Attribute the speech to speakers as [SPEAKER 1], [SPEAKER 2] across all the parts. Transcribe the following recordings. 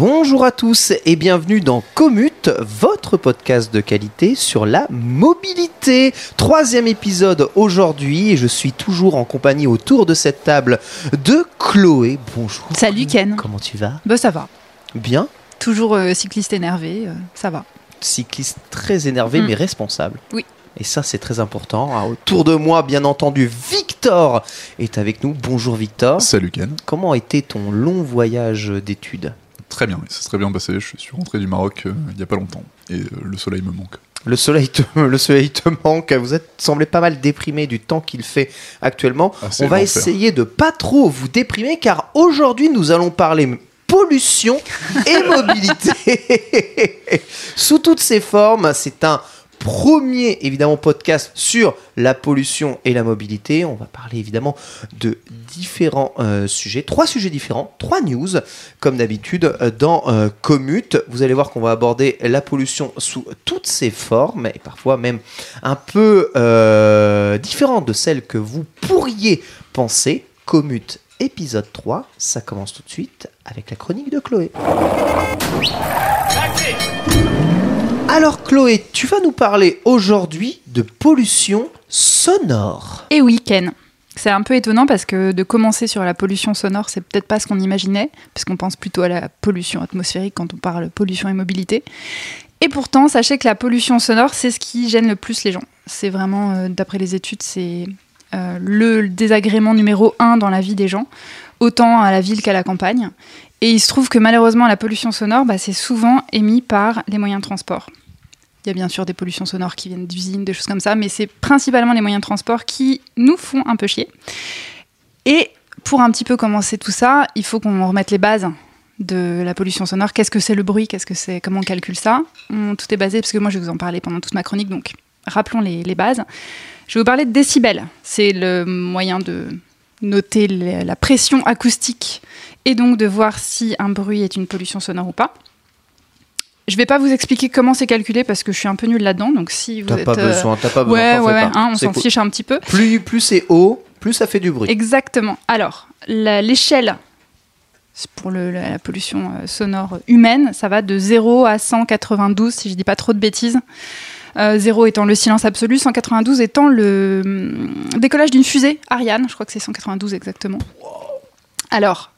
[SPEAKER 1] Bonjour à tous et bienvenue dans Commute, votre podcast de qualité sur la mobilité. Troisième épisode aujourd'hui et je suis toujours en compagnie autour de cette table de Chloé. Bonjour.
[SPEAKER 2] Salut Ken.
[SPEAKER 1] Comment tu vas?
[SPEAKER 2] Bah ça va.
[SPEAKER 1] Bien.
[SPEAKER 2] Toujours euh, cycliste énervé, euh, ça va.
[SPEAKER 1] Cycliste très énervé
[SPEAKER 2] Mm.
[SPEAKER 1] mais responsable.
[SPEAKER 2] Oui.
[SPEAKER 1] Et ça c'est très important. Ah, autour de moi, bien entendu, Victor est avec nous. Bonjour Victor.
[SPEAKER 3] Salut Ken.
[SPEAKER 1] Comment a été ton long voyage d'études?
[SPEAKER 3] Très bien, ça serait bien passé. Je suis rentré du Maroc euh, il n'y a pas longtemps et euh, le soleil me manque.
[SPEAKER 1] Le soleil, te, le soleil te manque. Vous êtes semblez pas mal déprimé du temps qu'il fait actuellement.
[SPEAKER 3] Ah,
[SPEAKER 1] On va essayer de pas trop vous déprimer car aujourd'hui nous allons parler pollution et mobilité sous toutes ses formes. C'est un premier évidemment podcast sur la pollution et la mobilité. On va parler évidemment de différents euh, sujets, trois sujets différents, trois news comme d'habitude euh, dans euh, Commute. Vous allez voir qu'on va aborder la pollution sous toutes ses formes et parfois même un peu euh, différentes de celles que vous pourriez penser. Commute épisode 3, ça commence tout de suite avec la chronique de Chloé. Alors Chloé, tu vas nous parler aujourd'hui de pollution sonore.
[SPEAKER 2] Et oui Ken. C'est un peu étonnant parce que de commencer sur la pollution sonore, c'est peut-être pas ce qu'on imaginait, puisqu'on pense plutôt à la pollution atmosphérique quand on parle pollution et mobilité. Et pourtant, sachez que la pollution sonore, c'est ce qui gêne le plus les gens. C'est vraiment, euh, d'après les études, c'est euh, le désagrément numéro un dans la vie des gens, autant à la ville qu'à la campagne. Et il se trouve que malheureusement, la pollution sonore, bah, c'est souvent émis par les moyens de transport. Il y a bien sûr des pollutions sonores qui viennent d'usines, des choses comme ça, mais c'est principalement les moyens de transport qui nous font un peu chier. Et pour un petit peu commencer tout ça, il faut qu'on remette les bases de la pollution sonore. Qu'est-ce que c'est le bruit? Qu'est-ce que c'est? Comment on calcule ça? Tout est basé, parce que moi je vais vous en parler pendant toute ma chronique, donc rappelons les, les bases. Je vais vous parler de décibels. C'est le moyen de noter la pression acoustique et donc de voir si un bruit est une pollution sonore ou pas. Je vais pas vous expliquer comment c'est calculé parce que je suis un peu nulle là-dedans. Donc si vous
[SPEAKER 1] T'as
[SPEAKER 2] êtes
[SPEAKER 1] pas
[SPEAKER 2] euh,
[SPEAKER 1] besoin, t'as pas besoin.
[SPEAKER 2] ouais hein, on
[SPEAKER 1] C'est
[SPEAKER 2] s'en
[SPEAKER 1] cool.
[SPEAKER 2] fiche un petit peu.
[SPEAKER 1] Plus, plus c'est haut, plus ça fait du bruit.
[SPEAKER 2] Exactement. Alors la- l'échelle pour le- la, la pollution euh, sonore humaine, ça va de 0 à 192 si je dis pas trop de bêtises. Euh, 0 étant le silence absolu, 192 étant le hum, décollage d'une fusée Ariane, je crois que c'est 192 exactement. Alors,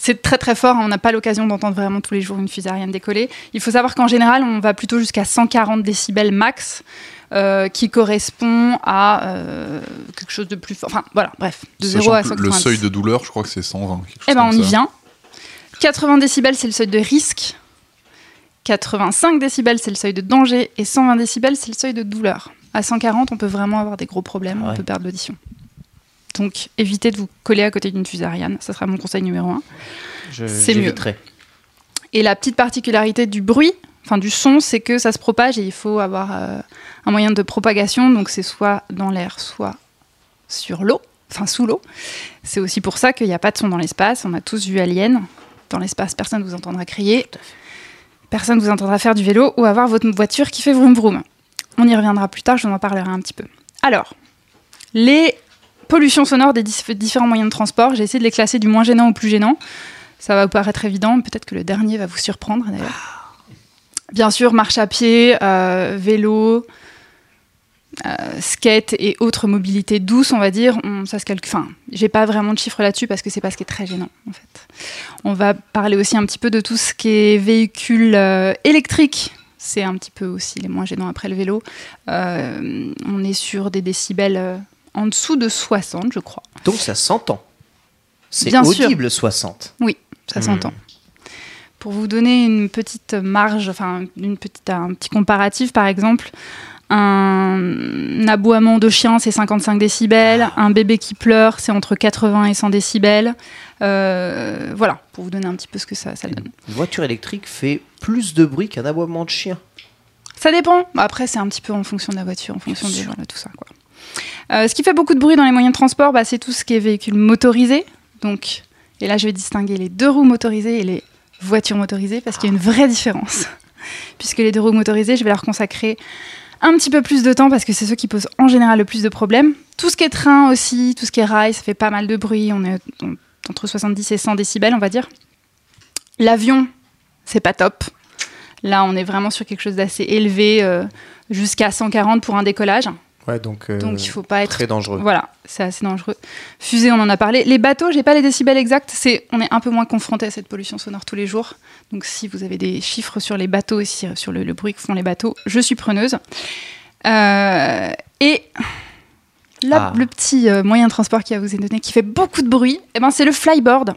[SPEAKER 2] c'est très très fort, hein, on n'a pas l'occasion d'entendre vraiment tous les jours une fusée Ariane décoller. Il faut savoir qu'en général, on va plutôt jusqu'à 140 décibels max, euh, qui correspond à euh, quelque chose de plus fort. Enfin, voilà, bref, de 0
[SPEAKER 3] Sachant
[SPEAKER 2] à
[SPEAKER 3] que
[SPEAKER 2] 190.
[SPEAKER 3] le seuil de douleur, je crois que c'est 120. quelque chose
[SPEAKER 2] Eh ben, on y vient. 80 décibels, c'est le seuil de risque. 85 décibels, c'est le seuil de danger. Et 120 décibels, c'est le seuil de douleur. À 140, on peut vraiment avoir des gros problèmes,
[SPEAKER 1] Ah ouais.
[SPEAKER 2] on peut perdre l'audition. Donc, évitez de vous coller à côté d'une fusée Ariane. Ça sera mon conseil numéro un. C'est mieux. Et la petite particularité du bruit, enfin du son, c'est que ça se propage et il faut avoir euh, un moyen de propagation. Donc, c'est soit dans l'air, soit sur l'eau, enfin sous l'eau. C'est aussi pour ça qu'il n'y a pas de son dans l'espace. On a tous vu Alien. Dans l'espace, personne ne vous entendra crier. Personne ne vous entendra faire du vélo ou avoir votre voiture qui fait vroom vroom. On y reviendra plus tard, je vous en parlerai un petit peu. Alors, les pollutions sonores des différents moyens de transport, j'ai essayé de les classer du moins gênant au plus gênant. Ça va vous paraître évident, peut-être que le dernier va vous surprendre d'ailleurs. Bien sûr, marche à pied, euh, vélo, euh, skate et autres mobilités douces, on va dire, on- ça se calcule. Enfin, j'ai pas vraiment de chiffres là-dessus parce que c'est pas ce qui est très gênant en fait. On va parler aussi un petit peu de tout ce qui est véhicules euh, électriques. c'est un petit peu aussi les moins gênants après le vélo. Euh, on est sur des décibels en dessous de 60, je crois.
[SPEAKER 1] Donc ça s'entend. C'est
[SPEAKER 2] sûr.
[SPEAKER 1] audible 60.
[SPEAKER 2] Oui, ça
[SPEAKER 1] Hmm.
[SPEAKER 2] s'entend. Pour vous donner une petite marge, enfin une petite, un petit comparatif, par exemple, un aboiement de chien, c'est 55 décibels. Un bébé qui pleure, c'est entre 80 et 100 décibels. Euh, voilà, pour vous donner un petit peu ce que ça, ça donne.
[SPEAKER 1] Une voiture électrique fait plus de bruit qu'un aboiement de chien.
[SPEAKER 2] Ça dépend. Après, c'est un petit peu en fonction de la voiture, en fonction de voilà, tout ça. Quoi. Euh, ce qui fait beaucoup de bruit dans les moyens de transport, bah, c'est tout ce qui est véhicule motorisé. Donc, et là, je vais distinguer les deux roues motorisées et les voitures motorisées parce qu'il y a une vraie différence. Puisque les deux roues motorisées, je vais leur consacrer un petit peu plus de temps parce que c'est ceux qui posent en général le plus de problèmes. Tout ce qui est train aussi, tout ce qui est rail, ça fait pas mal de bruit. On est en- entre 70 et 100 décibels, on va dire. L'avion, c'est pas top. Là, on est vraiment sur quelque chose d'assez élevé, euh, jusqu'à 140 pour un décollage.
[SPEAKER 1] Ouais, donc, euh,
[SPEAKER 2] Donc, il faut pas être
[SPEAKER 1] très dangereux.
[SPEAKER 2] voilà, c'est assez dangereux. Fusée, on en a parlé. Les bateaux, j'ai pas les décibels exacts. C'est, on est un peu moins confronté à cette pollution sonore tous les jours. Donc, si vous avez des chiffres sur les bateaux et si- sur le, le bruit que font les bateaux, je suis preneuse. Euh, et là,
[SPEAKER 1] Ah.
[SPEAKER 2] le petit euh, moyen de transport qui va vous être donné, qui fait beaucoup de bruit, eh ben, c'est le flyboard.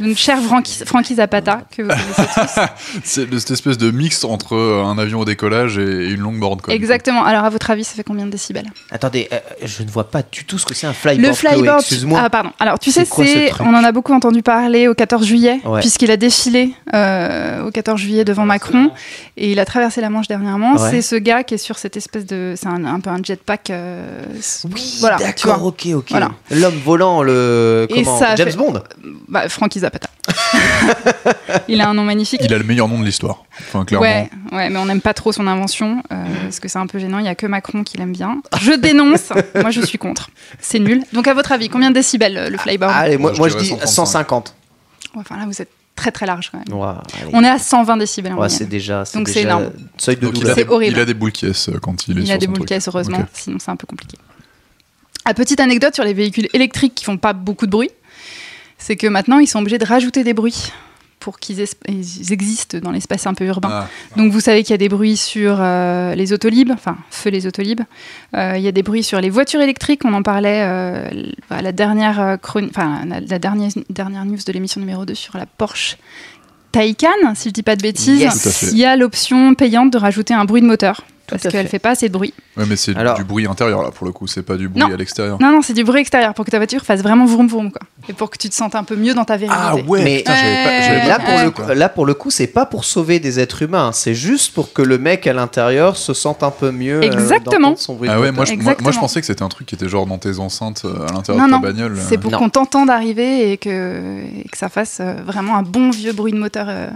[SPEAKER 2] Donc, cher Francky Zapata, que vous connaissez tous.
[SPEAKER 3] C'est cette espèce de mix entre euh, un avion au décollage et une longue board. Quoi,
[SPEAKER 2] Exactement. Alors, à votre avis, ça fait combien de décibels?
[SPEAKER 1] Attendez, euh, je ne vois pas du tout ce que c'est un flyboard.
[SPEAKER 2] Le flyboard,
[SPEAKER 1] excuse-moi.
[SPEAKER 2] ah pardon. Alors tu sais,
[SPEAKER 1] ce
[SPEAKER 2] c'est, on en a beaucoup entendu parler au 14 juillet,
[SPEAKER 1] Ouais.
[SPEAKER 2] puisqu'il a défilé euh, au 14 juillet devant Macron et il a traversé la Manche dernièrement.
[SPEAKER 1] Ouais.
[SPEAKER 2] C'est ce gars qui est sur cette espèce de, c'est un, un peu un jetpack. euh,
[SPEAKER 1] Oui,
[SPEAKER 2] voilà,
[SPEAKER 1] d'accord, ok, ok.
[SPEAKER 2] Voilà.
[SPEAKER 1] L'homme volant, le
[SPEAKER 2] Et ça
[SPEAKER 1] James
[SPEAKER 2] fait-
[SPEAKER 1] Bond?
[SPEAKER 2] Bah, Frankie Zapata. il a un nom magnifique.
[SPEAKER 3] Il a le meilleur nom de l'histoire. Enfin, clairement.
[SPEAKER 2] Ouais, ouais, mais on n'aime pas trop son invention euh, parce que c'est un peu gênant. Il y a que Macron qui l'aime bien. Je dénonce. Moi, je suis contre. C'est nul. Donc, à votre avis, combien de décibels euh, le flyboard
[SPEAKER 1] Allez, moi,
[SPEAKER 3] Moi, je
[SPEAKER 1] moi je
[SPEAKER 3] dirais
[SPEAKER 1] dis
[SPEAKER 3] 135.
[SPEAKER 1] 150.
[SPEAKER 2] Enfin, là, vous êtes très très large quand même. On est à 120 décibels en
[SPEAKER 1] Ouais, c'est déjà, c'est
[SPEAKER 2] Donc c'est énorme.
[SPEAKER 1] seuil de
[SPEAKER 3] Donc il a, des,
[SPEAKER 2] horrible.
[SPEAKER 3] il a des boules caisses euh, quand il est
[SPEAKER 2] Il
[SPEAKER 3] sur
[SPEAKER 2] a des boules caisses, heureusement, sinon c'est un peu compliqué. À petite anecdote sur les véhicules électriques qui font pas beaucoup de bruit, c'est que maintenant ils sont obligés de rajouter des bruits pour qu'ils existent dans l'espace un peu urbain.
[SPEAKER 3] Ah,
[SPEAKER 2] Donc vous savez qu'il y a des bruits sur euh, les autolibes, enfin feu les autolibes. Euh, il y a des bruits sur les voitures électriques. On en parlait euh, à la dernière chroni- enfin la, la dernière dernière news de l'émission numéro 2 sur la Porsche Taycan, si je dis pas de bêtises.
[SPEAKER 1] Yes.
[SPEAKER 2] Il y a l'option payante de rajouter un bruit de moteur parce
[SPEAKER 1] à
[SPEAKER 2] qu'elle
[SPEAKER 1] fait.
[SPEAKER 2] fait pas assez de bruit.
[SPEAKER 3] ouais, mais c'est
[SPEAKER 1] Alors-
[SPEAKER 3] du bruit intérieur là pour le coup, c'est pas du bruit
[SPEAKER 2] Non.
[SPEAKER 3] à l'extérieur.
[SPEAKER 2] Non, non, c'est du bruit extérieur pour que ta voiture fasse vraiment vroom vroom quoi. Et pour que tu te sentes un peu mieux dans ta virilité.
[SPEAKER 3] Ah ouais,
[SPEAKER 1] Mais-
[SPEAKER 3] putain, j'avais pas,
[SPEAKER 1] Là pour, le, coup- là, pour le coup, c'est pas pour sauver des êtres humains, c'est juste pour que le mec à l'intérieur se sente un peu mieux. euh,
[SPEAKER 2] Exactement.
[SPEAKER 1] son bruit
[SPEAKER 3] Ah ouais, moi je, moi, moi, je pensais que c'était un truc qui était genre dans tes enceintes euh, à l'intérieur de ta
[SPEAKER 2] non,
[SPEAKER 3] bagnole. euh.
[SPEAKER 2] c'est pour qu'on t'entende arriver et que, et que ça fasse euh, vraiment un bon vieux bruit de moteur euh,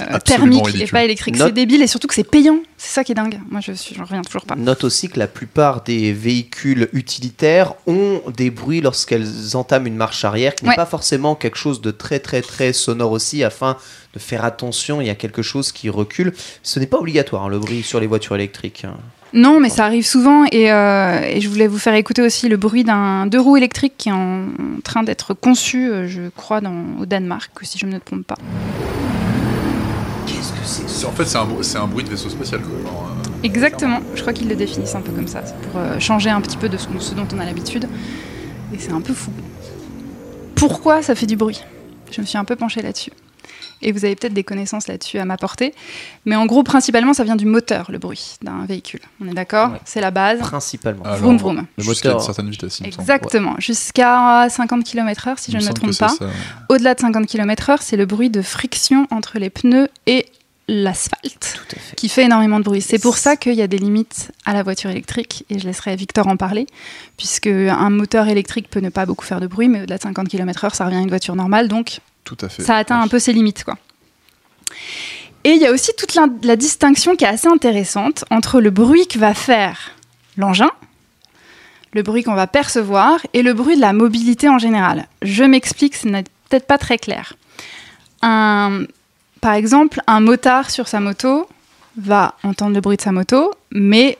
[SPEAKER 2] euh, thermique et
[SPEAKER 3] ridicule.
[SPEAKER 2] pas électrique.
[SPEAKER 1] Note-
[SPEAKER 2] C'est débile et surtout que c'est payant. C'est ça qui est dingue. Moi, je suis, j'en reviens toujours pas.
[SPEAKER 1] Note aussi que la plupart des véhicules utilitaires ont des bruits lorsqu'elles entament une marche arrière, qui n'est
[SPEAKER 2] Ouais.
[SPEAKER 1] pas forcément quelque chose de très très très sonore aussi, afin de faire attention, il y a quelque chose qui recule. Ce n'est pas obligatoire, hein, le bruit sur les voitures électriques. hein.
[SPEAKER 2] Non, mais ça arrive souvent et, euh, et je voulais vous faire écouter aussi le bruit d'un deux roues électriques qui est en train d'être conçu, euh, je crois, dans, au Danemark, si je ne me trompe pas.
[SPEAKER 3] En fait, c'est un, br- c'est un bruit de vaisseau spatial. Quoi. Genre, euh,
[SPEAKER 2] Exactement. Je crois qu'ils le définissent un peu comme ça. C'est pour euh, changer un petit peu de ce, ce dont on a l'habitude. Et c'est un peu fou. Pourquoi ça fait du bruit? Je me suis un peu penchée là-dessus. Et vous avez peut-être des connaissances là-dessus à m'apporter. Mais en gros, principalement, ça vient du moteur, le bruit d'un véhicule. On est d'accord?
[SPEAKER 1] Ouais.
[SPEAKER 2] C'est la base.
[SPEAKER 1] Principalement.
[SPEAKER 3] alors,
[SPEAKER 2] Vroom, vroom.
[SPEAKER 1] Le
[SPEAKER 3] jusqu'à
[SPEAKER 1] moteur-
[SPEAKER 3] une certaine vitesse.
[SPEAKER 2] Exactement. Jusqu'à 50 km/h, si
[SPEAKER 3] Il
[SPEAKER 2] je ne me trompe pas.
[SPEAKER 3] ouais.
[SPEAKER 2] Au-delà de 50 km/h, c'est le bruit de friction entre les pneus et l'asphalte
[SPEAKER 1] fait.
[SPEAKER 2] qui fait énormément de bruit. C'est pour ça qu'il y a des limites à la voiture électrique, et je laisserai Victor en parler, puisque un moteur électrique peut ne pas beaucoup faire de bruit, mais au-delà de 50 km/h, ça revient à une voiture normale, donc
[SPEAKER 3] Tout à fait.
[SPEAKER 2] ça atteint un peu ses limites. Quoi. Et il y a aussi toute la, la distinction qui est assez intéressante entre le bruit que va faire l'engin, le bruit qu'on va percevoir, et le bruit de la mobilité en général. Je m'explique, ce n'est peut-être pas très clair. Un, par exemple, un motard sur sa moto va entendre le bruit de sa moto, mais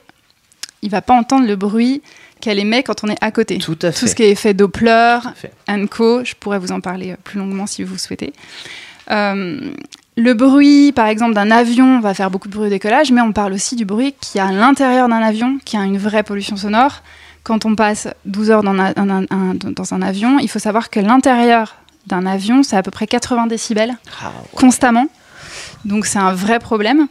[SPEAKER 2] il va pas entendre le bruit qu'elle émet quand on est à côté.
[SPEAKER 1] Tout à
[SPEAKER 2] Tout
[SPEAKER 1] fait.
[SPEAKER 2] ce qui est effet Doppler,
[SPEAKER 1] Tout à fait.
[SPEAKER 2] Co, je pourrais vous en parler euh, plus longuement si vous souhaitez. Euh, Le bruit, par exemple, d'un avion va faire beaucoup de bruit au décollage, mais on parle aussi du bruit qui est à l'intérieur d'un avion, qui a une vraie pollution sonore. Quand on passe 12 heures dans un, un- un- dans un avion, il faut savoir que l'intérieur d'un avion, c'est à peu près 80 décibels
[SPEAKER 1] Ah, ouais.
[SPEAKER 2] constamment. Donc c'est un vrai problème.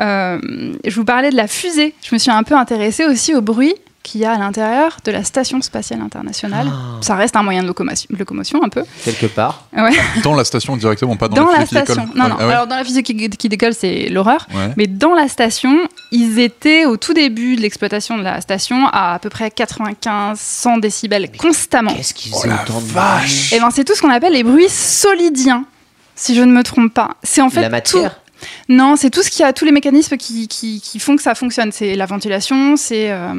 [SPEAKER 2] Euh, je vous parlais de la fusée. Je me suis un peu intéressée aussi au bruit qu'il y a à l'intérieur de la Station spatiale internationale.
[SPEAKER 1] Ah.
[SPEAKER 2] Ça reste un moyen de locomotion, locomotion un peu.
[SPEAKER 1] Quelque part.
[SPEAKER 2] Ouais.
[SPEAKER 3] Dans la station directement, pas dans,
[SPEAKER 2] Dans
[SPEAKER 3] la
[SPEAKER 2] la
[SPEAKER 3] fusée qui
[SPEAKER 2] station.
[SPEAKER 3] décolle.
[SPEAKER 2] Non,
[SPEAKER 3] Ah,
[SPEAKER 2] non.
[SPEAKER 3] ah ouais
[SPEAKER 2] Alors dans la fusée qui, qui décolle, c'est l'horreur.
[SPEAKER 3] Ouais.
[SPEAKER 2] Mais dans la station, ils étaient au tout début de l'exploitation de la station à à peu près 95, 100 décibels constamment.
[SPEAKER 1] Qu'est-ce qu'ils
[SPEAKER 3] Oh la vache
[SPEAKER 2] Et ben c'est tout ce qu'on appelle les bruits solidiens, si je ne me trompe pas. C'est en fait
[SPEAKER 1] La matière
[SPEAKER 2] tout- Non, c'est tout ce qui a tous les mécanismes qui, qui, qui font que ça fonctionne. C'est la ventilation, c'est euh,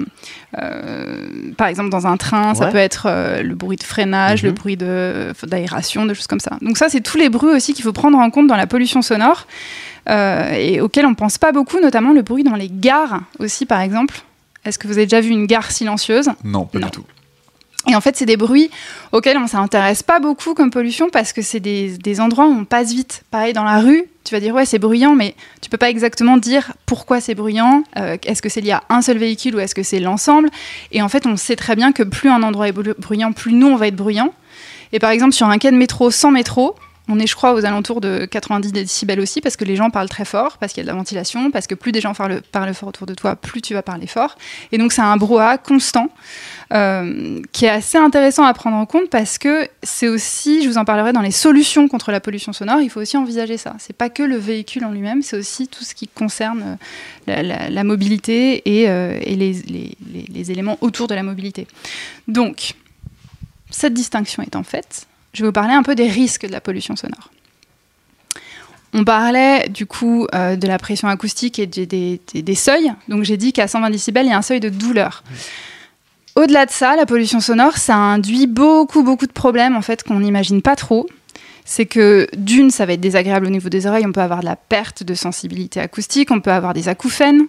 [SPEAKER 2] euh, par exemple dans un train, ça peut être euh, le bruit de freinage,
[SPEAKER 1] Mhm.
[SPEAKER 2] le bruit de d'aération, de choses comme ça. Donc ça, c'est tous les bruits aussi qu'il faut prendre en compte dans la pollution sonore et auxquels on pense pas beaucoup, notamment le bruit dans les gares aussi, par exemple. Est-ce que vous avez déjà vu une gare silencieuse?
[SPEAKER 3] Non, pas
[SPEAKER 2] Non.
[SPEAKER 3] du tout.
[SPEAKER 2] Et en fait, c'est des bruits auxquels on ne s'intéresse pas beaucoup comme pollution parce que c'est des, endroits où on passe vite. Pareil, dans la rue, tu vas dire ouais, c'est bruyant, mais tu peux pas exactement dire pourquoi c'est bruyant. Euh, est-ce que c'est lié à un seul véhicule ou est-ce que c'est l'ensemble? Et en fait, on sait très bien que plus un endroit est bru- bruyant, plus nous, on va être bruyant. Et par exemple, sur un quai de métro sans métro, on est, je crois, aux alentours de 90 décibels aussi, parce que les gens parlent très fort, parce qu'il y a de la ventilation, parce que plus des gens parlent, parlent fort autour de toi, plus tu vas parler fort. Et donc, c'est un brouhaha constant euh, qui est assez intéressant à prendre en compte parce que c'est aussi, je vous en parlerai dans les solutions contre la pollution sonore, il faut aussi envisager ça. C'est pas que le véhicule en lui-même, c'est aussi tout ce qui concerne euh, la, mobilité et, euh, les, éléments autour de la mobilité. Donc, cette distinction étant faite, je vais vous parler un peu des risques de la pollution sonore. On parlait du coup de la pression acoustique et des seuils. Donc j'ai dit qu'à 120 décibels, il y a un seuil de douleur. Au-delà de ça, la pollution sonore, ça induit beaucoup, beaucoup de problèmes en fait qu'on n'imagine pas trop. C'est que d'une, ça va être désagréable au niveau des oreilles, on peut avoir de la perte de sensibilité acoustique, on peut avoir des acouphènes,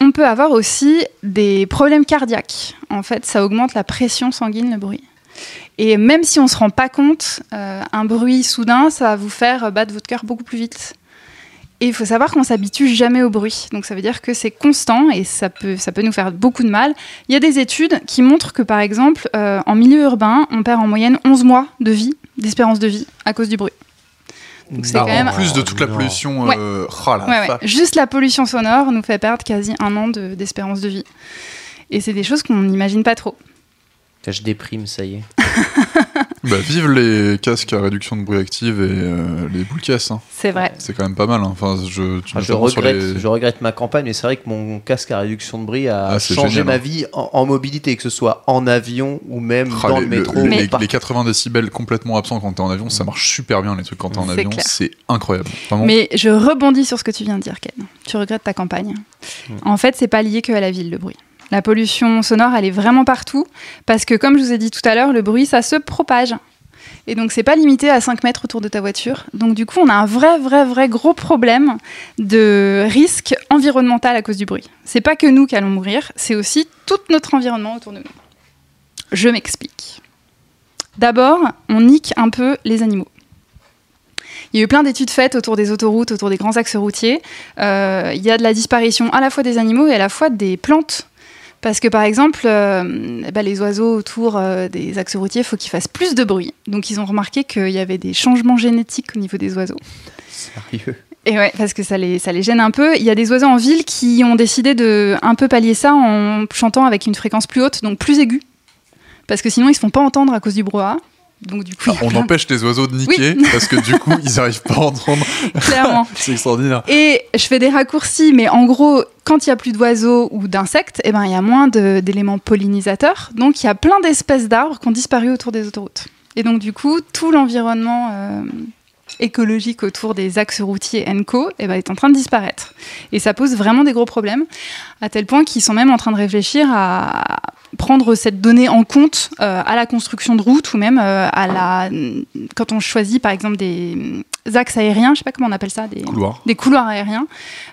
[SPEAKER 2] on peut avoir aussi des problèmes cardiaques. En fait, ça augmente la pression sanguine, le bruit. Et même si on ne se rend pas compte, euh, un bruit soudain, ça va vous faire battre votre cœur beaucoup plus vite. Et il faut savoir qu'on s'habitue jamais au bruit. Donc ça veut dire que c'est constant et ça peut, ça peut nous faire beaucoup de mal. Il y a des études qui montrent que par exemple, euh, en milieu urbain, on perd en moyenne 11 mois de vie, d'espérance de vie, à cause du bruit. Donc c'est
[SPEAKER 3] Ah,
[SPEAKER 2] quand même...
[SPEAKER 3] En plus de toute la pollution,
[SPEAKER 2] Ouais.
[SPEAKER 3] euh, oh la
[SPEAKER 2] Ouais, ouais.
[SPEAKER 3] vache.
[SPEAKER 2] Juste la pollution sonore nous fait perdre quasi un an de- d'espérance de, vie. Et c'est des choses qu'on n'imagine pas trop.
[SPEAKER 1] Je déprime, ça y est.
[SPEAKER 3] Bah, vive les casques à réduction de bruit active et euh, les boules caisses. hein.
[SPEAKER 2] C'est vrai.
[SPEAKER 3] C'est quand même pas mal. hein. Enfin, je, tu
[SPEAKER 1] Ah, je, regrette,
[SPEAKER 3] les-
[SPEAKER 1] je regrette ma campagne, mais c'est vrai que mon casque à réduction de bruit a
[SPEAKER 3] Ah,
[SPEAKER 1] changé
[SPEAKER 3] génial,
[SPEAKER 1] ma
[SPEAKER 3] hein.
[SPEAKER 1] vie en, en mobilité, que ce soit en avion ou même
[SPEAKER 3] Ah,
[SPEAKER 1] dans
[SPEAKER 3] les,
[SPEAKER 1] le métro.
[SPEAKER 3] le- les-
[SPEAKER 1] partout.
[SPEAKER 3] les 80 décibels complètement absents quand t'es en avion,
[SPEAKER 1] Mm.
[SPEAKER 3] ça marche super bien les trucs quand t'es en avion, c'est incroyable. Vraiment.
[SPEAKER 2] Mais je rebondis sur ce que tu viens de dire, Ken. Tu regrettes ta campagne. En fait, c'est pas lié que à la ville, le bruit. La pollution sonore, elle est vraiment partout parce que, comme je vous ai dit tout à l'heure, le bruit, ça se propage. Et donc, c'est pas limité à 5 mètres autour de ta voiture. Donc, du coup, on a un vrai, vrai, vrai gros problème de risque environnemental à cause du bruit. C'est pas que nous qui allons mourir, c'est aussi tout notre environnement autour de nous. Je m'explique. D'abord, on nique un peu les animaux. Il y a eu plein d'études faites autour des autoroutes, autour des grands axes routiers. Euh, il y a de la disparition à la fois des animaux et à la fois des plantes. Parce que par exemple, euh, bah, les oiseaux autour euh, des axes routiers, il faut qu'ils fassent plus de bruit. Donc ils ont remarqué qu'il y avait des changements génétiques au niveau des oiseaux.
[SPEAKER 1] Sérieux?
[SPEAKER 2] Et ouais, parce que ça les, ça les gêne un peu. Il y a des oiseaux en ville qui ont décidé de un peu pallier ça en chantant avec une fréquence plus haute, donc plus aiguë. Parce que sinon, ils se font pas entendre à cause du brouhaha. Donc du coup, il y a
[SPEAKER 3] on
[SPEAKER 2] plein-
[SPEAKER 3] empêche les oiseaux de niquer parce que du coup, ils arrivent pas à entendre.
[SPEAKER 2] clairement.
[SPEAKER 3] C'est extraordinaire.
[SPEAKER 2] Et je fais des raccourcis, mais en gros, quand il y a plus d'oiseaux ou d'insectes, eh ben, il y a moins d'éléments pollinisateurs. Donc, il y a plein d'espèces d'arbres qui ont disparu autour des autoroutes. Et donc, du coup, tout l'environnement euh, écologique autour des axes routiers ENCO eh ben, est en train de disparaître. Et ça pose vraiment des gros problèmes, à tel point qu'ils sont même en train de réfléchir à prendre cette donnée en compte euh, à la construction de routes ou même euh, à la quand on choisit par exemple des euh, axes aériens, je sais pas comment on appelle ça, des
[SPEAKER 3] Couloir.
[SPEAKER 2] des couloirs aériens,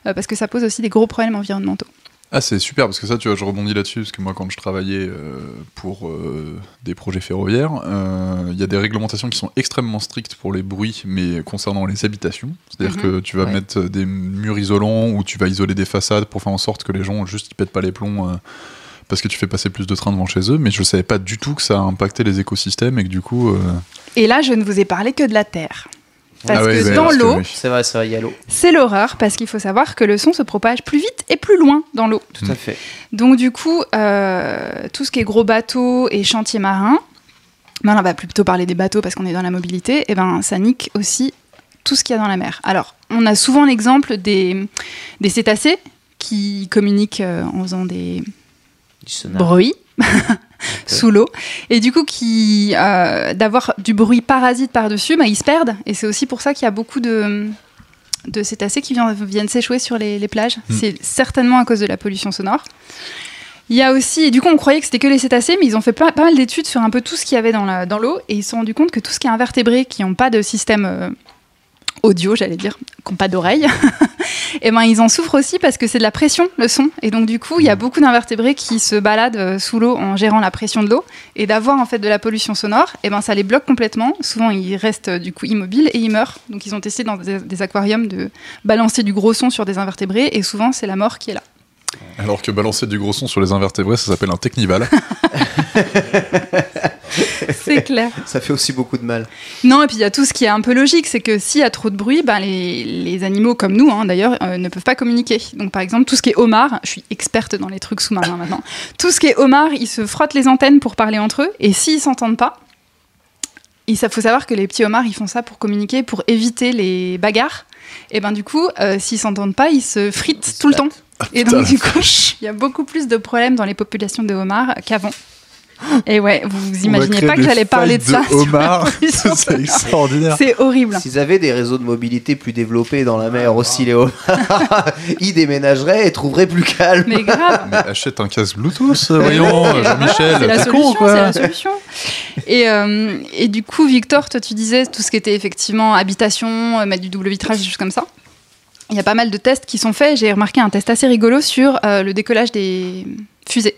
[SPEAKER 2] euh, parce que ça pose aussi des gros problèmes environnementaux.
[SPEAKER 3] Ah, c'est super parce que ça, tu vois, je rebondis là-dessus parce que moi, quand je travaillais pour des projets ferroviaires, il y a des réglementations qui sont extrêmement strictes pour les bruits, mais concernant les habitations. C'est-à-dire
[SPEAKER 2] Mhm.
[SPEAKER 3] que tu vas
[SPEAKER 1] Ouais.
[SPEAKER 3] mettre des murs isolants ou tu vas isoler des façades pour faire en sorte que les gens juste ils pètent pas les plombs. Parce que tu fais passer plus de trains devant chez eux, mais je savais pas du tout que ça impactait les écosystèmes et que du coup. euh,
[SPEAKER 2] Et là, je ne vous ai parlé que de la Terre. Parce
[SPEAKER 3] ah ouais,
[SPEAKER 2] que
[SPEAKER 3] ouais,
[SPEAKER 2] dans l'eau,
[SPEAKER 3] oui.
[SPEAKER 1] C'est vrai, vrai, il y a l'eau.
[SPEAKER 2] c'est l'horreur, parce qu'il faut savoir que le son se propage plus vite et plus loin dans l'eau.
[SPEAKER 1] Tout à fait.
[SPEAKER 2] Donc du coup, euh, tout ce qui est gros bateaux et chantiers marins, ben là, on va plutôt parler des bateaux parce qu'on est dans la mobilité, et ben ça nique aussi tout ce qu'il y a dans la mer. Alors, on a souvent l'exemple des, des cétacés qui communiquent euh, en faisant des
[SPEAKER 1] Du sonar.
[SPEAKER 2] bruits sous l'eau, et du coup, qui euh, d'avoir du bruit parasite par-dessus, ben, ils se perdent, et c'est aussi pour ça qu'il y a beaucoup de de cétacés qui viennent, viennent s'échouer sur les, les plages.
[SPEAKER 3] Mm.
[SPEAKER 2] C'est certainement à cause de la pollution sonore. Il y a aussi, et du coup on croyait que c'était que les cétacés, mais ils ont fait pas, pas mal d'études sur un peu tout ce qu'il y avait dans la- dans l'eau, et ils se sont rendus compte que tout ce qui est invertébré, qui n'ont pas de système euh, audio, j'allais dire, qui n'ont pas d'oreille, et ben ils en souffrent aussi parce que c'est de la pression, le son. Et donc du coup, il y a beaucoup d'invertébrés qui se baladent euh, sous l'eau en gérant la pression de l'eau, et d'avoir en fait de la pollution sonore, et ben ça les bloque complètement. Souvent ils restent du coup immobiles et ils meurent. Donc ils ont testé dans des, des aquariums de balancer du gros son sur des invertébrés, et souvent c'est la mort qui est là.
[SPEAKER 3] Alors que balancer du gros son sur les invertébrés, ça s'appelle un technival.
[SPEAKER 2] C'est clair.
[SPEAKER 1] Ça fait aussi beaucoup de mal.
[SPEAKER 2] Non, et puis il y a tout ce qui est un peu logique, c'est que s'il y a trop de bruit, ben les, les animaux comme nous, hein, d'ailleurs, euh, ne peuvent pas communiquer. Donc par exemple, tout ce qui est homard, je suis experte dans les trucs sous-marins maintenant, tout ce qui est homard, ils se frottent les antennes pour parler entre eux, et s'ils s'entendent pas, il faut savoir que les petits homards, ils font ça pour communiquer, pour éviter les bagarres. Et ben du coup, euh, s'ils s'entendent pas, ils se fritent
[SPEAKER 1] Ils se
[SPEAKER 2] tout le temps. Et donc du coup, il y a beaucoup plus de problèmes dans les populations de homards qu'avant. Et ouais, vous imaginez pas que j'allais parler de ça.
[SPEAKER 3] Homard,
[SPEAKER 2] pollution
[SPEAKER 3] c'est extraordinaire.
[SPEAKER 2] C'est horrible.
[SPEAKER 1] S'ils avaient des réseaux de mobilité plus développés dans la mer aussi, les homards, ils déménageraient et trouveraient plus calme.
[SPEAKER 2] Mais grave.
[SPEAKER 3] Mais achète un casque Bluetooth, voyons,
[SPEAKER 2] Ouais,
[SPEAKER 3] Jean-Michel.
[SPEAKER 2] C'est la
[SPEAKER 3] t'es
[SPEAKER 2] solution,
[SPEAKER 3] con, quoi.
[SPEAKER 2] c'est la solution. Et, euh, et du coup, Victor, toi, tu disais tout ce qui était effectivement habitation, euh, mettre du double vitrage, des choses comme ça. Il y a pas mal de tests qui sont faits. J'ai remarqué un test assez rigolo sur euh, le décollage des fusées.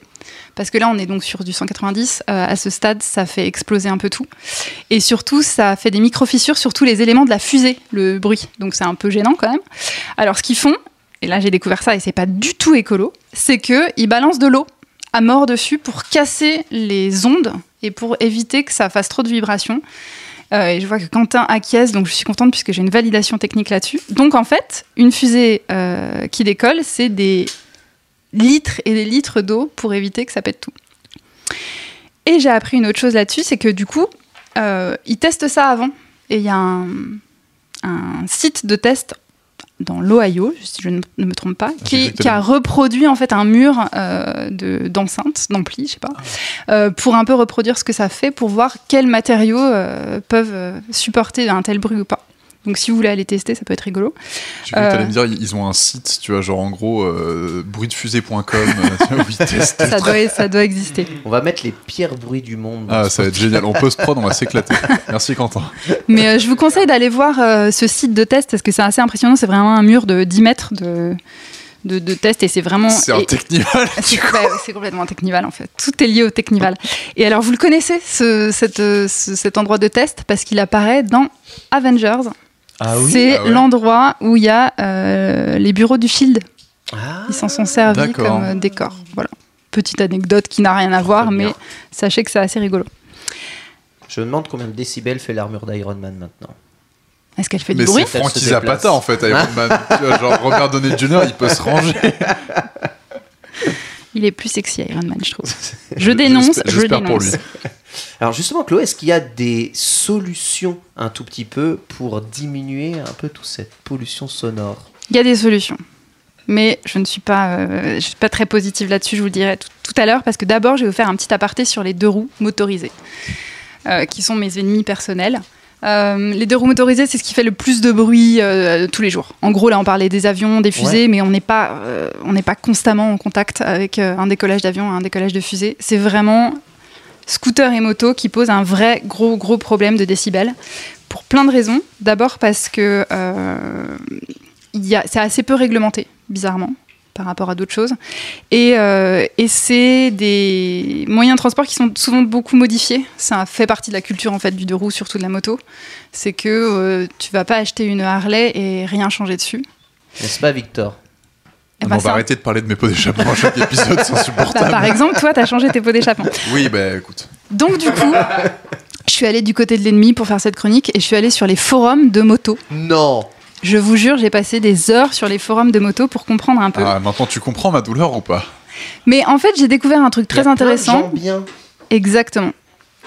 [SPEAKER 2] Parce que là, on est donc sur du 190. Euh, à ce stade, ça fait exploser un peu tout. Et surtout, ça fait des micro-fissures sur tous les éléments de la fusée, le bruit. Donc c'est un peu gênant quand même. Alors, ce qu'ils font, et là j'ai découvert ça et c'est pas du tout écolo, c'est qu'ils balancent de l'eau à mort dessus pour casser les ondes et pour éviter que ça fasse trop de vibrations. Euh, et je vois que Quentin acquiesce, donc je suis contente puisque j'ai une validation technique là-dessus. Donc en fait, une fusée euh, qui décolle, c'est des litres et des litres d'eau pour éviter que ça pète tout. Et j'ai appris une autre chose là-dessus, c'est que du coup, euh, ils testent ça avant. Et il y a un, un site de test dans l'Ohio, si je ne me trompe pas,
[SPEAKER 3] j'ai
[SPEAKER 2] qui, a reproduit en fait un mur euh, de- d'enceinte, d'ampli, je sais pas, euh, pour un peu reproduire ce que ça fait, pour voir quels matériaux euh, peuvent supporter un tel bruit ou pas. Donc si vous voulez aller tester, ça peut être rigolo.
[SPEAKER 3] T'allais
[SPEAKER 2] Euh.
[SPEAKER 3] me dire, ils ont un site, tu vois, genre en gros, euh, bruitdefusée.com, euh, tu.
[SPEAKER 2] Ça doit, ça doit exister.
[SPEAKER 1] On va mettre les pires bruits du monde.
[SPEAKER 3] Ah, ça va être génial. En post-prod, on va s'éclater. Merci Quentin.
[SPEAKER 2] Mais euh, je vous conseille d'aller voir euh, ce site de test parce que c'est assez impressionnant. C'est vraiment un mur de 10 mètres de, de, de test et c'est vraiment.
[SPEAKER 3] C'est un
[SPEAKER 2] et-
[SPEAKER 3] technival.
[SPEAKER 2] C'est ouais, complètement un technival en fait. Tout est lié au technival. Et alors vous le connaissez, ce, cette, ce- cet endroit de test, parce qu'il apparaît dans Avengers.
[SPEAKER 1] Ah
[SPEAKER 2] c'est
[SPEAKER 3] Ah ouais.
[SPEAKER 2] l'endroit où il y a euh, les bureaux du Shield.
[SPEAKER 1] Ah,
[SPEAKER 2] Ils s'en sont servis comme euh, décor. Voilà. Petite anecdote qui n'a rien à voir,
[SPEAKER 1] bien.
[SPEAKER 2] mais sachez que c'est assez rigolo.
[SPEAKER 1] Je me demande combien de décibels fait l'armure d'Iron Man maintenant.
[SPEAKER 2] Est-ce qu'elle fait
[SPEAKER 3] Mais
[SPEAKER 2] du bruit
[SPEAKER 3] c'est
[SPEAKER 1] déplace.
[SPEAKER 3] Zapata en fait, Iron Man. Tu vois, genre Robert Downey Jr., il peut se ranger.
[SPEAKER 2] Il est plus sexy Iron Man, je trouve. Je dénonce, je
[SPEAKER 3] J'espère pour lui.
[SPEAKER 1] Alors justement, Chloé, est-ce qu'il y a des solutions un tout petit peu pour diminuer un peu toute cette pollution sonore?
[SPEAKER 2] Il y a des solutions. Mais je ne suis pas, euh, je suis pas très positive là-dessus, je vous le dirai tout, tout à l'heure, parce que d'abord, je vais vous faire un petit aparté sur les deux roues motorisées, euh, qui sont mes ennemis personnels. Euh, les deux roues motorisées, c'est ce qui fait le plus de bruit euh, tous les jours. En gros, là, on parlait des avions, des fusées, mais on n'est pas, euh, on n'est pas constamment en contact avec un décollage d'avion, un décollage de fusée. C'est vraiment scooter et moto qui posent un vrai gros gros problème de décibels pour plein de raisons. D'abord parce que euh, c'est assez peu réglementé, bizarrement. par rapport à d'autres choses. Et, euh, et c'est des moyens de transport qui sont souvent beaucoup modifiés. Ça fait partie de la culture en fait du deux roues, surtout de la moto. C'est que euh, tu vas pas acheter une Harley et rien changer dessus.
[SPEAKER 1] N'est-ce pas, Victor?
[SPEAKER 3] On va
[SPEAKER 2] un-
[SPEAKER 3] arrêter de parler de mes pots d'échappement à chaque épisode, c'est
[SPEAKER 2] Bah,
[SPEAKER 3] insupportable.
[SPEAKER 2] par exemple, toi, tu as changé tes pots d'échappement.
[SPEAKER 3] Oui, bah écoute.
[SPEAKER 2] Donc du coup, je suis allée du côté de l'ennemi pour faire cette chronique et je suis allée sur les forums de moto.
[SPEAKER 1] Non
[SPEAKER 2] Je vous jure, j'ai passé des heures sur les forums de moto pour comprendre un peu.
[SPEAKER 3] Ah, maintenant tu comprends ma douleur ou pas?
[SPEAKER 2] Mais en fait, j'ai découvert un truc très intéressant.
[SPEAKER 1] bien.
[SPEAKER 2] Exactement.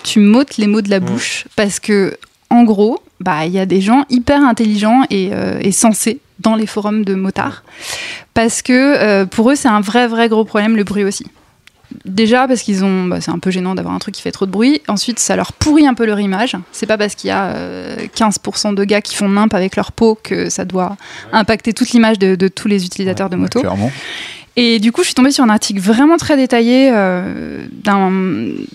[SPEAKER 2] Tu m'ôtes les mots de la bouche parce que, en gros, bah il y a des gens hyper intelligents et, euh, et sensés dans les forums de motards parce que euh, pour eux, c'est un vrai, vrai gros problème le bruit aussi. Déjà parce qu'ils ont, bah, c'est un peu gênant d'avoir un truc qui fait trop de bruit. Ensuite, ça leur pourrit un peu leur image. C'est pas parce qu'il y a euh, 15% de gars qui font nimp avec leur peau que ça doit impacter toute l'image de, de tous les utilisateurs de moto.
[SPEAKER 3] Clairement.
[SPEAKER 2] Et du coup, je suis tombée sur un article vraiment très détaillé euh, d'un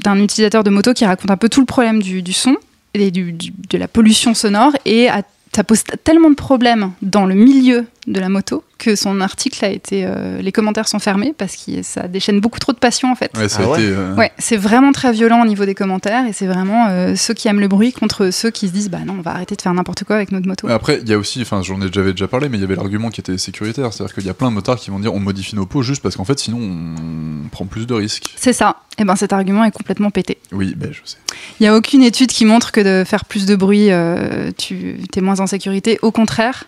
[SPEAKER 2] d'un utilisateur de moto qui raconte un peu tout le problème du, du son et du- du- de la pollution sonore. Et à- ça pose tellement de problèmes dans le milieu de la moto que son article a été. euh, les commentaires sont fermés parce que ça déchaîne beaucoup trop de passion en fait.
[SPEAKER 3] Ouais,
[SPEAKER 1] Ah ouais
[SPEAKER 3] euh,
[SPEAKER 2] Ouais, c'est vraiment très violent au niveau des commentaires et c'est vraiment euh, ceux qui aiment le bruit contre ceux qui se disent bah non, on va arrêter de faire n'importe quoi avec notre moto.
[SPEAKER 3] Mais Après, il y a aussi, enfin, j'en ai déjà, j'avais déjà parlé, mais il y avait l'argument qui était sécuritaire. C'est-à-dire qu'il y a plein de motards qui vont dire on modifie nos pots juste parce qu'en fait, sinon, on prend plus de risques.
[SPEAKER 2] C'est ça. Et ben cet argument est complètement pété.
[SPEAKER 3] Oui, ben, je sais.
[SPEAKER 2] Il n'y a aucune étude qui montre que de faire plus de bruit, euh, tu es moins en sécurité. Au contraire,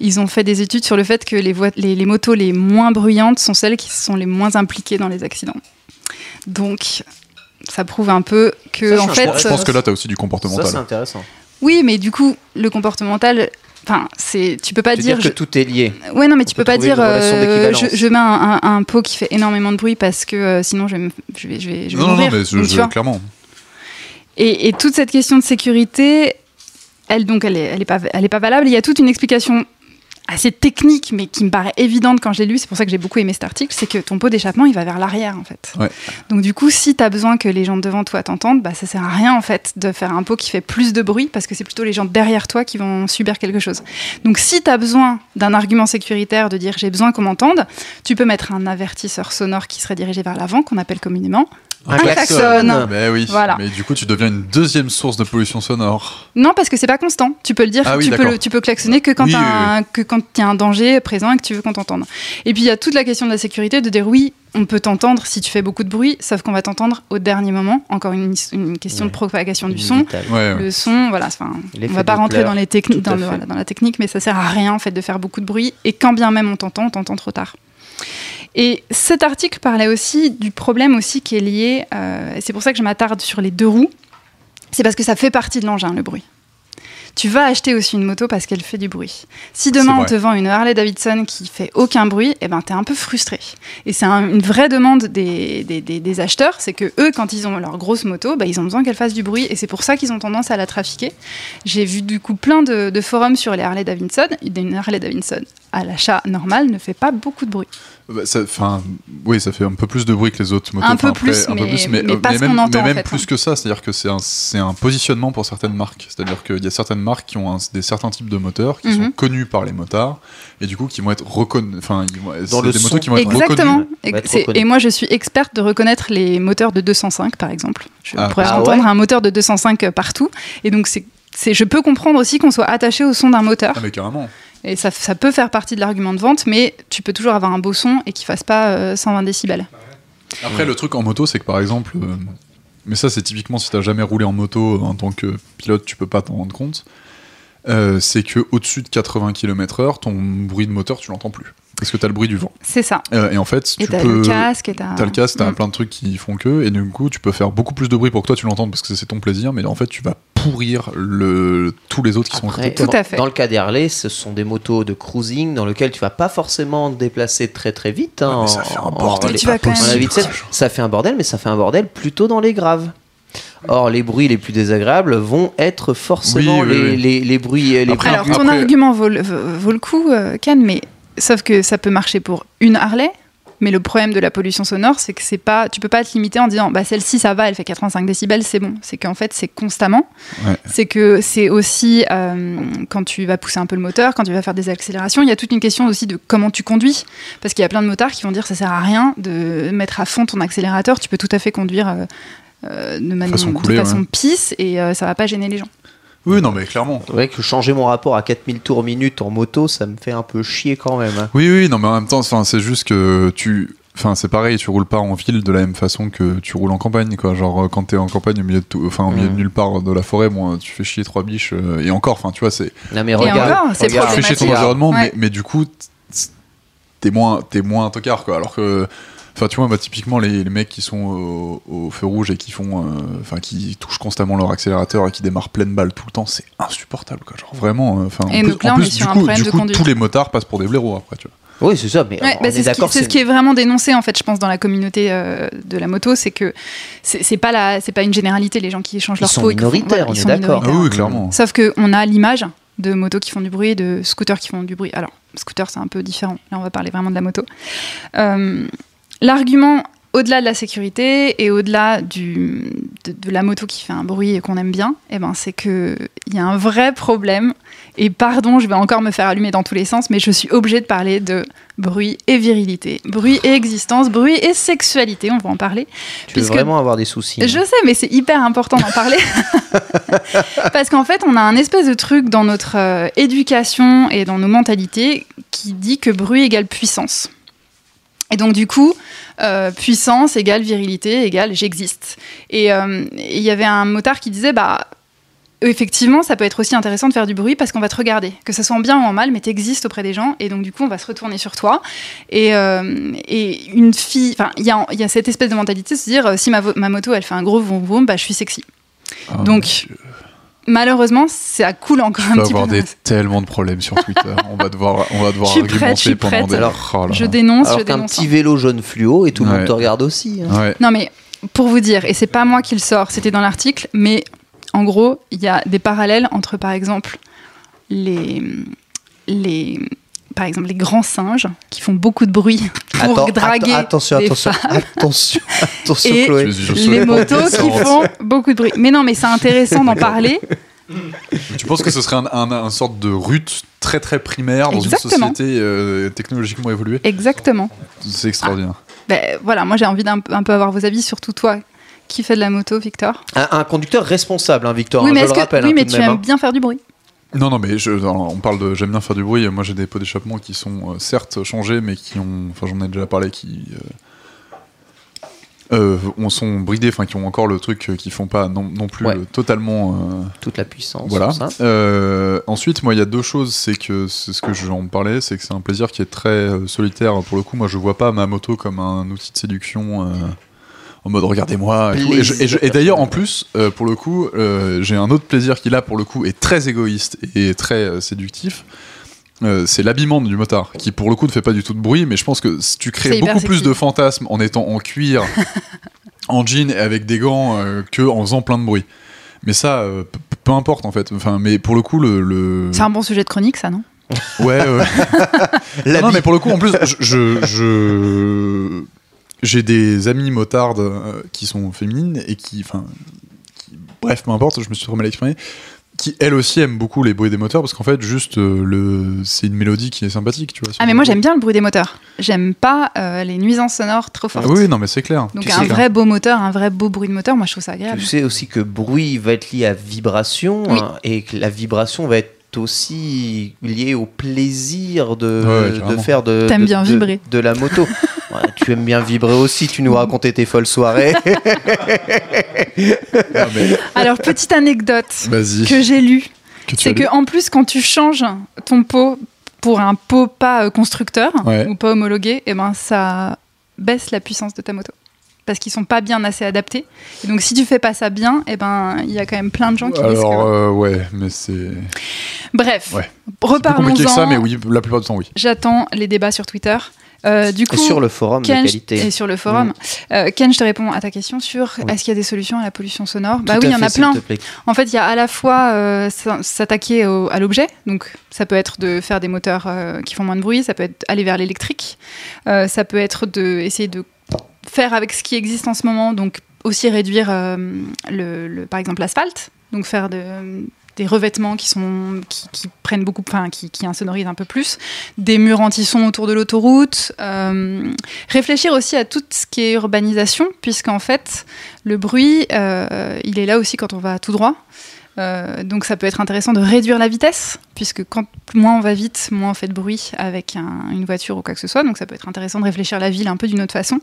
[SPEAKER 2] ils ont fait des études sur le fait que les, les, les motos les moins bruyantes sont celles qui sont les moins impliquées dans les accidents. Donc, ça prouve un peu que,
[SPEAKER 1] Ça,
[SPEAKER 2] en
[SPEAKER 1] je
[SPEAKER 2] fait,
[SPEAKER 1] pense-
[SPEAKER 3] Je pense que là, tu as aussi du
[SPEAKER 1] Ça,
[SPEAKER 3] comportemental.
[SPEAKER 1] c'est intéressant.
[SPEAKER 2] oui, mais du coup, le comportemental, enfin, c'est, tu peux pas dire,
[SPEAKER 1] dire que tout est lié.
[SPEAKER 2] ouais, non, mais tu peux pas dire, euh, je, je mets un, un- un pot qui fait énormément de bruit parce que euh, sinon je vais, me- je vais, je vais, je vais
[SPEAKER 3] non, non, mais je,
[SPEAKER 2] Donc,
[SPEAKER 3] clairement.
[SPEAKER 2] Et, et toute cette question de sécurité, elle donc elle est, elle est pas, elle est pas valable. Il y a toute une explication assez technique, mais qui me paraît évidente quand je l'ai lu. C'est pour ça que j'ai beaucoup aimé cet article. C'est que ton pot d'échappement, il va vers l'arrière en fait.
[SPEAKER 3] Ouais.
[SPEAKER 2] Donc du coup, si tu as besoin que les gens devant toi t'entendent, bah ça sert à rien en fait de faire un pot qui fait plus de bruit parce que c'est plutôt les gens derrière toi qui vont subir quelque chose. Donc si tu as besoin d'un argument sécuritaire de dire j'ai besoin qu'on m'entende, tu peux mettre un avertisseur sonore qui serait dirigé vers l'avant qu'on appelle communément
[SPEAKER 1] Un
[SPEAKER 2] klaxon.
[SPEAKER 1] klaxon.
[SPEAKER 3] Ben oui.
[SPEAKER 2] Voilà.
[SPEAKER 3] Mais du coup, tu deviens une deuxième source de pollution sonore.
[SPEAKER 2] Non, parce que c'est pas constant. Tu peux le dire,
[SPEAKER 3] Ah oui,
[SPEAKER 2] tu, peux le- tu peux klaxonner que quand
[SPEAKER 3] Oui,
[SPEAKER 2] t'as
[SPEAKER 3] oui,
[SPEAKER 2] un- que quand il y a un danger présent et que tu veux qu'on t'entende. Et puis il y a toute la question de la sécurité, de dire oui, on peut t'entendre si tu fais beaucoup de bruit, sauf qu'on va t'entendre au dernier moment. Encore une, une question de propagation du son.
[SPEAKER 3] Ouais, ouais.
[SPEAKER 2] Le son, voilà, enfin, on va pas rentrer dans les techniques,
[SPEAKER 1] tout à
[SPEAKER 2] dans, le-
[SPEAKER 1] fait.
[SPEAKER 2] voilà, dans la technique, mais ça sert à rien en fait de faire beaucoup de bruit. Et quand bien même on t'entend, on t'entend trop tard. Et cet article parlait aussi du problème aussi qui est lié, euh, et c'est pour ça que je m'attarde sur les deux roues, c'est parce que ça fait partie de l'engin, le bruit. Tu vas acheter aussi une moto parce qu'elle fait du bruit. Si demain on te vend une Harley Davidson qui fait aucun bruit, eh ben t'es un peu frustré. Et c'est un- une vraie demande des, des- des- des acheteurs, c'est que eux, quand ils ont leur grosse moto, bah, ils ont besoin qu'elle fasse du bruit, et c'est pour ça qu'ils ont tendance à la trafiquer. J'ai vu du coup plein de, de forums sur les Harley Davidson. Une Harley Davidson à l'achat normal ne fait pas beaucoup de bruit.
[SPEAKER 3] Bah, ça, enfin, oui, ça fait un peu plus de bruit que les autres motos.
[SPEAKER 2] Un peu
[SPEAKER 3] Enfin, après,
[SPEAKER 2] plus,
[SPEAKER 3] un peu
[SPEAKER 2] mais-
[SPEAKER 3] plus, mais,
[SPEAKER 2] mais
[SPEAKER 3] euh,
[SPEAKER 2] pas ce
[SPEAKER 3] même,
[SPEAKER 2] qu'on entend,
[SPEAKER 3] mais même
[SPEAKER 2] en fait,
[SPEAKER 3] plus
[SPEAKER 2] hein.
[SPEAKER 3] que ça, c'est-à-dire que c'est un, positionnement pour certaines marques. C'est-à-dire qu'il y a certaines marques qui ont un- des certains types de moteurs qui sont
[SPEAKER 2] Mhm.
[SPEAKER 3] connus par les motards et du coup qui vont être reconnus. Enfin, c'est
[SPEAKER 1] le
[SPEAKER 3] des
[SPEAKER 1] son.
[SPEAKER 3] motos qui vont être
[SPEAKER 2] Exactement.
[SPEAKER 3] reconnues.
[SPEAKER 2] Et moi, je suis experte de reconnaître les moteurs de 205, par exemple. Je
[SPEAKER 3] Ah,
[SPEAKER 2] pourrais
[SPEAKER 1] ah
[SPEAKER 2] entendre
[SPEAKER 1] ouais
[SPEAKER 2] un moteur de 205 partout. Et donc, c'est- je peux comprendre aussi qu'on soit attaché au son d'un moteur.
[SPEAKER 3] Ah mais carrément.
[SPEAKER 2] Et ça, peut faire partie de l'argument de vente, mais tu peux toujours avoir un beau son et qu'il fasse pas euh, 120 décibels.
[SPEAKER 3] Après, le truc en moto, c'est que par exemple, euh, mais ça, c'est typiquement si t'as jamais roulé en moto euh, en tant que pilote, tu peux pas t'en rendre compte. Euh, c'est que au-dessus de 80 km/h, ton bruit de moteur, tu l'entends plus. Parce que t'as le bruit du vent.
[SPEAKER 2] C'est ça.
[SPEAKER 3] Euh, et en fait,
[SPEAKER 2] Et
[SPEAKER 3] tu peux.
[SPEAKER 2] le casque et t'as.
[SPEAKER 3] T'as le casque, t'as
[SPEAKER 2] Mm.
[SPEAKER 3] plein de trucs qui font que, et du coup, tu peux faire beaucoup plus de bruit pour que toi tu l'entendes parce que c'est ton plaisir, mais en fait, tu vas pourrir le... tous les autres qui sont à côté.
[SPEAKER 2] Tout à fait.
[SPEAKER 1] Dans le cas des Harley, ce sont des motos de cruising dans lesquelles tu vas pas forcément te déplacer très très vite. hein,
[SPEAKER 3] Ouais, mais ça fait un bordel
[SPEAKER 2] tu vas quand même-
[SPEAKER 1] ça fait un bordel, mais ça fait un bordel plutôt dans les graves. Or, les bruits les plus désagréables vont être forcément
[SPEAKER 3] Oui, oui,
[SPEAKER 1] les,
[SPEAKER 3] oui.
[SPEAKER 1] Les, les bruits. Les
[SPEAKER 3] Après,
[SPEAKER 2] Alors, ton
[SPEAKER 3] Après-
[SPEAKER 2] argument vaut le, vaut le coup, euh, Ken, mais sauf que ça peut marcher pour une Harley Mais le problème de la pollution sonore, c'est que c'est pas, tu peux pas te limiter en disant, bah celle-ci ça va, elle fait 85 décibels, c'est bon. C'est qu'en fait c'est constamment.
[SPEAKER 3] Ouais.
[SPEAKER 2] C'est que c'est aussi euh, quand tu vas pousser un peu le moteur, quand tu vas faire des accélérations, il y a toute une question aussi de comment tu conduis, parce qu'il y a plein de motards qui vont dire ça sert à rien de mettre à fond ton accélérateur. Tu peux tout à fait conduire. euh, euh, de, manière,
[SPEAKER 3] Façon
[SPEAKER 2] de
[SPEAKER 3] coulée,
[SPEAKER 2] façon
[SPEAKER 3] ouais.
[SPEAKER 2] pisse et ça va pas gêner les gens.
[SPEAKER 3] Oui, non, mais clairement.
[SPEAKER 1] C'est vrai que changer mon rapport à 4000 tours minute en moto, ça me fait un peu chier quand même. hein.
[SPEAKER 3] Oui, oui, non, mais en même temps, enfin, c'est juste que tu. Enfin, c'est pareil, tu roules pas en ville de la même façon que tu roules en campagne, quoi. Genre, euh, quand t'es en campagne au milieu de tout, enfin, au milieu de
[SPEAKER 1] Mm.
[SPEAKER 3] nulle part de la forêt, bon, tu fais chier trois biches, euh, et encore, enfin, tu vois, c'est.
[SPEAKER 1] Non mais regarde,
[SPEAKER 2] c'est.
[SPEAKER 3] Tu fais chier ton environnement,
[SPEAKER 2] Ouais.
[SPEAKER 3] mais, mais du coup, t'es moins, t'es moins un tocard, quoi. Alors que. Enfin, tu vois, bah, typiquement, les, les mecs qui sont au, au feu rouge et qui font. euh, Enfin, qui touchent constamment leur accélérateur et qui démarrent pleine balle tout le temps, c'est insupportable, quoi. Genre, vraiment. euh, Enfin, en
[SPEAKER 2] Et
[SPEAKER 3] plus,
[SPEAKER 2] là,
[SPEAKER 3] en
[SPEAKER 2] on
[SPEAKER 3] plus,
[SPEAKER 2] est
[SPEAKER 3] du
[SPEAKER 2] sur un
[SPEAKER 3] coup,
[SPEAKER 2] problème
[SPEAKER 3] du
[SPEAKER 2] de
[SPEAKER 3] coup,
[SPEAKER 2] conduite.
[SPEAKER 3] tous les motards passent pour des blaireaux après, tu vois.
[SPEAKER 1] Oui, c'est ça, mais
[SPEAKER 2] Ouais, bah,
[SPEAKER 1] est
[SPEAKER 2] c'est ce, qui-
[SPEAKER 1] d'accord.
[SPEAKER 2] c'est ce qui est vraiment dénoncé en fait, je pense, dans la communauté euh, de la moto, c'est que c'est c'est pas la, c'est pas une généralité les gens qui échangent
[SPEAKER 1] Ils
[SPEAKER 2] leur
[SPEAKER 1] sont
[SPEAKER 2] peau. et qui font-
[SPEAKER 1] minoritaires, on
[SPEAKER 2] ils
[SPEAKER 1] est
[SPEAKER 2] sont
[SPEAKER 1] d'accord.
[SPEAKER 3] Ah oui, clairement.
[SPEAKER 2] Sauf que on a l'image de motos qui font du bruit, de scooters qui font du bruit. Alors, scooter c'est un peu différent. Là, on va parler vraiment de la moto. Euh, L'argument au-delà de la sécurité et au-delà de, de la moto qui fait un bruit et qu'on aime bien, eh ben, c'est qu'il y a un vrai problème. Et pardon, je vais encore me faire allumer dans tous les sens, mais je suis obligée de parler de bruit et virilité, bruit et existence, bruit et sexualité, on va en parler.
[SPEAKER 1] Tu veux vraiment avoir des soucis. hein.
[SPEAKER 2] Je sais, mais c'est hyper important d'en parler. Parce qu'en fait, on a un espèce de truc dans notre euh, éducation et dans nos mentalités qui dit que bruit égale puissance. Et donc, du coup, euh, puissance égale virilité égale j'existe. Et euh, et il y avait un motard qui disait, bah. Effectivement, ça peut être aussi intéressant de faire du bruit parce qu'on va te regarder, que ça soit en bien ou en mal, mais t'existes auprès des gens et donc du coup on va se retourner sur toi. Et, euh, et une fille, enfin il y y a cette espèce de mentalité de se dire si ma moto elle fait un gros vroom vroom, bah je suis sexy.
[SPEAKER 3] Ah,
[SPEAKER 2] Donc, Malheureusement, ça coule encore
[SPEAKER 3] Tu
[SPEAKER 2] un petit peu.
[SPEAKER 3] avoir
[SPEAKER 2] dans
[SPEAKER 3] des,
[SPEAKER 2] la-
[SPEAKER 3] tellement de problèmes sur Twitter. on va devoir, on va devoir
[SPEAKER 2] Je suis prête,
[SPEAKER 3] argumenter
[SPEAKER 2] je suis
[SPEAKER 3] pendant
[SPEAKER 2] prête.
[SPEAKER 3] des
[SPEAKER 1] Alors,
[SPEAKER 3] Oh là
[SPEAKER 2] Je dénonce, je
[SPEAKER 1] Alors qu'un
[SPEAKER 2] dénonce.
[SPEAKER 1] petit vélo jaune fluo et tout le
[SPEAKER 3] Ouais.
[SPEAKER 1] monde te regarde aussi. hein.
[SPEAKER 3] Ouais.
[SPEAKER 2] Non, mais pour vous dire, et c'est pas moi qui le sors, c'était dans l'article, mais en gros, il y a des parallèles entre, par exemple, les, les, par exemple, les grands singes qui font beaucoup de bruit pour
[SPEAKER 1] Attends,
[SPEAKER 2] draguer
[SPEAKER 1] atten- attention,
[SPEAKER 2] les
[SPEAKER 1] attention,
[SPEAKER 2] femmes.
[SPEAKER 1] attention, attention,
[SPEAKER 2] Et
[SPEAKER 1] Chloé.
[SPEAKER 2] Les motos qui font beaucoup de bruit. Mais non, mais c'est intéressant d'en parler.
[SPEAKER 3] Tu penses que ce serait un, un, un sorte de rut très très primaire dans
[SPEAKER 2] Exactement.
[SPEAKER 3] une société euh, technologiquement évoluée?
[SPEAKER 2] Exactement.
[SPEAKER 3] C'est extraordinaire.
[SPEAKER 2] Ben, voilà, moi j'ai envie d'un peu- avoir vos avis, surtout toi qui fais de la moto, Victor?
[SPEAKER 1] Un, un conducteur responsable, hein, Victor.
[SPEAKER 2] oui,
[SPEAKER 1] hein,
[SPEAKER 2] mais,
[SPEAKER 1] je le
[SPEAKER 2] que,
[SPEAKER 1] rappelle.
[SPEAKER 2] oui,
[SPEAKER 1] hein,
[SPEAKER 2] mais tu
[SPEAKER 1] même,
[SPEAKER 2] aimes
[SPEAKER 1] hein.
[SPEAKER 2] bien faire du bruit.
[SPEAKER 3] Non, non, mais je, on parle de. J'aime bien faire du bruit. Moi, j'ai des pots d'échappement qui sont euh, certes changés, mais qui ont. Enfin, j'en ai déjà parlé, qui. Euh, euh, on sont bridés, enfin, qui ont encore le truc qui font pas non, non plus
[SPEAKER 1] Ouais.
[SPEAKER 3] totalement.
[SPEAKER 1] Toute la puissance.
[SPEAKER 3] Voilà.
[SPEAKER 1] ça.
[SPEAKER 3] Ensuite, moi, il y a deux choses. C'est que c'est ce que j'en parlais, c'est que c'est un plaisir qui est très solitaire. Pour le coup, moi, je vois pas ma moto comme un outil de séduction. En mode regardez-moi et d'ailleurs en plus euh, pour le coup euh, j'ai un autre plaisir qui là pour le coup est très égoïste et très euh, séductif. C'est l'habillement du motard qui pour le coup ne fait pas du tout de bruit mais je pense que tu crées beaucoup plus de fantasmes en étant en cuir en jean et avec des gants que en faisant plein de bruit. Mais ça peu importe en fait. Enfin mais pour le coup le, le...
[SPEAKER 2] C'est un bon sujet de chronique, ça, non?
[SPEAKER 3] Ouais, ouais. Non, mais pour le coup, en plus, je, je- je- j'ai des amies motardes euh, qui sont féminines et qui, enfin, bref, peu importe, je me suis trop mal exprimé, qui elles aussi aiment beaucoup les bruits des moteurs parce qu'en fait, juste euh, le, c'est une mélodie qui est sympathique, tu vois.
[SPEAKER 2] Ah, mais moi
[SPEAKER 3] bruit.
[SPEAKER 2] j'aime bien le bruit des moteurs. J'aime pas euh, les nuisances sonores trop
[SPEAKER 3] Ah
[SPEAKER 2] fortes.
[SPEAKER 3] oui, non, mais c'est clair.
[SPEAKER 2] Donc
[SPEAKER 1] Tu
[SPEAKER 2] un vrai beau moteur, un vrai beau bruit de moteur, moi je trouve ça agréable.
[SPEAKER 1] Tu sais aussi que bruit va être lié à vibration
[SPEAKER 2] Oui.
[SPEAKER 1] hein, et que la vibration va être aussi liée au plaisir de,
[SPEAKER 3] Ouais,
[SPEAKER 1] de faire de,
[SPEAKER 2] T'aimes
[SPEAKER 1] de-
[SPEAKER 2] bien
[SPEAKER 1] de-
[SPEAKER 2] vibrer.
[SPEAKER 1] de la moto. Ouais, tu aimes bien vibrer aussi, tu nous racontais tes folles soirées.
[SPEAKER 3] Mais
[SPEAKER 2] Alors petite anecdote que j'ai lue, c'est que en plus quand tu changes ton pot pour un pot pas euh, constructeur
[SPEAKER 3] Ouais.
[SPEAKER 2] ou pas homologué, et ben ça baisse la puissance de ta moto. Parce qu'ils sont pas bien assez adaptés. Et donc si tu fais pas ça bien, et ben il y a quand même plein de gens qui
[SPEAKER 3] Alors,
[SPEAKER 2] que-
[SPEAKER 3] euh, ouais, mais c'est.
[SPEAKER 2] Bref,
[SPEAKER 3] Ouais. C'est plus compliqué que ça,
[SPEAKER 2] reparlons-en.
[SPEAKER 3] mais oui, la plupart du temps, oui.
[SPEAKER 2] J'attends les débats sur Twitter. Euh, du coup,
[SPEAKER 1] Et sur le forum
[SPEAKER 2] Ken,
[SPEAKER 1] de
[SPEAKER 2] je-
[SPEAKER 1] qualité.
[SPEAKER 2] et sur le forum. Euh, Ken, je te réponds à ta question sur
[SPEAKER 1] Oui.
[SPEAKER 2] est-ce qu'il y a des solutions à la pollution sonore? Bah
[SPEAKER 1] Tout
[SPEAKER 2] oui, il y en a plein. En fait, il y a à la fois euh, s'attaquer à l'objet, donc ça peut être de faire des moteurs euh, qui font moins de bruit, ça peut être aller vers l'électrique, euh, ça peut être de essayer de faire avec ce qui existe en ce moment, donc aussi réduire euh, le, par exemple l'asphalte, donc faire de- des revêtements qui sont qui, qui prennent beaucoup, enfin qui, qui insonorisent un peu plus, des murs anti-son autour de l'autoroute, euh, réfléchir aussi à tout ce qui est urbanisation, puisqu'en fait le bruit, euh, il est là aussi quand on va tout droit. Euh, donc ça peut être intéressant de réduire la vitesse, puisque quand moins on va vite, moins on fait de bruit avec un- une voiture ou quoi que ce soit. Donc ça peut être intéressant de réfléchir la ville un peu d'une autre façon.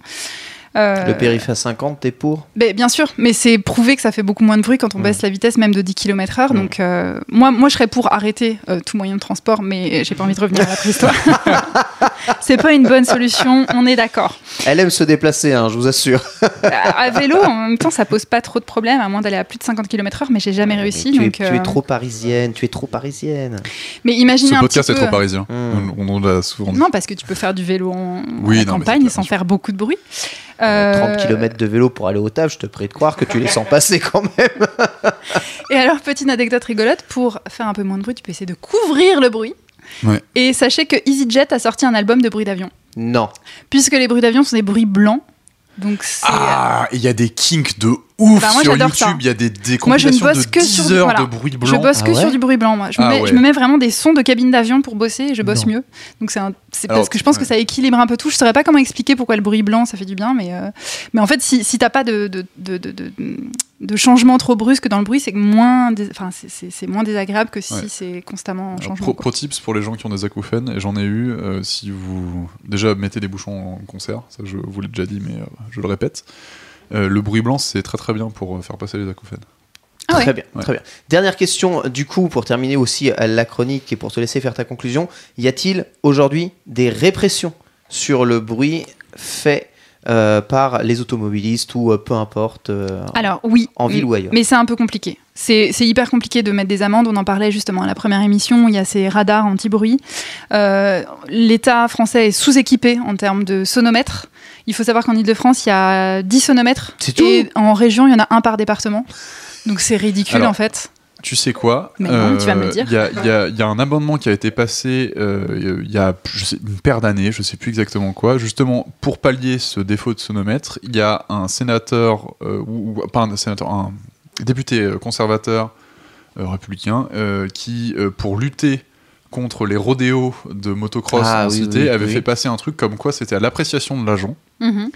[SPEAKER 2] Euh,
[SPEAKER 1] Le périph' à 50, t'es pour?
[SPEAKER 2] Ben, bien sûr, mais c'est prouvé que ça fait beaucoup moins de bruit quand on
[SPEAKER 1] Mm.
[SPEAKER 2] baisse la vitesse, même de 10 km/h. Donc, euh, moi, moi, je serais pour arrêter euh, tout moyen de transport, mais j'ai pas envie de revenir à la préhistoire. c'est pas une bonne solution, on est d'accord.
[SPEAKER 1] Elle aime se déplacer, hein, je vous assure.
[SPEAKER 2] À, à vélo, en même temps, ça pose pas trop de problèmes, à moins d'aller à plus de 50 km/h, mais j'ai jamais réussi.
[SPEAKER 1] tu, es,
[SPEAKER 2] donc,
[SPEAKER 1] tu es trop parisienne, tu es trop parisienne.
[SPEAKER 2] Mais imaginez
[SPEAKER 3] Ce
[SPEAKER 2] un
[SPEAKER 3] podcast
[SPEAKER 2] petit
[SPEAKER 3] est
[SPEAKER 2] peu.
[SPEAKER 3] trop parisien.
[SPEAKER 1] Hmm.
[SPEAKER 3] On, on l'a souvent dit.
[SPEAKER 2] Non, parce que tu peux faire du vélo en,
[SPEAKER 3] Oui,
[SPEAKER 2] en
[SPEAKER 3] non, mais
[SPEAKER 2] campagne
[SPEAKER 3] c'est
[SPEAKER 2] sans faire beaucoup de bruit.
[SPEAKER 1] 30
[SPEAKER 2] Euh,
[SPEAKER 1] km de vélo pour aller au taf, je te prie de croire que tu les sens passer quand même.
[SPEAKER 2] Et alors, petite anecdote rigolote, pour faire un peu moins de bruit, tu peux essayer de couvrir le bruit.
[SPEAKER 3] Ouais.
[SPEAKER 2] Et sachez que EasyJet a sorti un album de bruit d'avion.
[SPEAKER 1] Non.
[SPEAKER 2] Puisque les bruits d'avion sont des bruits blancs. Donc.
[SPEAKER 3] Ah, il y a des kinks de ouf
[SPEAKER 2] Bah, moi,
[SPEAKER 3] sur YouTube. Il y a des, des
[SPEAKER 2] Moi, je ne bosse
[SPEAKER 3] de
[SPEAKER 2] que
[SPEAKER 3] 10
[SPEAKER 2] sur-
[SPEAKER 3] heures
[SPEAKER 2] voilà.
[SPEAKER 3] de bruit
[SPEAKER 2] je
[SPEAKER 3] blanc.
[SPEAKER 2] bosse que
[SPEAKER 1] Ah ouais
[SPEAKER 2] sur du bruit blanc, moi. Je, me
[SPEAKER 3] Ah
[SPEAKER 2] mets,
[SPEAKER 3] ouais.
[SPEAKER 2] je me mets vraiment des sons de cabine d'avion pour bosser et je bosse
[SPEAKER 3] Non.
[SPEAKER 2] mieux. Donc c'est parce que je pense que ça équilibre un peu tout. Je saurais pas comment expliquer pourquoi le bruit blanc ça fait du bien, mais, euh, mais en fait, si, si t'as pas de, de, de, de, changement trop brusque dans le bruit, c'est moins, enfin, c'est- moins désagréable que si
[SPEAKER 3] Ouais.
[SPEAKER 2] c'est constamment en changement.
[SPEAKER 3] pro tips pour les gens qui ont des acouphènes, et j'en ai eu, euh, si vous déjà mettez des bouchons en concert, ça je vous l'ai déjà dit, mais euh, je le répète. Euh, le bruit blanc, c'est très très bien pour euh, faire passer les acouphènes.
[SPEAKER 2] Ah ouais.
[SPEAKER 1] Très bien,
[SPEAKER 3] Ouais.
[SPEAKER 1] très bien. Dernière question, du coup, pour terminer aussi euh, la chronique et pour te laisser faire ta conclusion, y a-t-il aujourd'hui des répressions sur le bruit fait euh, par les automobilistes ou euh, peu importe euh,
[SPEAKER 2] Alors oui.
[SPEAKER 1] en ville ou ailleurs?
[SPEAKER 2] Mais c'est un peu compliqué. C'est c'est hyper compliqué de mettre des amendes. On en parlait justement à la première émission. Il y a ces radars anti-bruit. Euh, L'État français est sous-équipé en termes de sonomètres. Il faut savoir qu'en Ile-de-France, il y a 10 sonomètres.
[SPEAKER 1] C'est tout
[SPEAKER 2] Et en région, il y en a un par département. Donc c'est ridicule
[SPEAKER 3] Alors,
[SPEAKER 2] en fait.
[SPEAKER 3] Tu sais quoi Euh. Il y a, il y il y a un amendement qui a été passé euh, il y a sais, une paire d'années, je sais plus exactement quoi. Justement, pour pallier ce défaut de sonomètre, il y a un sénateur, euh, ou, pas un sénateur, un député euh, conservateur euh, républicain euh, qui, euh, pour lutter contre les rodéos de motocross
[SPEAKER 1] Ah,
[SPEAKER 3] en
[SPEAKER 1] oui,
[SPEAKER 3] cité,
[SPEAKER 1] oui,
[SPEAKER 3] avait
[SPEAKER 1] oui.
[SPEAKER 3] fait passer un truc comme quoi c'était à l'appréciation de l'agent.
[SPEAKER 2] Mhm.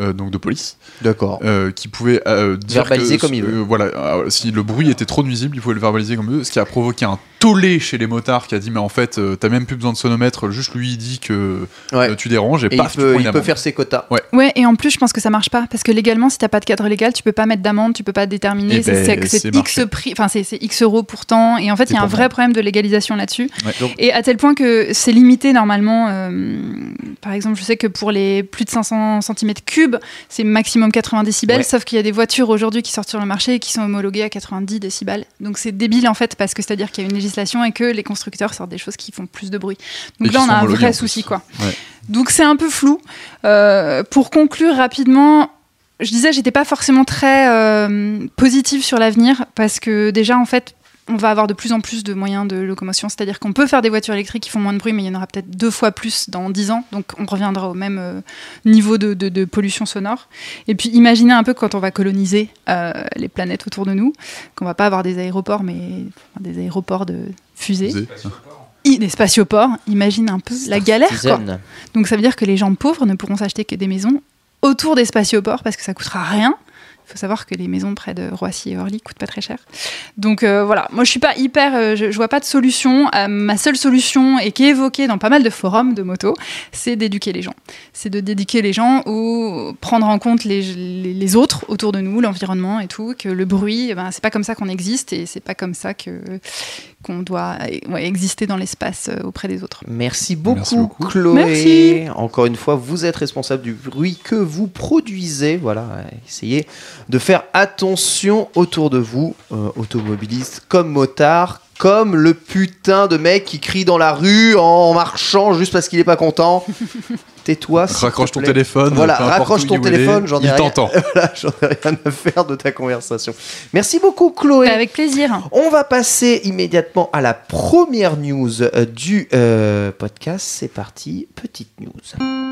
[SPEAKER 3] euh, donc de police,
[SPEAKER 1] D'accord.
[SPEAKER 3] euh, qui pouvait euh, dire
[SPEAKER 1] Verbaliser
[SPEAKER 3] que,
[SPEAKER 1] comme il veut.
[SPEAKER 3] euh, voilà, euh, si le bruit était trop nuisible, il pouvait le verbaliser comme il veut, ce qui a provoqué un tollé chez les motards qui a dit mais en fait euh, t'as même plus besoin de sonomètre, juste lui il dit que
[SPEAKER 1] Ouais.
[SPEAKER 3] euh, tu déranges et,
[SPEAKER 1] Et
[SPEAKER 3] paf,
[SPEAKER 1] il peut, il faire ses quotas.
[SPEAKER 2] Ouais, et en plus, je pense que ça marche pas parce que légalement, si t'as pas de cadre légal, tu peux pas mettre d'amende, tu peux pas déterminer.
[SPEAKER 3] Eh
[SPEAKER 2] c'est
[SPEAKER 3] ben,
[SPEAKER 2] c'est- c'est
[SPEAKER 3] c'est
[SPEAKER 2] X prix, enfin c'est c'est X euros pourtant. Et en fait, il y a
[SPEAKER 3] C'est
[SPEAKER 2] un vrai
[SPEAKER 3] moi.
[SPEAKER 2] problème de légalisation là-dessus.
[SPEAKER 3] Ouais.
[SPEAKER 1] Donc-
[SPEAKER 2] Et à tel point que c'est limité normalement. euh, par exemple, je sais que pour les plus de 500 cm3, c'est maximum 80 décibels.
[SPEAKER 1] Ouais.
[SPEAKER 2] Sauf qu'il y a des voitures aujourd'hui qui sortent sur le marché et qui sont homologuées à 90 décibels. Donc c'est débile en fait parce que c'est-à-dire qu'il y a une législation et que les constructeurs sortent des choses qui font plus de bruit. Donc là, on a un vrai souci quoi.
[SPEAKER 3] Ouais.
[SPEAKER 2] Donc c'est un peu flou. Euh, pour conclure rapidement, je disais j'étais pas forcément très euh, positive sur l'avenir parce que déjà en fait on va avoir de plus en plus de moyens de locomotion, c'est-à-dire qu'on peut faire des voitures électriques qui font moins de bruit, mais il y en aura peut-être deux fois plus dans 10 ans, donc on reviendra au même euh, niveau de, de- de pollution sonore. Et puis imaginez un peu quand on va coloniser euh, les planètes autour de nous, qu'on va pas avoir des aéroports, mais enfin, des aéroports de fusées. I- des spatioports. Imagine un peu la galère, quoi. Donc ça veut dire que les gens pauvres ne pourront s'acheter que des maisons autour des spatioports parce que ça coûtera rien. Faut savoir que les maisons près de Roissy et Orly coûtent pas très cher. Donc euh, voilà, moi je suis pas hyper, euh, je, je vois pas de solution. Euh, ma seule solution et qui est évoquée dans pas mal de forums de moto, c'est d'éduquer les gens. C'est de d'éduquer les gens ou prendre en compte les autres autour de nous, l'environnement et tout, que le bruit, eh ben, c'est pas comme ça qu'on existe et c'est pas comme ça que qu'on doit ouais, exister dans l'espace euh, auprès des autres.
[SPEAKER 1] Merci beaucoup,
[SPEAKER 3] Merci beaucoup.
[SPEAKER 1] Chloé.
[SPEAKER 2] Merci.
[SPEAKER 1] Encore une fois, vous êtes responsable du bruit que vous produisez. Voilà, essayez de faire attention autour de vous, euh, automobilistes comme motards, comme le putain de mec qui crie dans la rue en marchant juste parce qu'il est pas content. Tais-toi. te
[SPEAKER 3] Raccroche ton téléphone.
[SPEAKER 1] Voilà, raccroche ton téléphone, j'en ai
[SPEAKER 3] Il
[SPEAKER 1] rien.
[SPEAKER 3] t'entend.
[SPEAKER 1] Voilà, j'en ai rien à faire de ta conversation. Merci beaucoup, Chloé.
[SPEAKER 2] Avec plaisir.
[SPEAKER 1] On va passer immédiatement à la première news euh, du euh, podcast. C'est parti, petite news.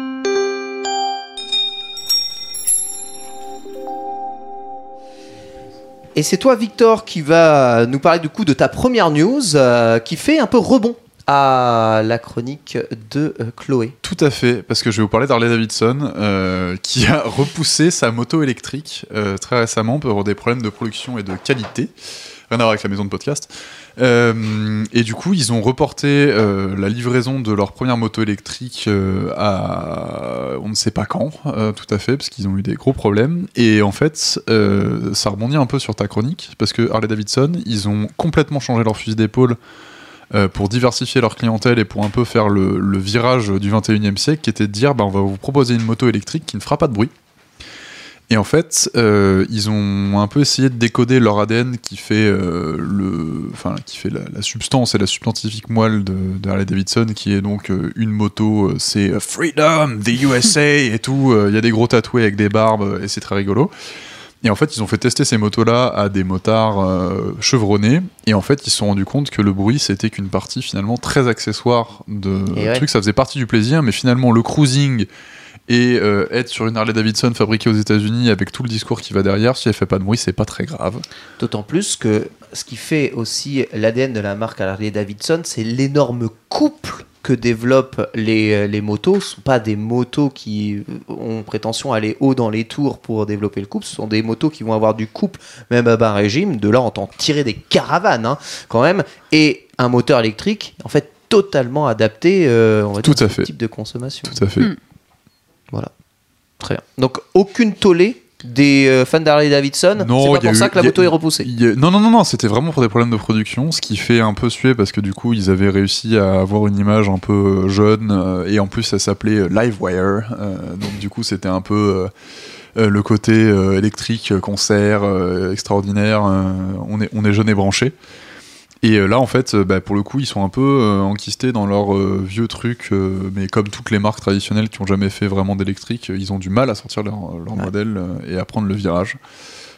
[SPEAKER 1] Et c'est toi, Victor, qui va nous parler du coup de ta première news euh, qui fait un peu rebond à la chronique de euh, Chloé.
[SPEAKER 3] Tout à fait, parce que je vais vous parler d'Harley Davidson, euh, qui a repoussé sa moto électrique euh, très récemment pour des problèmes de production et de qualité. Rien à voir avec la maison de podcast. Et du coup, ils ont reporté la livraison de leur première moto électrique à on ne sait pas quand, tout à fait, parce qu'ils ont eu des gros problèmes. Et en fait, ça rebondit un peu sur ta chronique, parce que Harley Davidson, ils ont complètement changé leur fusil d'épaule euh, pour diversifier leur clientèle et pour un peu faire le, virage du 21e siècle, qui était de dire bah, on va vous proposer une moto électrique qui ne fera pas de bruit. Et en fait, euh, ils ont un peu essayé de décoder leur ADN qui fait, euh, le, enfin, qui fait la, substance et la substantifique moelle de, Harley Davidson, qui est donc une moto, c'est Freedom, the USA et tout. Il y a des gros tatoués avec des barbes et c'est très rigolo. Et en fait, ils ont fait tester ces motos-là à des motards euh, chevronnés. Et en fait, ils se sont rendus compte que le bruit, c'était qu'une partie finalement très accessoire de
[SPEAKER 1] ouais.
[SPEAKER 3] truc. Ça faisait partie du plaisir, mais finalement, le cruising et euh, être sur une Harley Davidson fabriquée aux États-Unis avec tout le discours qui va derrière, si elle fait pas de bruit, c'est pas très grave.
[SPEAKER 1] D'autant plus que ce qui fait aussi l'ADN de la marque Harley Davidson, c'est l'énorme couple que développent les, euh, les motos. Ce ne sont pas des motos qui ont prétention à aller haut dans les tours pour développer le couple. Ce sont des motos qui vont avoir du couple, même à bas régime. De là, on entend tirer des caravanes, hein, quand même. Et un moteur électrique, en fait, totalement adapté euh, on va
[SPEAKER 3] Tout
[SPEAKER 1] dire,
[SPEAKER 3] à
[SPEAKER 1] ce
[SPEAKER 3] fait.
[SPEAKER 1] type de consommation.
[SPEAKER 3] Tout à fait.
[SPEAKER 2] Mm.
[SPEAKER 1] Voilà. Très bien. Donc, aucune tollée des euh, fans d'Harley Davidson. C'est pas pour
[SPEAKER 3] eu-
[SPEAKER 1] ça que la
[SPEAKER 3] a-
[SPEAKER 1] moto est repoussée.
[SPEAKER 3] A- Non, non, non, non, c'était vraiment pour des problèmes de production, ce qui fait un peu suer parce que du coup, ils avaient réussi à avoir une image un peu jeune euh, et en plus, ça s'appelait euh, Livewire. euh, donc, du coup, c'était un peu euh, euh, le côté euh, électrique, euh, concert, euh, extraordinaire. euh, on, est, on est jeune et branché. Et euh, là, en fait, euh, bah, pour le coup, ils sont un peu euh, enquistés dans leur vieux truc, mais comme toutes les marques traditionnelles qui ont jamais fait vraiment d'électrique, ils ont du mal à sortir leur, leur
[SPEAKER 1] Ouais.
[SPEAKER 3] modèle et à prendre le virage.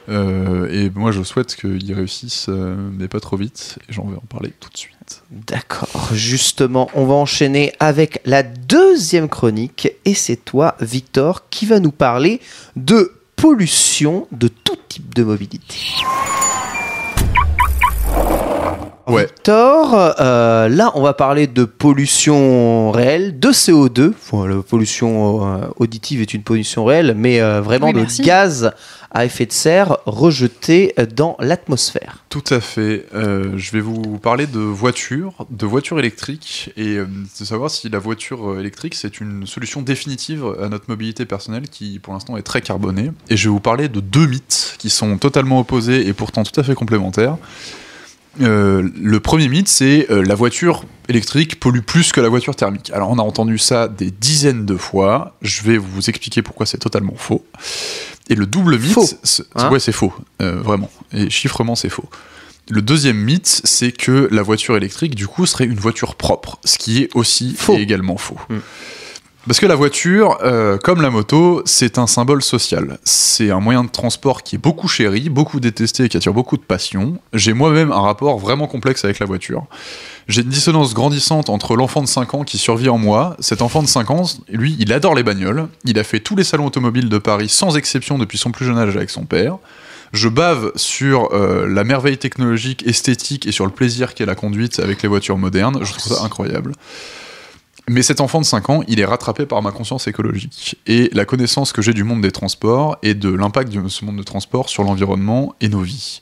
[SPEAKER 3] Euh, et moi, je souhaite qu'ils réussissent, euh, mais pas trop vite. Et j'en vais en parler tout de suite.
[SPEAKER 1] D'accord, justement, on va enchaîner avec la deuxième chronique et c'est toi, Victor, qui va nous parler de pollution de tout type de mobilité.
[SPEAKER 3] Ouais.
[SPEAKER 1] Victor, euh, là on va parler de pollution réelle, de CO2. Bon, la pollution euh, auditive est une pollution réelle, mais euh, vraiment
[SPEAKER 2] Oui,
[SPEAKER 1] de
[SPEAKER 2] merci.
[SPEAKER 1] gaz à effet de serre rejeté dans l'atmosphère.
[SPEAKER 3] Tout à fait. Euh, je vais vous parler de voitures, de voitures électriques, et euh, de savoir si la voiture électrique, c'est une solution définitive à notre mobilité personnelle qui, pour l'instant, est très carbonée. Et je vais vous parler de deux mythes qui sont totalement opposés et pourtant tout à fait complémentaires. Euh, le premier mythe, c'est euh, la voiture électrique pollue plus que la voiture thermique. Alors, on a entendu ça des dizaines de fois. Je vais vous expliquer pourquoi c'est totalement faux. Et le double mythe,
[SPEAKER 1] Faux.
[SPEAKER 3] c'est-
[SPEAKER 1] Hein
[SPEAKER 3] ouais, c'est faux, euh, vraiment. Et chiffrement, c'est faux. Le deuxième mythe, c'est que la voiture électrique, du coup, serait une voiture propre, ce qui est aussi
[SPEAKER 1] Faux.
[SPEAKER 3] et également faux.
[SPEAKER 1] Mm.
[SPEAKER 3] Parce que la voiture, euh, comme la moto, c'est un symbole social. C'est un moyen de transport qui est beaucoup chéri, beaucoup détesté et qui attire beaucoup de passion. J'ai moi-même un rapport vraiment complexe avec la voiture. J'ai une dissonance grandissante entre l'enfant de 5 ans qui survit en moi. Cet enfant de 5 ans, lui, il adore les bagnoles. Il a fait tous les salons automobiles de Paris sans exception depuis son plus jeune âge avec son père. Je bave sur euh, la merveille technologique, esthétique et sur le plaisir qu'est la conduite avec les voitures modernes. Je trouve ça incroyable. Mais cet enfant de 5 ans, il est rattrapé par ma conscience écologique et la connaissance que j'ai du monde des transports et de l'impact de ce monde de transport sur l'environnement et nos vies.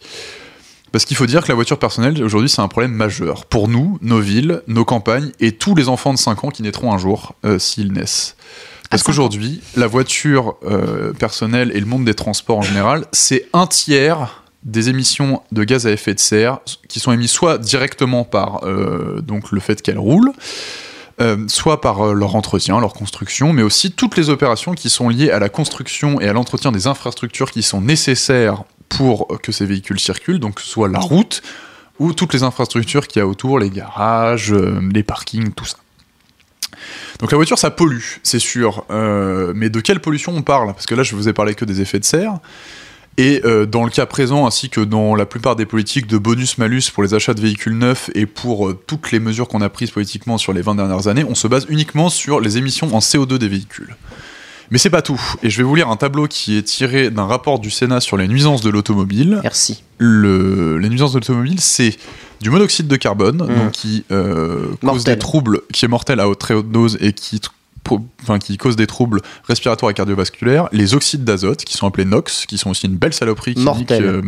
[SPEAKER 3] Parce qu'il faut dire que la voiture personnelle, aujourd'hui, c'est un problème majeur. Pour nous, nos villes, nos campagnes et tous les enfants de 5 ans qui naîtront un jour, euh, s'ils naissent. Parce qu'aujourd'hui, la voiture euh, personnelle et le monde des transports en général, c'est un tiers des émissions de gaz à effet de serre qui sont émises soit directement par euh, donc le fait qu'elles roulent, euh, soit par euh, leur entretien, leur construction, mais aussi toutes les opérations qui sont liées à la construction et à l'entretien des infrastructures qui sont nécessaires pour que ces véhicules circulent, donc soit la route ou toutes les infrastructures qu'il y a autour, les garages, euh, les parkings, tout ça. Donc la voiture, ça pollue, c'est sûr. Mais de quelle pollution on parle? Parce que là, je vous ai parlé que des effets de serre. Et euh, dans le cas présent, ainsi que dans la plupart des politiques de bonus-malus pour les achats de véhicules neufs et pour euh, toutes les mesures qu'on a prises politiquement sur les 20 dernières années, on se base uniquement sur les émissions en CO2 des véhicules. Mais c'est pas tout. Et je vais vous lire un tableau qui est tiré d'un rapport du Sénat sur les nuisances de l'automobile.
[SPEAKER 1] Merci.
[SPEAKER 3] Le, les nuisances de l'automobile, c'est du monoxyde de carbone, donc qui euh, cause des troubles, qui est mortel à haute, très haute dose et qui, enfin, qui cause des troubles respiratoires et cardiovasculaires. Les oxydes d'azote, qui sont appelés NOx, qui sont aussi une belle saloperie qui nique euh,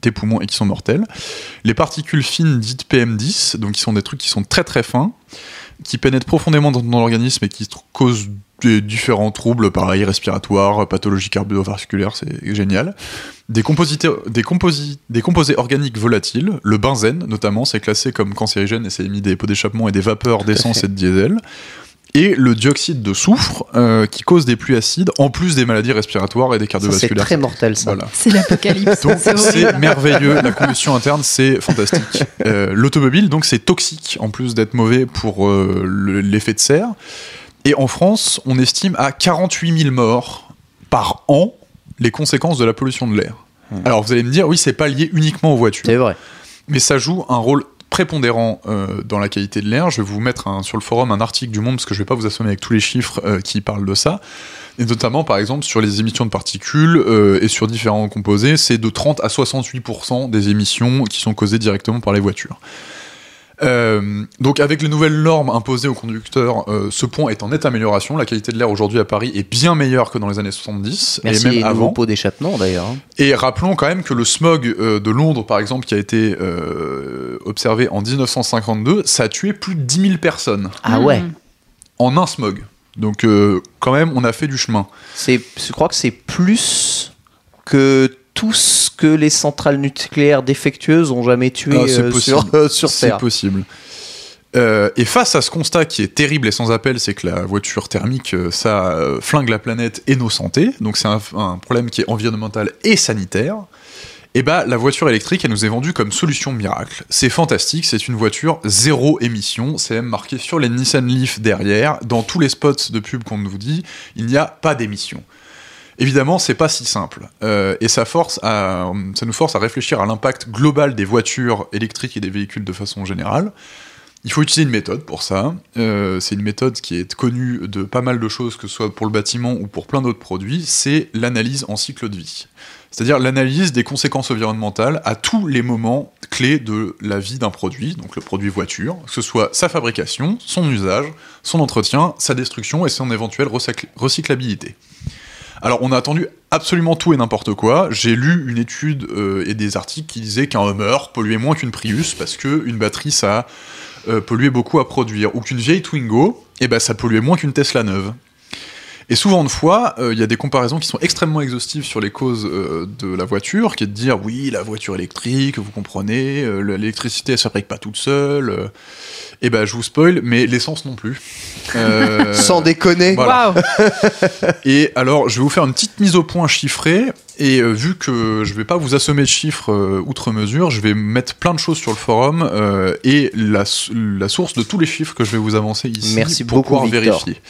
[SPEAKER 3] tes poumons et qui sont mortels. Les particules fines dites PM10, donc qui sont des trucs qui sont très très fins, qui pénètrent profondément dans, dans l'organisme et qui causent des différents troubles, pareil, respiratoires, pathologies cardiovasculaires, c'est génial. Des, composités- des, composi- des composés organiques volatiles, le benzène notamment, c'est classé comme cancérigène et c'est émis des pots d'échappement et des vapeurs d'essence et de diesel. Et le dioxyde de soufre, euh, qui cause des pluies acides, en plus des maladies respiratoires et des
[SPEAKER 1] Ça, c'est
[SPEAKER 3] cardiovasculaires.
[SPEAKER 1] très mortel, ça.
[SPEAKER 3] Voilà.
[SPEAKER 2] C'est l'apocalypse.
[SPEAKER 3] Donc
[SPEAKER 2] c'est
[SPEAKER 3] merveilleux, la combustion interne c'est fantastique. Euh, L'automobile donc c'est toxique en plus d'être mauvais pour euh, le- l'effet de serre. Et en France on estime à 48 000 morts par an les conséquences de la pollution de l'air. Alors vous allez me dire oui c'est pas lié uniquement aux voitures
[SPEAKER 1] C'est vrai.
[SPEAKER 3] mais ça joue un rôle prépondérant euh, dans la qualité de l'air. Je vais vous mettre sur le forum un article du Monde, parce que je vais pas vous assommer avec tous les chiffres euh, qui parlent de ça. Et notamment, par exemple, sur les émissions de particules euh, et sur différents composés, c'est de 30 à 68% des émissions qui sont causées directement par les voitures. Euh, donc avec les nouvelles normes imposées aux conducteurs, euh, ce point est en nette amélioration. La qualité de l'air aujourd'hui à Paris est bien meilleure que dans les années 70
[SPEAKER 1] Merci
[SPEAKER 3] et même avant.
[SPEAKER 1] pots d'échappement, d'ailleurs. hein.
[SPEAKER 3] Et rappelons quand même que le smog euh, de Londres, par exemple, qui a été euh, observé en 1952, ça a tué plus de 10 000 personnes
[SPEAKER 1] Ah ouais.
[SPEAKER 2] Mm.
[SPEAKER 3] en un smog. Donc euh, quand même, on a fait du chemin.
[SPEAKER 1] C'est, je crois que c'est plus que tout ce que les centrales nucléaires défectueuses ont jamais tué
[SPEAKER 3] Ah,
[SPEAKER 1] euh,
[SPEAKER 3] possible.
[SPEAKER 1] sur, euh, sur
[SPEAKER 3] C'est
[SPEAKER 1] Terre.
[SPEAKER 3] possible. Euh, et face à ce constat qui est terrible et sans appel, c'est que la voiture thermique, ça flingue la planète et nos santé. Donc c'est un, un problème qui est environnemental et sanitaire. Et bah la voiture électrique, elle nous est vendue comme solution miracle. C'est fantastique, c'est une voiture zéro émission. C'est même marqué sur les Nissan Leaf derrière. Dans tous les spots de pub qu'on nous dit, il n'y a pas d'émission. Évidemment, c'est pas si simple. Euh, et ça, nous force à réfléchir à l'impact global des voitures électriques et des véhicules de façon générale. Il faut utiliser une méthode pour ça. Euh, c'est une méthode qui est connue de pas mal de choses, que ce soit pour le bâtiment ou pour plein d'autres produits. C'est l'analyse en cycle de vie. C'est-à-dire l'analyse des conséquences environnementales à tous les moments clés de la vie d'un produit, donc le produit voiture, que ce soit sa fabrication, son usage, son entretien, sa destruction et son éventuelle recycl- recyclabilité. Alors, on a attendu absolument tout et n'importe quoi. J'ai lu une étude euh, et des articles qui disaient qu'un Hummer polluait moins qu'une Prius parce qu'une batterie, ça euh, polluait beaucoup à produire. Ou qu'une vieille Twingo, eh ben, ça polluait moins qu'une Tesla neuve. Et souvent de fois, euh, il y a des comparaisons qui sont extrêmement exhaustives sur les causes euh, de la voiture, qui est de dire oui, la voiture électrique, vous comprenez, euh, l'électricité elle se fabrique pas toute seule. euh. et ben je vous spoil, mais l'essence non plus. Euh,
[SPEAKER 1] Sans déconner.
[SPEAKER 3] voilà.
[SPEAKER 2] Waouh.
[SPEAKER 3] et alors, je vais vous faire une petite mise au point chiffrée. Et euh, vu que je vais pas vous assommer de chiffres euh, outre mesure, je vais mettre plein de choses sur le forum euh, et la source de tous les chiffres que je vais vous avancer ici
[SPEAKER 1] Merci
[SPEAKER 3] pour
[SPEAKER 1] beaucoup,
[SPEAKER 3] pouvoir
[SPEAKER 1] Victor.
[SPEAKER 3] vérifier.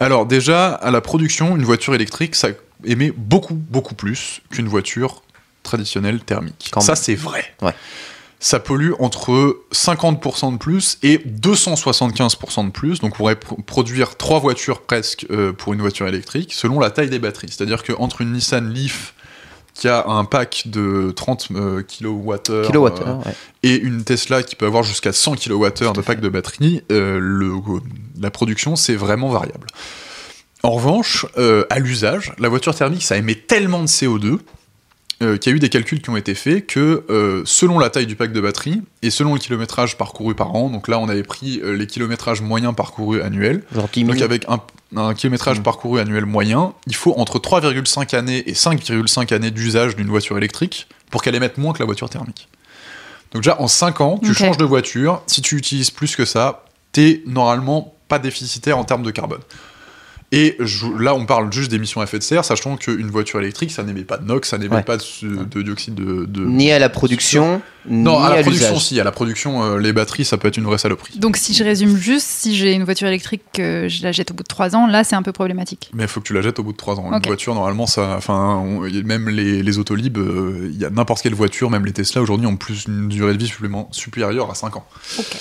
[SPEAKER 3] Alors déjà, à la production, une voiture électrique, ça émet beaucoup, beaucoup plus qu'une voiture traditionnelle thermique.
[SPEAKER 1] Quand
[SPEAKER 3] ça, c'est vrai.
[SPEAKER 1] Ouais.
[SPEAKER 3] Ça pollue entre 50% de plus et 275% de plus. Donc, on pourrait pr- produire trois voitures presque euh, pour une voiture électrique, selon la taille des batteries. C'est-à-dire qu'entre une Nissan Leaf qui a un pack de 30 euh, kWh
[SPEAKER 1] Kilowattheure, ouais.
[SPEAKER 3] et une Tesla qui peut avoir jusqu'à 100 kWh de pack de batterie, euh, le- la production, c'est vraiment variable. En revanche, euh, à l'usage, la voiture thermique, ça émet tellement de CO2 euh, qu'il y a eu des calculs qui ont été faits que euh, selon la taille du pack de batterie et selon le kilométrage parcouru par an, donc là on avait pris euh, les kilométrages moyens parcourus annuels,
[SPEAKER 1] Genre 10
[SPEAKER 3] donc
[SPEAKER 1] 000.
[SPEAKER 3] avec un, un kilométrage parcouru annuel moyen, il faut entre 3,5 années et 5,5 années d'usage d'une voiture électrique pour qu'elle émette moins que la voiture thermique. Donc déjà, en 5 ans, tu changes de voiture. Si tu utilises plus que ça, t'es normalement pas déficitaire en termes de carbone. Et je- là, on parle juste d'émissions à effet de serre, sachant qu'une voiture électrique, ça n'émet pas de NOx, ça n'émet
[SPEAKER 1] Ouais.
[SPEAKER 3] pas de, de dioxyde de... de-
[SPEAKER 1] Ni à la production,
[SPEAKER 3] Non,
[SPEAKER 1] ni
[SPEAKER 3] à
[SPEAKER 1] à,
[SPEAKER 3] la production, si. À la production, euh, les batteries, ça peut être une vraie saloperie.
[SPEAKER 2] Donc si je résume juste, si j'ai une voiture électrique que je la jette au bout de 3 ans, là c'est un peu problématique.
[SPEAKER 3] Mais il faut que tu la jettes au bout de 3 ans.
[SPEAKER 2] Ok.
[SPEAKER 3] Une voiture, normalement, ça. Enfin, on- même les, les autolibes, euh, il y a n'importe quelle voiture, même les Tesla aujourd'hui, ont plus une durée de vie supplément- supérieure à 5 ans.
[SPEAKER 2] Ok.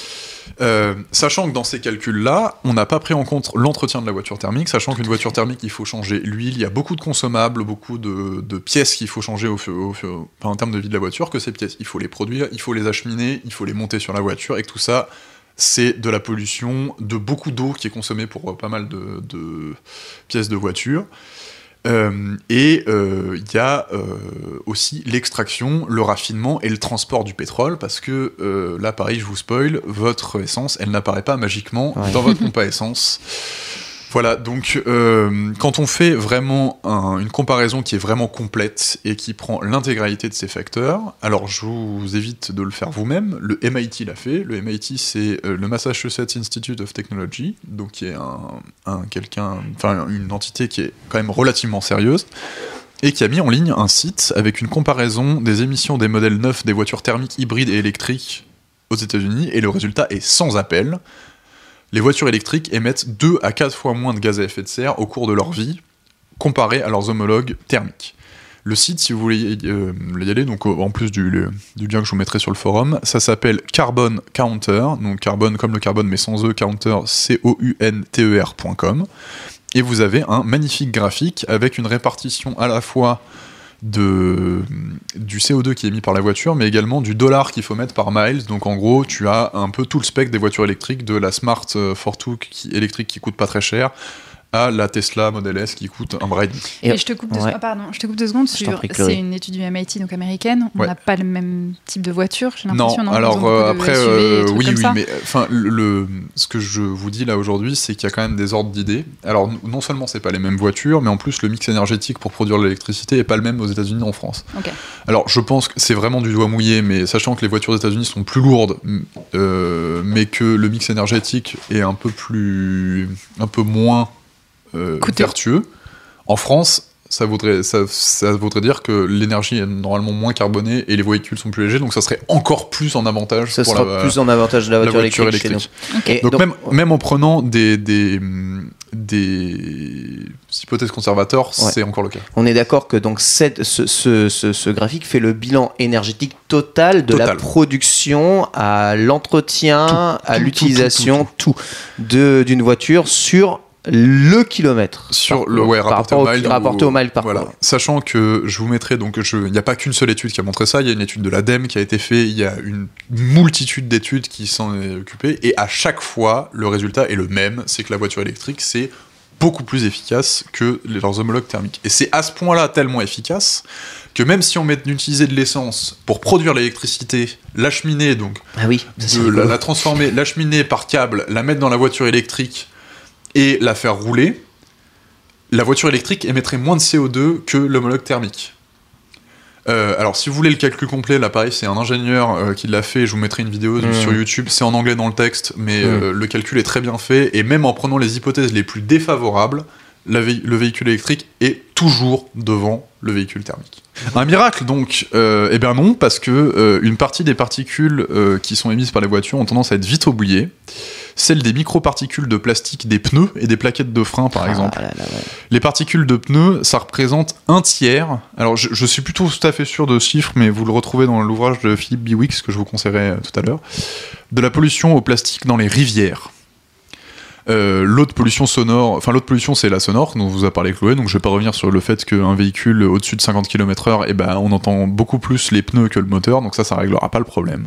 [SPEAKER 3] Euh, sachant que dans ces calculs-là, on n'a pas pris en compte l'entretien de la voiture thermique, sachant qu'une voiture thermique, il faut changer l'huile, il y a beaucoup de consommables, beaucoup de, pièces qu'il faut changer en termes de vie de la voiture, que ces pièces, il faut les produire, il faut les acheminer, il faut les monter sur la voiture, et que tout ça, c'est de la pollution, de beaucoup d'eau qui est consommée pour pas mal de pièces de voiture. Euh, et euh, il y a euh, aussi l'extraction, le raffinement et le transport du pétrole, parce que euh, là, pareil, je vous spoil, votre essence, elle n'apparaît pas magiquement
[SPEAKER 1] Ouais.
[SPEAKER 3] dans votre pompe à essence. Voilà, donc euh, quand on fait vraiment un- une comparaison qui est vraiment complète et qui prend l'intégralité de ces facteurs, alors je vous évite de le faire vous-même, le MIT l'a fait, le MIT c'est euh, le Massachusetts Institute of Technology, donc qui est un quelqu'un, enfin une entité qui est quand même relativement sérieuse, et qui a mis en ligne un site avec une comparaison des émissions des modèles neufs des voitures thermiques hybrides et électriques aux États-Unis, et le résultat est sans appel. Les voitures électriques émettent 2 à 4 fois moins de gaz à effet de serre au cours de leur vie, comparé à leurs homologues thermiques. Le site, si vous voulez euh, y aller, donc euh, en plus du, lien que je vous mettrai sur le forum, ça s'appelle Carbon Counter, donc carbone comme le carbone mais sans E, counter, C-O-U-N-T-E-R.com. Et vous avez un magnifique graphique avec une répartition à la fois du CO2 qui est émis par la voiture, mais également du dollar qu'il faut mettre par miles. Donc en gros, tu as un peu tout le spectre des voitures électriques, de la Smart euh, Fortwo électrique qui coûte pas très cher, à la Tesla Model S qui coûte un bras et
[SPEAKER 2] je te coupe deux,
[SPEAKER 1] ouais.
[SPEAKER 2] ah, pardon, je te coupe deux secondes sur c'est une étude du MIT donc américaine. On
[SPEAKER 3] Ouais.
[SPEAKER 2] n'a pas le même type de voiture, j'ai
[SPEAKER 3] Non,
[SPEAKER 2] l'impression. Ils
[SPEAKER 3] alors euh, après,
[SPEAKER 2] SUV
[SPEAKER 3] euh, oui, oui,
[SPEAKER 2] ça.
[SPEAKER 3] mais enfin, le, ce que je vous dis là aujourd'hui, c'est qu'il y a quand même des ordres d'idées. Alors, non seulement c'est pas les mêmes voitures, mais en plus le mix énergétique pour produire l'électricité est pas le même aux États-Unis et en France. Alors, je pense que c'est vraiment du doigt mouillé, mais sachant que les voitures des États-Unis sont plus lourdes, euh, mais que le mix énergétique est un peu plus, un peu moins euh, vertueux. En France, ça voudrait, ça, ça voudrait dire que l'énergie est normalement moins carbonée et les véhicules sont plus légers, donc ça serait encore plus en avantage
[SPEAKER 1] Ce
[SPEAKER 3] pour
[SPEAKER 1] sera
[SPEAKER 3] la,
[SPEAKER 1] plus en avantage de la
[SPEAKER 3] la
[SPEAKER 1] voiture, électrique,
[SPEAKER 3] électrique.
[SPEAKER 1] chez nous. Et
[SPEAKER 3] Donc, même, même en prenant des, des, des hypothèses conservateurs,
[SPEAKER 1] Ouais.
[SPEAKER 3] c'est encore le cas.
[SPEAKER 1] On est d'accord que donc cette- ce, ce- ce- ce graphique fait le bilan énergétique total de la production à l'entretien,
[SPEAKER 3] Tout,
[SPEAKER 1] à
[SPEAKER 3] tout,
[SPEAKER 1] l'utilisation, tout, de- d'une voiture sur le kilomètre.
[SPEAKER 3] Sur
[SPEAKER 1] Par-
[SPEAKER 3] le ouais,
[SPEAKER 1] par
[SPEAKER 3] rapporté
[SPEAKER 1] rapport
[SPEAKER 3] au mile.
[SPEAKER 1] rapporté
[SPEAKER 3] ou-
[SPEAKER 1] au mile par
[SPEAKER 3] voilà. Sachant que je vous mettrai donc, il n'y a pas qu'une seule étude qui a montré ça, il y a une étude de l'ADEME qui a été faite, il y a une multitude d'études qui s'en est occupée, et à chaque fois, le résultat est le même, c'est que la voiture électrique, c'est beaucoup plus efficace que leurs homologues thermiques. Et c'est à ce point-là tellement efficace que même si on met d'utiliser de l'essence pour produire l'électricité, l'acheminer, donc
[SPEAKER 1] Ah oui,
[SPEAKER 3] de la, la transformer, l'acheminer par câble, la mettre dans la voiture électrique et la faire rouler, la voiture électrique émettrait moins de CO2 que l'homologue thermique. Euh, alors, si vous voulez le calcul complet, là, pareil, c'est un ingénieur euh, qui l'a fait. Je vous mettrai une vidéo
[SPEAKER 1] Mhm.
[SPEAKER 3] sur YouTube. C'est en anglais dans le texte, mais
[SPEAKER 1] Mhm.
[SPEAKER 3] euh, le calcul est très bien fait. Et même en prenant les hypothèses les plus défavorables, la vé- le véhicule électrique est toujours devant le véhicule thermique. Un miracle, donc Eh bien non, parce que une partie des particules qui sont émises par les voitures ont tendance à être vite oubliées. Celles des microparticules de plastique des pneus et des plaquettes de frein, par
[SPEAKER 1] Ah
[SPEAKER 3] exemple.
[SPEAKER 1] là là, ouais.
[SPEAKER 3] Les particules de pneus, ça représente un tiers. Alors, je, je suis plutôt tout à fait sûr de ce chiffre, mais vous le retrouvez dans l'ouvrage de Philippe Biwix, que je vous conseillerais euh, tout à l'heure, de la pollution au plastique dans les rivières. Euh, l'autre pollution sonore, enfin l'autre pollution c'est la sonore dont vous a parlé Chloé, donc je vais pas revenir sur le fait qu'un véhicule au-dessus de 50 km/h, eh ben, on entend beaucoup plus les pneus que le moteur, donc ça, ça réglera pas le problème.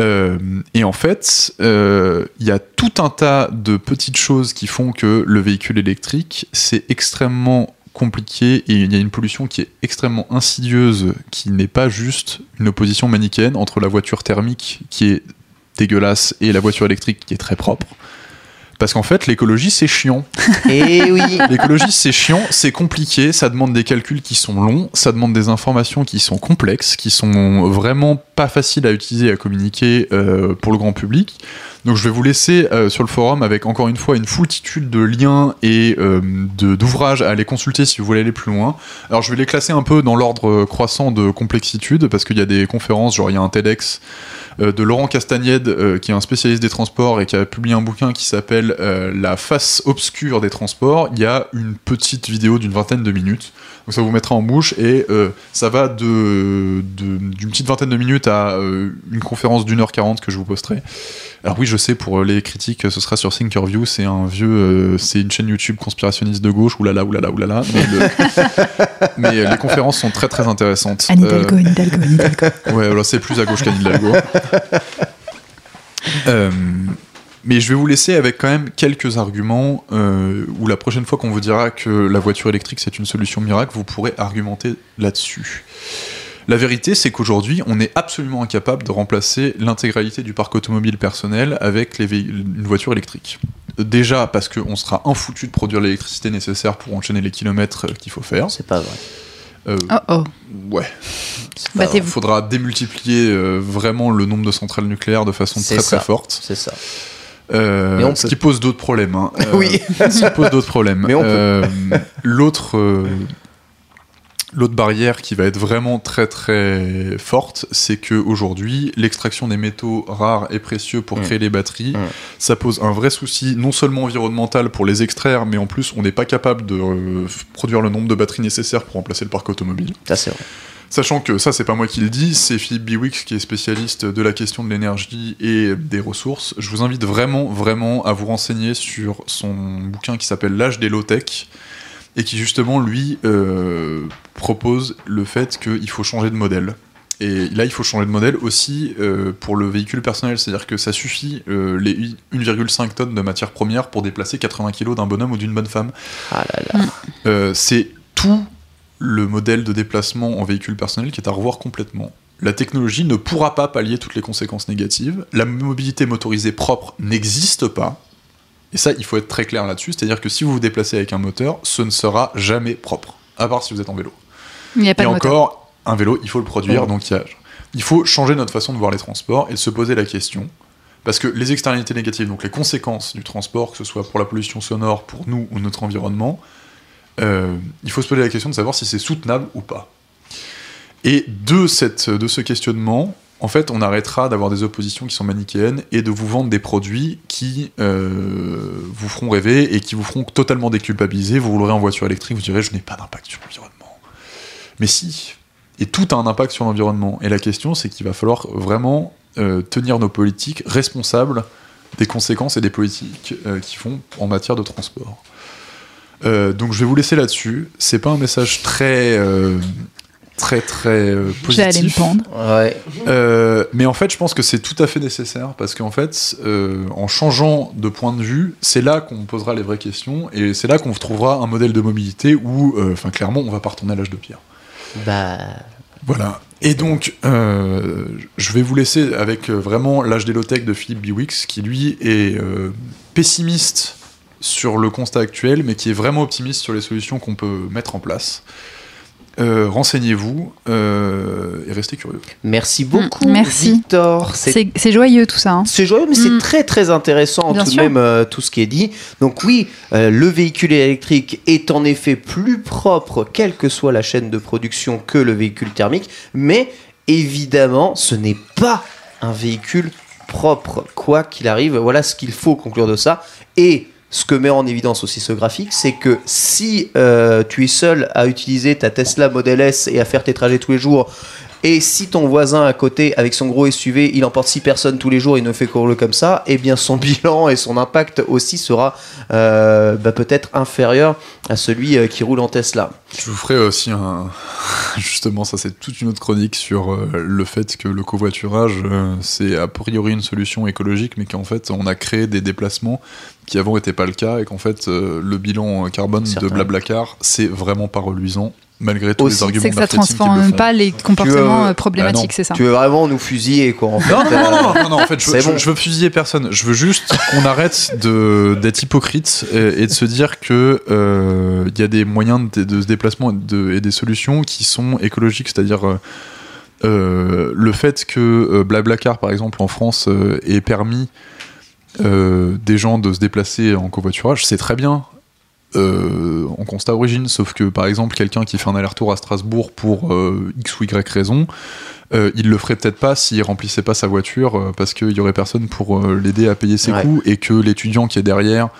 [SPEAKER 3] Euh, et en fait, euh, il y a tout un tas de petites choses qui font que le véhicule électrique, c'est extrêmement compliqué et il y a une pollution qui est extrêmement insidieuse, qui n'est pas juste une opposition manichéenne entre la voiture thermique qui est dégueulasse et la voiture électrique qui est très propre. Parce qu'en fait, l'écologie, c'est chiant.
[SPEAKER 1] Et oui.
[SPEAKER 3] L'écologie, c'est chiant, c'est compliqué, ça demande des calculs qui sont longs, ça demande des informations qui sont complexes, qui sont vraiment pas faciles à utiliser et à communiquer euh, pour le grand public. Donc je vais vous laisser euh, sur le forum avec encore une fois une foultitude de liens et euh, d'ouvrages à aller consulter si vous voulez aller plus loin. Alors je vais les classer un peu dans l'ordre croissant de complexitude parce qu'il y a des conférences, genre il y a un TEDx de Laurent Castagnède euh, qui est un spécialiste des transports et qui a publié un bouquin qui s'appelle euh, La face obscure des transports. Il y a une petite vidéo d'une vingtaine de minutes. Donc ça vous mettra en bouche et euh, ça va de d'une petite vingtaine de minutes à euh, une conférence d'une heure quarante que je vous posterai. Alors oui, je sais pour les critiques, ce sera sur Thinkerview, c'est un vieux, euh, c'est une chaîne YouTube conspirationniste de gauche, oulala, oulala, oulala. Mais, le- mais euh, les conférences sont très très intéressantes.
[SPEAKER 2] Anne
[SPEAKER 3] Euh,
[SPEAKER 2] Hidalgo, Anne Hidalgo, Anne Hidalgo.
[SPEAKER 3] Ouais, alors c'est plus à gauche qu'Anne Hidalgo. Euh, mais je vais vous laisser avec quand même quelques arguments euh, où la prochaine fois qu'on vous dira que la voiture électrique c'est une solution miracle, vous pourrez argumenter là-dessus. La vérité, c'est qu'aujourd'hui, on est absolument incapable de remplacer l'intégralité du parc automobile personnel avec une voiture électrique. Déjà parce qu'on sera infoutu de produire l'électricité nécessaire pour enchaîner les kilomètres euh, qu'il faut faire.
[SPEAKER 1] C'est pas vrai.
[SPEAKER 3] Euh,
[SPEAKER 2] Oh oh.
[SPEAKER 3] ouais.
[SPEAKER 2] Battez-vous.
[SPEAKER 3] il faudra démultiplier euh, vraiment le nombre de centrales nucléaires de façon très
[SPEAKER 1] ça.
[SPEAKER 3] très forte.
[SPEAKER 1] C'est ça.
[SPEAKER 3] Euh,
[SPEAKER 1] on
[SPEAKER 3] ce
[SPEAKER 1] peut-
[SPEAKER 3] qui pose d'autres problèmes. hein. Euh,
[SPEAKER 1] Oui.
[SPEAKER 3] ce qui pose d'autres problèmes.
[SPEAKER 1] Mais on peut.
[SPEAKER 3] Euh, L'autre. L'autre barrière qui va être vraiment très très forte, c'est que aujourd'hui, l'extraction des métaux rares et précieux pour
[SPEAKER 1] Mm.
[SPEAKER 3] créer les batteries,
[SPEAKER 1] Mm.
[SPEAKER 3] ça pose un vrai souci, non seulement environnemental pour les extraire, mais en plus, on n'est pas capable de euh, produire le nombre de batteries nécessaires pour remplacer le parc automobile.
[SPEAKER 1] Ça, c'est vrai.
[SPEAKER 3] Sachant que ça, c'est pas moi qui le dis, c'est Philippe Biwix qui est spécialiste de la question de l'énergie et des ressources. Je vous invite vraiment, vraiment à vous renseigner sur son bouquin qui s'appelle L'âge des low-tech et qui justement, lui, euh, propose le fait qu'il faut changer de modèle. Et là, il faut changer de modèle aussi euh, pour le véhicule personnel, c'est-à-dire que ça suffit euh, les 1,5 tonnes de matières premières pour déplacer 80 kg d'un bonhomme ou d'une bonne femme.
[SPEAKER 1] Ah là là.
[SPEAKER 3] Euh, c'est tout le modèle de déplacement en véhicule personnel qui est à revoir complètement. La technologie ne pourra pas pallier toutes les conséquences négatives. La mobilité motorisée propre n'existe pas. Et ça, il faut être très clair là-dessus. C'est-à-dire que si vous vous déplacez avec un moteur, ce ne sera jamais propre. À part si vous êtes en vélo.
[SPEAKER 2] Il n'y a pas
[SPEAKER 3] Et
[SPEAKER 2] de moteur.
[SPEAKER 3] encore, un vélo, il faut le produire. Donc il, y a- il faut changer notre façon de voir les transports et de se poser la question. Parce que les externalités négatives, donc les conséquences du transport, que ce soit pour la pollution sonore, pour nous ou notre environnement, euh, il faut se poser la question de savoir si c'est soutenable ou pas. Et de, cette, de ce questionnement, en fait, on arrêtera d'avoir des oppositions qui sont manichéennes et de vous vendre des produits qui euh, vous feront rêver et qui vous feront totalement déculpabiliser. Vous roulerez en voiture électrique, vous direz je n'ai pas d'impact sur l'environnement. Mais si, et tout a un impact sur l'environnement. Et la question, c'est qu'il va falloir vraiment euh, tenir nos politiques responsables des conséquences et des politiques euh, qu'ils font en matière de transport. Donc je vais vous laisser là-dessus. C'est pas un message très très très euh,
[SPEAKER 2] Je vais aller me
[SPEAKER 3] positif.
[SPEAKER 2] pendre.
[SPEAKER 1] Ouais.
[SPEAKER 3] Euh, mais en fait, je pense que c'est tout à fait nécessaire parce qu'en fait, euh, en changeant de point de vue, c'est là qu'on posera les vraies questions et c'est là qu'on trouvera un modèle de mobilité où, euh, enfin, clairement, on va pas retourner à l'âge de pierre.
[SPEAKER 1] Bah.
[SPEAKER 3] Voilà. Et donc, euh, je vais vous laisser avec euh, vraiment l'âge des low-tech de Philippe Biwix, qui lui est euh, pessimiste sur le constat actuel, mais qui est vraiment optimiste sur les solutions qu'on peut mettre en place. Euh, Renseignez-vous euh, et restez curieux.
[SPEAKER 1] Merci beaucoup,
[SPEAKER 2] Mm, merci.
[SPEAKER 1] Victor. C'est
[SPEAKER 2] joyeux tout ça. hein.
[SPEAKER 1] C'est joyeux, mais c'est
[SPEAKER 2] Mm.
[SPEAKER 1] très très intéressant
[SPEAKER 2] Bien
[SPEAKER 1] tout de même euh, tout ce qui est dit. Donc oui, euh, le véhicule électrique est en effet plus propre, quelle que soit la chaîne de production, que le véhicule thermique, mais évidemment, ce n'est pas un véhicule propre, quoi qu'il arrive. Voilà ce qu'il faut conclure de ça. Et ce que met en évidence aussi ce graphique, c'est que si euh, tu es seul à utiliser ta Tesla Model S et à faire tes trajets tous les jours, et si ton voisin à côté, avec son gros SUV, il emporte 6 personnes tous les jours, il ne fait qu'rouler comme ça, eh bien son bilan et son impact aussi sera euh, bah, peut-être inférieur à celui euh, qui roule en Tesla.
[SPEAKER 3] Je vous ferai aussi un. Justement, ça, c'est toute une autre chronique sur euh, le fait que le covoiturage, c'est a priori une solution écologique, mais qu'en fait, on a créé des déplacements qui avant n'étaient pas le cas, et qu'en fait, le bilan carbone de. Blablacar, c'est vraiment pas reluisant. Malgré tous
[SPEAKER 1] Aussi.
[SPEAKER 3] les arguments
[SPEAKER 2] C'est que ça transforme pas les comportements
[SPEAKER 1] veux-
[SPEAKER 2] euh,
[SPEAKER 3] Ah
[SPEAKER 2] problématiques,
[SPEAKER 3] non.
[SPEAKER 2] c'est ça.
[SPEAKER 1] Tu veux vraiment nous fusiller, quoi, en fait.
[SPEAKER 3] Non, non, non, non, non, en fait, je,
[SPEAKER 1] C'est
[SPEAKER 3] je-
[SPEAKER 1] bon.
[SPEAKER 3] je veux fusiller personne. Je veux juste qu'on arrête d'être hypocrite et, et de se dire que euh, il y a des moyens de, de se déplacement et, de- et des solutions qui sont écologiques, c'est-à-dire euh, euh, le fait que euh, Blablacar, par exemple, en France, euh, ait permis euh, des gens de se déplacer en covoiturage, c'est très bien. Euh, en constat origine, sauf que par exemple quelqu'un qui fait un aller-retour à Strasbourg pour euh, x ou y raison, euh, il le ferait peut-être pas s'il remplissait pas sa voiture euh, parce qu'il y aurait personne pour euh, l'aider à payer ses
[SPEAKER 1] Ouais.
[SPEAKER 3] coûts et que l'étudiant qui est derrière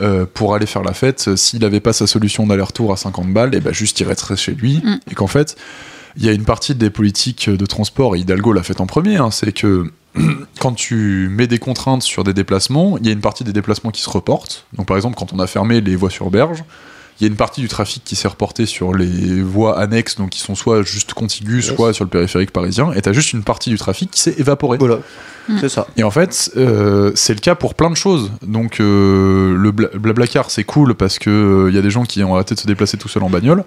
[SPEAKER 3] euh, pour aller faire la fête, euh, s'il n'avait pas sa solution d'aller-retour à 50 balles, et ben juste il resterait chez lui
[SPEAKER 2] Mm.
[SPEAKER 3] et qu'en fait il y a une partie des politiques de transport, et Hidalgo l'a fait en premier, hein, c'est que quand tu mets des contraintes sur des déplacements, il y a une partie des déplacements qui se reportent. Donc par exemple, quand on a fermé les voies sur berge, il y a une partie du trafic qui s'est reporté sur les voies annexes, donc qui sont soit juste contiguës,
[SPEAKER 1] Yes.
[SPEAKER 3] soit sur le périphérique parisien, et t'as juste une partie du trafic qui s'est évaporée.
[SPEAKER 1] Voilà, c'est ça.
[SPEAKER 3] Et en fait, euh, c'est le cas pour plein de choses. Donc, euh, le bla- Blablacar, c'est cool parce que il y a des gens qui ont arrêté de se déplacer tout seul en bagnole.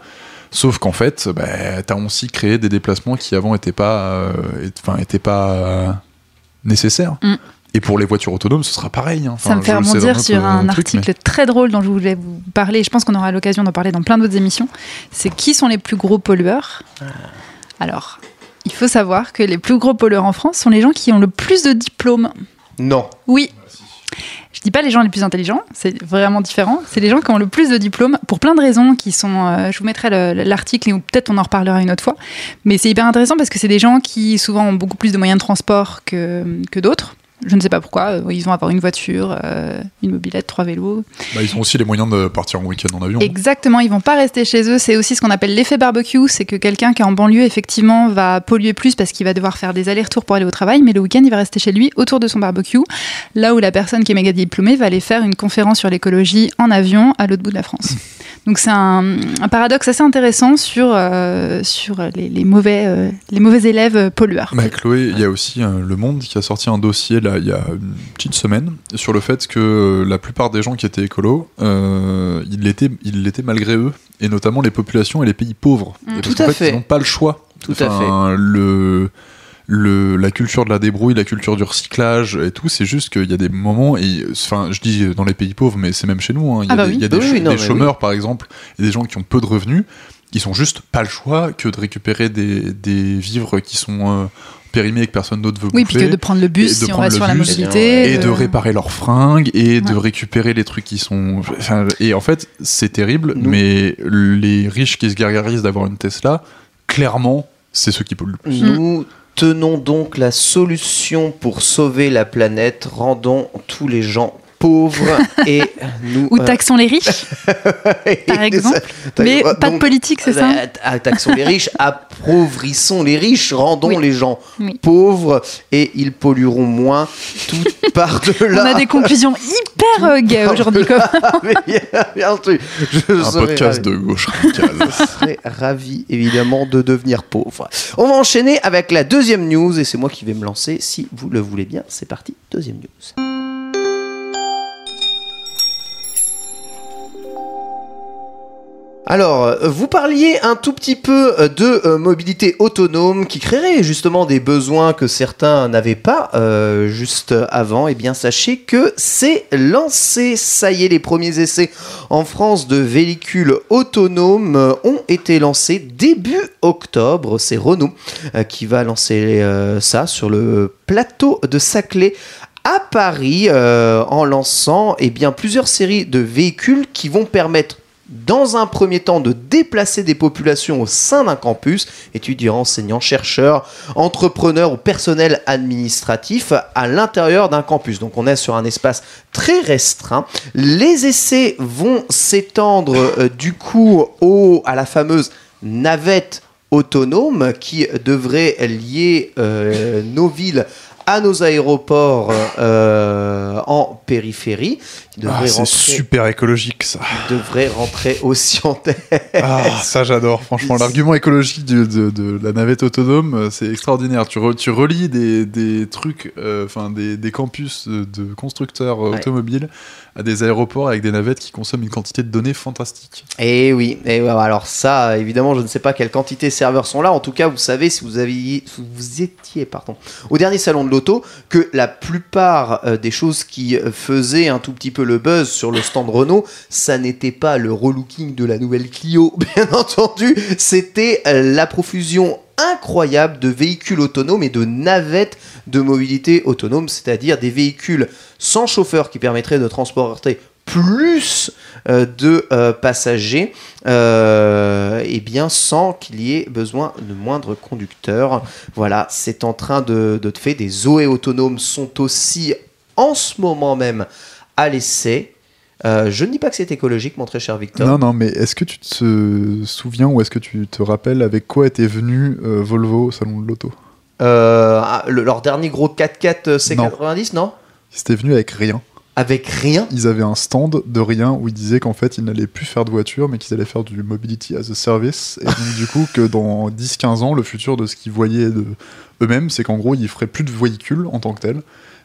[SPEAKER 3] Sauf qu'en fait, bah, t'as aussi créé des déplacements qui avant étaient pas, euh, et- enfin, étaient pas nécessaires.
[SPEAKER 2] Mm.
[SPEAKER 3] Et pour les voitures autonomes, ce sera pareil. hein.
[SPEAKER 2] Ça me fait rebondir sur un
[SPEAKER 3] mais-
[SPEAKER 2] article très drôle dont je voulais vous parler. Je pense qu'on aura l'occasion d'en parler dans plein d'autres émissions. C'est qui sont les plus gros pollueurs? Alors, il faut savoir que les plus gros pollueurs en France sont les gens qui ont le plus de diplômes.
[SPEAKER 1] Non.
[SPEAKER 2] Oui. Je dis pas les gens les plus intelligents, c'est vraiment différent. C'est les gens qui ont le plus de diplômes pour plein de raisons qui sont. euh, je vous mettrai le- l'article ou peut-être on en reparlera une autre fois. Mais c'est hyper intéressant parce que c'est des gens qui souvent ont beaucoup plus de moyens de transport que d'autres. Je ne sais pas pourquoi. euh, Ils vont avoir une voiture, euh, une mobilette, trois vélos.
[SPEAKER 3] Bah, ils ont aussi les moyens de partir en week-end en avion.
[SPEAKER 2] Exactement, ils vont pas rester chez eux. C'est aussi ce qu'on appelle l'effet barbecue. C'est que quelqu'un qui est en banlieue, effectivement, va polluer plus parce qu'il va devoir faire des allers-retours pour aller au travail, mais le week-end, il va rester chez lui autour de son barbecue. Là où la personne qui est méga diplômée va aller faire une conférence sur l'écologie en avion à l'autre bout de la France. Donc c'est un, un paradoxe assez intéressant sur, euh, sur les, les mauvais, euh, les mauvais élèves pollueurs.
[SPEAKER 3] Chloé, il y a aussi Le Monde qui a sorti un dossier là il y a une petite semaine sur le fait que euh, la plupart des gens qui étaient écolos, euh, ils l'étaient, ils l'étaient malgré eux, et notamment les populations et les pays pauvres.
[SPEAKER 2] Mm.
[SPEAKER 3] Et parce
[SPEAKER 1] Tout
[SPEAKER 3] qu'en
[SPEAKER 1] à
[SPEAKER 3] fait,
[SPEAKER 1] fait.
[SPEAKER 3] Ils n'ont pas le choix.
[SPEAKER 1] Tout à
[SPEAKER 3] Enfin, Le, le, la culture de la débrouille, la culture du recyclage et tout, c'est juste qu'il y a des moments, et enfin, je dis dans les pays pauvres, mais c'est même chez nous. hein, il y a
[SPEAKER 2] Ah bah
[SPEAKER 3] des,
[SPEAKER 2] oui.
[SPEAKER 3] il y a des
[SPEAKER 1] Oui,
[SPEAKER 3] ch-
[SPEAKER 1] oui, non,
[SPEAKER 3] des
[SPEAKER 1] mais
[SPEAKER 3] chômeurs, par exemple, et des gens qui ont peu de revenus, qui sont juste pas le choix que de récupérer des, des vivres qui sont euh, périmés et que personne d'autre veut
[SPEAKER 2] Oui, puis
[SPEAKER 3] bouffer.
[SPEAKER 2] que de prendre le bus
[SPEAKER 3] de
[SPEAKER 2] si on
[SPEAKER 3] prendre
[SPEAKER 2] va
[SPEAKER 3] le
[SPEAKER 2] sur la
[SPEAKER 3] bus,
[SPEAKER 2] mobilité.
[SPEAKER 3] et de réparer leurs fringues et de récupérer les trucs qui sont enfin, et en fait c'est terrible
[SPEAKER 1] Nous-
[SPEAKER 3] mais les riches qui se gargarisent d'avoir une Tesla clairement c'est ceux qui polluent le plus
[SPEAKER 1] Nous tenons donc la solution pour sauver la planète. Rendons tous les gens pauvres et nous.
[SPEAKER 2] Ou
[SPEAKER 1] euh,
[SPEAKER 2] taxons les riches, par exemple. Mais pas de politique, c'est ça
[SPEAKER 1] euh, ta- Taxons les riches, appauvrissons les riches, rendons
[SPEAKER 2] Oui.
[SPEAKER 1] les gens
[SPEAKER 2] Oui.
[SPEAKER 1] pauvres et ils pollueront moins. Tout part de
[SPEAKER 2] On a des conclusions hyper euh, gays aujourd'hui. quoi.
[SPEAKER 1] Mais il y a bien un truc.
[SPEAKER 3] Podcast
[SPEAKER 1] ravi.
[SPEAKER 3] de gauche radicale
[SPEAKER 1] Je serais ravi évidemment de devenir pauvre. On va enchaîner avec la deuxième news et c'est moi qui vais me lancer si vous le voulez bien. C'est parti, deuxième news. Alors, euh, vous parliez un tout petit peu euh, de euh, mobilité autonome qui créerait justement des besoins que certains n'avaient pas juste avant. Eh bien, sachez que c'est lancé. Ça y est, les premiers essais en France de véhicules autonomes ont été lancés début octobre. C'est Renault qui va lancer ça sur le plateau de Saclay à Paris en lançant eh plusieurs séries de véhicules qui vont permettre dans un premier temps de déplacer des populations au sein d'un campus, étudiants, enseignants, chercheurs, entrepreneurs ou personnel administratif à l'intérieur d'un campus. Donc on est sur un espace très restreint. Les essais vont s'étendre euh, du coup à la fameuse navette autonome qui devrait lier euh, nos villes à nos aéroports euh, en périphérie qui devrait,
[SPEAKER 3] Ah, c'est super écologique ça.
[SPEAKER 1] devrait rentrer aussi en tête.
[SPEAKER 3] Ah, ça j'adore, franchement. L'argument écologique de, de la navette autonome, euh, c'est extraordinaire. Tu, re- tu relis des, des trucs, euh, enfin des, des campus de, constructeurs euh,
[SPEAKER 1] Ouais.
[SPEAKER 3] automobiles à des aéroports avec des navettes qui consomment une quantité de données fantastique.
[SPEAKER 1] Et Eh oui, et voilà, alors ça, évidemment, je ne sais pas quelle quantité de serveurs sont là. En tout cas, vous savez, si vous, aviez, si vous étiez pardon, au dernier salon de l'auto, que la plupart des choses qui faisaient un tout petit peu le buzz sur le stand Renault, ça n'était pas le relooking de la nouvelle Clio, bien entendu, c'était la profusion incroyable de véhicules autonomes et de navettes de mobilité autonome, c'est-à-dire des véhicules sans chauffeur qui permettraient de transporter plus euh, de euh, passagers, euh, et bien sans qu'il y ait besoin de moindre conducteur. Voilà, c'est en train de, de fait. Des Zoé autonomes sont aussi en ce moment même à l'essai. Euh, je ne dis pas que c'est écologique, mon très cher Victor.
[SPEAKER 3] Non, non, mais est-ce que tu te souviens ou est-ce que tu te rappelles avec quoi était venu euh, Volvo au salon de l'auto?
[SPEAKER 1] Euh, ah, le- leur dernier gros 4x4 euh, C90, non,
[SPEAKER 3] C'était venu avec rien.
[SPEAKER 1] Avec rien?
[SPEAKER 3] Ils avaient un stand de rien où ils disaient qu'en fait ils n'allaient plus faire de voiture mais qu'ils allaient faire du mobility as a service. Et donc du coup que dans 10-15 ans, le futur de ce qu'ils voyaient de eux-mêmes, c'est qu'en gros ils feraient plus de véhicules en tant que tels,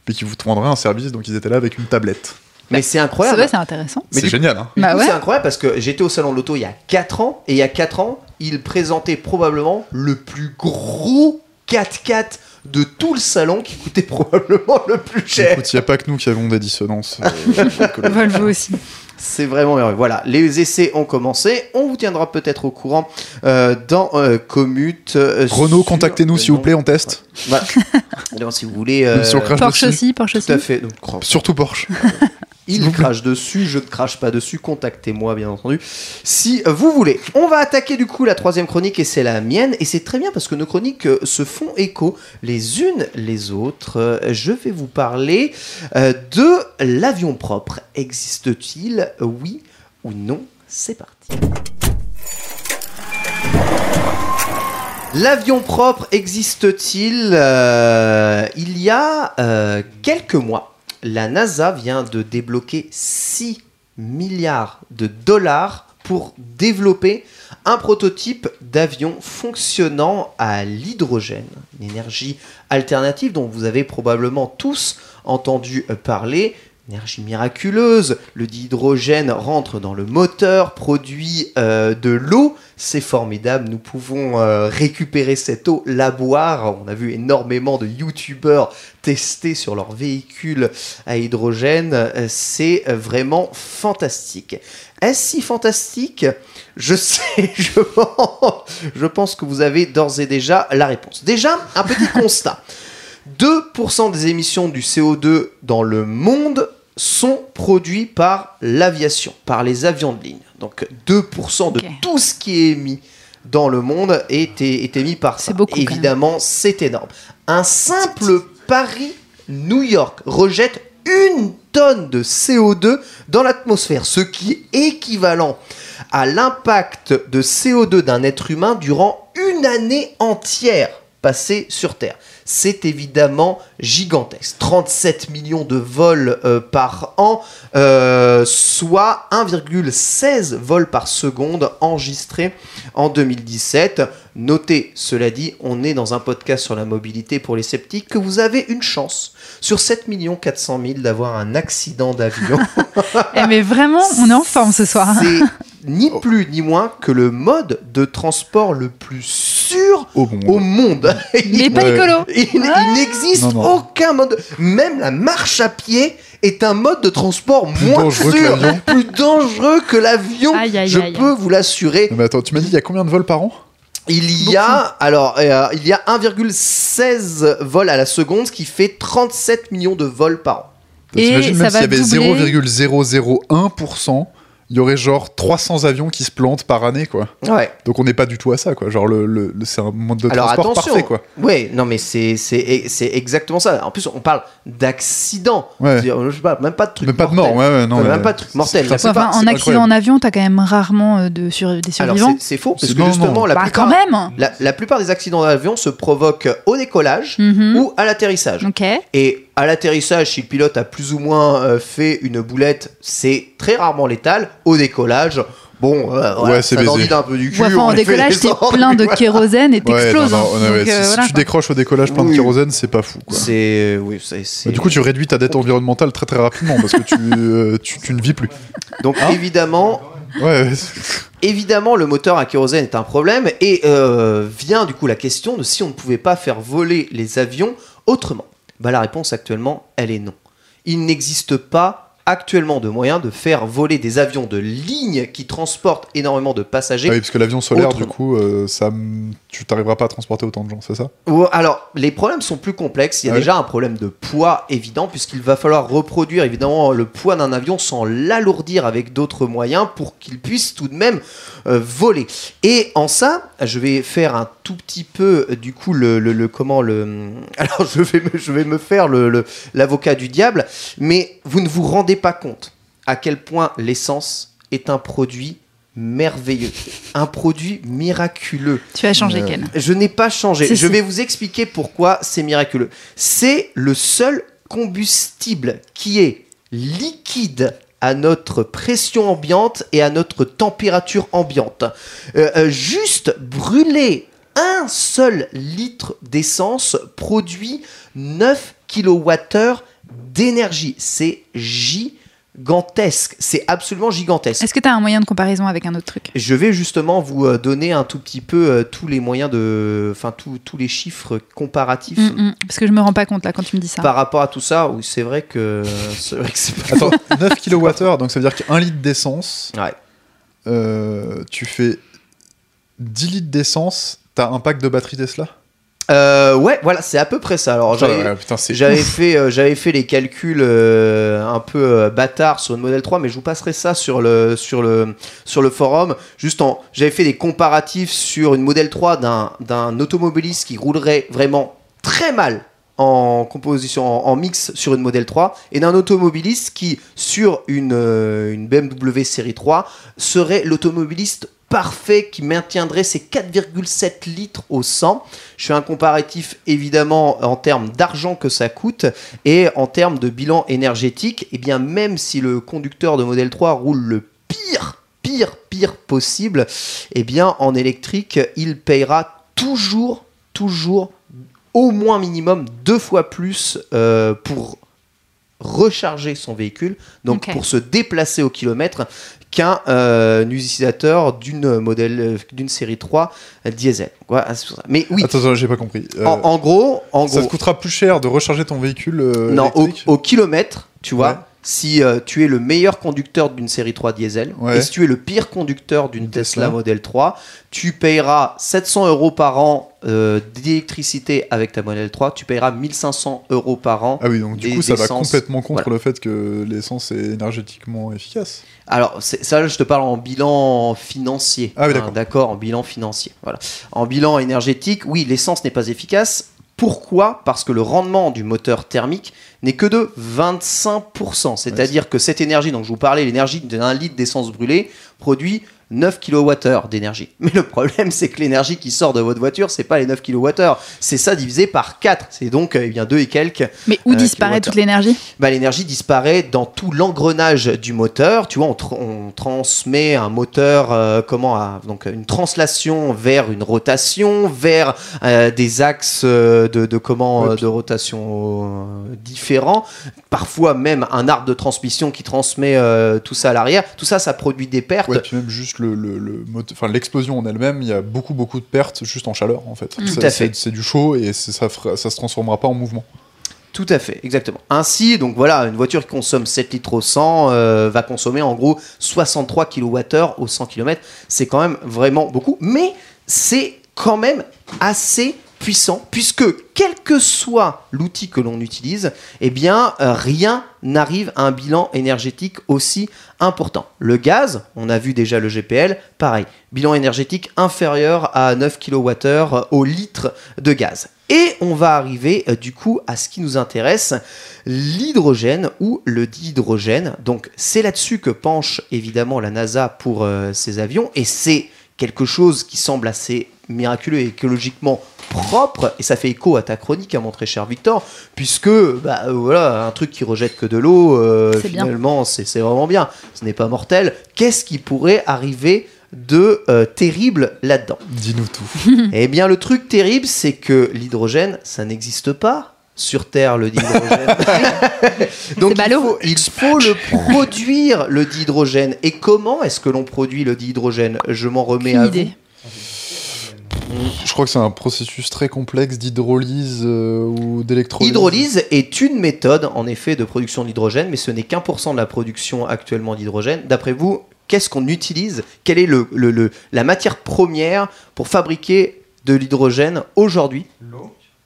[SPEAKER 3] mais qu'ils vous vendraient un service. Donc ils étaient là avec une tablette.
[SPEAKER 1] Mais c'est
[SPEAKER 2] Ça
[SPEAKER 1] incroyable.
[SPEAKER 2] va, c'est intéressant.
[SPEAKER 1] Mais
[SPEAKER 3] C'est génial, hein
[SPEAKER 2] Bah ouais.
[SPEAKER 1] C'est incroyable parce que j'étais au salon de l'auto il y a 4 ans et il y a 4 ans, ils présentaient probablement le plus gros 4x4 de tout le salon qui coûtait probablement le plus cher.
[SPEAKER 3] Écoute, il n'y a pas que nous qui avons des dissonances. euh.
[SPEAKER 2] Volvo aussi.
[SPEAKER 1] C'est vraiment merveilleux. Voilà, les essais ont commencé. On vous tiendra peut-être au courant euh, dans euh, Commute. euh,
[SPEAKER 3] Renault,
[SPEAKER 1] sur
[SPEAKER 3] contactez-nous s'il vous plaît, on teste.
[SPEAKER 1] Si vous voulez. euh,
[SPEAKER 3] Sur Crash
[SPEAKER 2] Porsche
[SPEAKER 3] dessus.
[SPEAKER 2] aussi, Porsche
[SPEAKER 1] tout à
[SPEAKER 2] aussi.
[SPEAKER 1] fait. Donc,
[SPEAKER 3] Surtout Porsche.
[SPEAKER 1] Il crache dessus, je ne crache pas dessus, contactez-moi bien entendu si vous voulez. On va attaquer du coup la troisième chronique et c'est la mienne et c'est très bien parce que nos chroniques euh, se font écho les unes les autres. Euh, Je vais vous parler euh, de l'avion propre. Existe-t-il Oui ou non? C'est parti. L'avion propre existe-t-il Il y a quelques mois, la NASA vient de débloquer 6 milliards de dollars pour développer un prototype d'avion fonctionnant à l'hydrogène, une énergie alternative dont vous avez probablement tous entendu parler. Énergie miraculeuse, le dihydrogène rentre dans le moteur, produit euh, de l'eau, c'est formidable, nous pouvons euh, récupérer cette eau, la boire, on a vu énormément de youtubeurs tester sur leurs véhicules à hydrogène, Euh, c'est vraiment fantastique. Est-ce si fantastique? Je sais, je pense que vous avez d'ores et déjà la réponse. Déjà, un petit constat. 2% des émissions du CO2 dans le monde sont produits par l'aviation, par les avions de ligne. Donc 2% de tout ce qui est émis dans le monde est, est émis par ça.
[SPEAKER 2] Beaucoup.
[SPEAKER 1] Évidemment, c'est énorme. Un simple Paris-New York rejette une tonne de CO2 dans l'atmosphère, ce qui est équivalent à l'impact de CO2 d'un être humain durant une année entière passée sur Terre. C'est évidemment gigantesque. 37 millions de vols euh, par an, euh, soit 1,16 vols par seconde enregistrés en 2017. Notez, cela dit, on est dans un podcast sur la mobilité pour les sceptiques, que vous avez une chance sur 7 400 000 d'avoir un accident d'avion.
[SPEAKER 2] Eh, mais vraiment, on est en forme ce soir.
[SPEAKER 1] Ni plus ni moins que le mode de transport le plus sûr
[SPEAKER 3] Au
[SPEAKER 1] monde.
[SPEAKER 2] Mais pas
[SPEAKER 3] Ouais.
[SPEAKER 2] écolo.
[SPEAKER 1] Il, il n'existe
[SPEAKER 3] Non, non.
[SPEAKER 1] aucun mode. Même la marche à pied est un mode de transport
[SPEAKER 3] Plus
[SPEAKER 1] moins sûr, plus dangereux que l'avion.
[SPEAKER 2] Aïe, aïe,
[SPEAKER 1] Je
[SPEAKER 2] aïe.
[SPEAKER 1] peux vous l'assurer.
[SPEAKER 3] Non, mais attends, tu m'as dit il y a combien de vols par an?
[SPEAKER 1] Il y a alors euh, il y a 1,16 vols à la seconde, ce qui fait 37 millions de vols par an.
[SPEAKER 2] Et
[SPEAKER 3] T'imagines
[SPEAKER 2] ça
[SPEAKER 3] même s'il y
[SPEAKER 2] va
[SPEAKER 3] avait
[SPEAKER 2] doubler.
[SPEAKER 3] 0,001%, il y aurait genre 300 avions qui se plantent par année, quoi.
[SPEAKER 1] Ouais.
[SPEAKER 3] Donc on n'est pas du tout à ça, quoi. Genre, le, le- le- c'est un mode de
[SPEAKER 1] Alors
[SPEAKER 3] transport
[SPEAKER 1] attention.
[SPEAKER 3] parfait, quoi.
[SPEAKER 1] Ouais, non mais c'est c'est c'est exactement ça. En plus on parle d'accident.
[SPEAKER 3] Ouais.
[SPEAKER 1] Je sais pas, même pas de truc.
[SPEAKER 3] Mais pas de mort, ouais, ouais, non. Mais-
[SPEAKER 1] même pas de truc mortel.
[SPEAKER 2] Enfin,
[SPEAKER 1] pas-
[SPEAKER 2] en accident
[SPEAKER 3] incroyable.
[SPEAKER 2] en avion, t'as quand même rarement euh, de sur- des survivants.
[SPEAKER 1] c'est- c'est faux parce
[SPEAKER 3] C'est-
[SPEAKER 1] que
[SPEAKER 3] non,
[SPEAKER 1] justement
[SPEAKER 3] non.
[SPEAKER 1] la
[SPEAKER 2] Bah,
[SPEAKER 1] plupart
[SPEAKER 2] quand même.
[SPEAKER 1] la, la plupart des accidents d'avion se provoquent au décollage
[SPEAKER 2] Mhm.
[SPEAKER 1] ou à l'atterrissage.
[SPEAKER 2] Ok.
[SPEAKER 1] Et À l'atterrissage, si le pilote a plus ou moins euh, fait une boulette, c'est très rarement létal. Au décollage, bon, euh,
[SPEAKER 3] Ouais,
[SPEAKER 1] ça dandine un peu du cul.
[SPEAKER 2] Ouais, enfin, en décollage, t'es plein de kérosène et
[SPEAKER 3] Ouais,
[SPEAKER 2] t'exploses.
[SPEAKER 3] non, non,
[SPEAKER 2] hein.
[SPEAKER 3] ouais, ouais,
[SPEAKER 2] euh,
[SPEAKER 3] si, tu
[SPEAKER 2] quoi.
[SPEAKER 3] décroches au décollage plein de kérosène, c'est pas fou. Quoi.
[SPEAKER 1] C'est oui, c'est- c'est-
[SPEAKER 3] Bah, du coup, tu réduis ta dette environnementale très très rapidement parce que tu, euh, tu, tu ne vis plus.
[SPEAKER 1] donc
[SPEAKER 3] Hein
[SPEAKER 1] évidemment,
[SPEAKER 3] Ouais, ouais.
[SPEAKER 1] Évidemment, le moteur à kérosène est un problème et euh, vient du coup la question de si on ne pouvait pas faire voler les avions autrement. Bah, la réponse actuellement, elle est non. Il n'existe pas actuellement de moyen de faire voler des avions de ligne qui transportent énormément de passagers.
[SPEAKER 3] Ah oui, parce que l'avion solaire, du coup, euh, ça, tu t'arriveras pas à transporter autant de gens, c'est ça?
[SPEAKER 1] Alors, les problèmes sont plus complexes. Il y a
[SPEAKER 3] Ah
[SPEAKER 1] déjà un problème de poids évident, puisqu'il va falloir reproduire évidemment le poids d'un avion sans l'alourdir avec d'autres moyens pour qu'il puisse tout de même euh, voler. Et en ça, je vais faire un tout petit peu, euh, du coup, le, le- le- comment le. Alors, je vais me, je vais me faire le- l'avocat du diable, mais vous ne vous rendez pas compte à quel point l'essence est un produit merveilleux, un produit miraculeux.
[SPEAKER 2] Tu as changé,
[SPEAKER 3] Euh,
[SPEAKER 2] Ken.
[SPEAKER 1] Je n'ai pas changé.
[SPEAKER 2] Si,
[SPEAKER 1] je
[SPEAKER 2] si.
[SPEAKER 1] vais vous expliquer pourquoi c'est miraculeux. C'est le seul combustible qui est liquide à notre pression ambiante et à notre température ambiante. Euh, euh, juste brûler un seul litre d'essence produit 9 kWh d'énergie. C'est gigantesque. C'est absolument gigantesque.
[SPEAKER 2] Est-ce que tu as un moyen de comparaison avec un autre truc?
[SPEAKER 1] Je vais justement vous euh, donner un tout petit peu euh, tous les moyens de. Enfin, tous- tous les chiffres comparatifs.
[SPEAKER 2] Mm, mm. Parce que je me rends pas compte là quand tu me dis ça.
[SPEAKER 1] Par rapport à tout ça, oui, c'est vrai que c'est vrai que
[SPEAKER 3] Attends, 9 kWh, donc ça veut dire qu'un litre d'essence,
[SPEAKER 1] Ouais.
[SPEAKER 3] euh, tu fais 10 litres d'essence, t'as un pack de batterie Tesla?
[SPEAKER 1] Euh, ouais, voilà, c'est à peu près ça. Alors, j'avais,
[SPEAKER 3] Ouais, Putain, c'est
[SPEAKER 1] j'avais fait, euh, j'avais fait les calculs euh, un peu euh, bâtards sur une modèle 3, mais je vous passerai ça sur le, sur le, sur le forum. Juste en, j'avais fait des comparatifs sur une modèle 3 d'un, d'un automobiliste qui roulerait vraiment très mal en composition, en, en mix sur une modèle 3, et d'un automobiliste qui, sur une, une BMW série 3, serait l'automobiliste parfait qui maintiendrait ses 4,7 litres au 100. Je fais un comparatif évidemment en termes d'argent que ça coûte et en termes de bilan énergétique. Et bien même si le conducteur de modèle 3 roule le pire, pire, pire possible, et bien en électrique, il payera toujours, toujours au moins minimum deux fois plus euh, pour recharger son véhicule, donc pour se déplacer au kilomètre, qu'un euh, utilisateur d'une modèle d'une série 3 euh, diesel. Voilà. Mais oui,
[SPEAKER 3] Attends, j'ai pas compris. Euh,
[SPEAKER 1] en, en gros, en
[SPEAKER 3] ça
[SPEAKER 1] gros,
[SPEAKER 3] te coûtera plus cher de recharger ton véhicule euh,
[SPEAKER 1] non, au, kilomètre, tu vois.
[SPEAKER 3] Ouais.
[SPEAKER 1] Si tu es le meilleur conducteur d'une série 3 diesel
[SPEAKER 3] Ouais.
[SPEAKER 1] et si tu es le pire conducteur d'une
[SPEAKER 3] Une
[SPEAKER 1] Tesla
[SPEAKER 3] Tesla.
[SPEAKER 1] Model 3, tu payeras 700 euros par an euh, d'électricité avec ta Model 3, tu payeras 1500 euros par an.
[SPEAKER 3] Ah oui, donc du coup, ça va complètement contre
[SPEAKER 1] Voilà.
[SPEAKER 3] le fait que l'essence est énergétiquement efficace.
[SPEAKER 1] Alors, ça, je te parle en bilan financier.
[SPEAKER 3] Ah oui,
[SPEAKER 1] hein,
[SPEAKER 3] d'accord.
[SPEAKER 1] en bilan financier. Voilà. En bilan énergétique, oui, l'essence n'est pas efficace. Pourquoi? Parce que le rendement du moteur thermique n'est que de 25%. C'est-à-dire que cette énergie dont je vous parlais, l'énergie d'un litre d'essence brûlée, produit 9 kWh d'énergie. Mais le problème, c'est que l'énergie qui sort de votre voiture, c'est pas les 9 kWh. C'est ça divisé par 4. C'est donc euh, eh bien 2 et quelques
[SPEAKER 2] Mais où
[SPEAKER 1] Euh,
[SPEAKER 2] disparaît toute l'énergie?
[SPEAKER 1] Bah, l'énergie disparaît dans tout l'engrenage du moteur. Tu vois, on, tr- on transmet un moteur, euh, comment, à- donc une translation vers une rotation, vers euh, des axes euh, de, de comment, euh, de rotation euh, différents. Parfois même un arbre de transmission qui transmet euh, tout ça à l'arrière. Tout ça, ça produit des pertes.
[SPEAKER 3] Ouais, puis même juste le, le, le mote- enfin, l'explosion en elle-même, il y a beaucoup beaucoup de pertes juste en chaleur en fait.
[SPEAKER 1] Tout
[SPEAKER 3] C'est-
[SPEAKER 1] à fait.
[SPEAKER 3] C'est du chaud et ça, ça se transformera pas en mouvement.
[SPEAKER 1] Tout à fait, exactement. Ainsi, donc voilà, une voiture qui consomme 7 litres au 100 euh, va consommer en gros 63 kWh au 100 km. C'est quand même vraiment beaucoup, mais c'est quand même assez puissant puisque quel que soit l'outil que l'on utilise, eh bien euh, rien n'arrive à un bilan énergétique aussi important. Le gaz, on a vu déjà le GPL, pareil, bilan énergétique inférieur à 9 kWh au litre de gaz. Et on va arriver euh, du coup à ce qui nous intéresse, l'hydrogène ou le dihydrogène. Donc c'est là-dessus que penche évidemment la NASA pour euh, ses avions et c'est quelque chose qui semble assez miraculeux et écologiquement propre, et ça fait écho à ta chronique, à mon très cher Victor, puisque bah, euh, voilà, un truc qui rejette que de l'eau, euh, finalement, c'est c'est vraiment bien. Ce n'est pas mortel. Qu'est-ce qui pourrait arriver de euh, terrible là-dedans?
[SPEAKER 3] Dis-nous tout.
[SPEAKER 1] Eh bien, le truc terrible, c'est que l'hydrogène, ça n'existe pas. Sur Terre, le dihydrogène. Donc, il faut, il faut le produire, le dihydrogène. Et comment est-ce que l'on produit le dihydrogène Je m'en remets à
[SPEAKER 2] idée.
[SPEAKER 3] Je crois que c'est un processus très complexe d'hydrolyse euh, ou d'électrolyse.
[SPEAKER 1] Hydrolyse est une méthode, en effet, de production d'hydrogène, mais ce n'est qu'un pour cent de la production actuellement d'hydrogène. D'après vous, qu'est-ce qu'on utilise? Quelle est le, le- le- la matière première pour fabriquer de l'hydrogène aujourd'hui?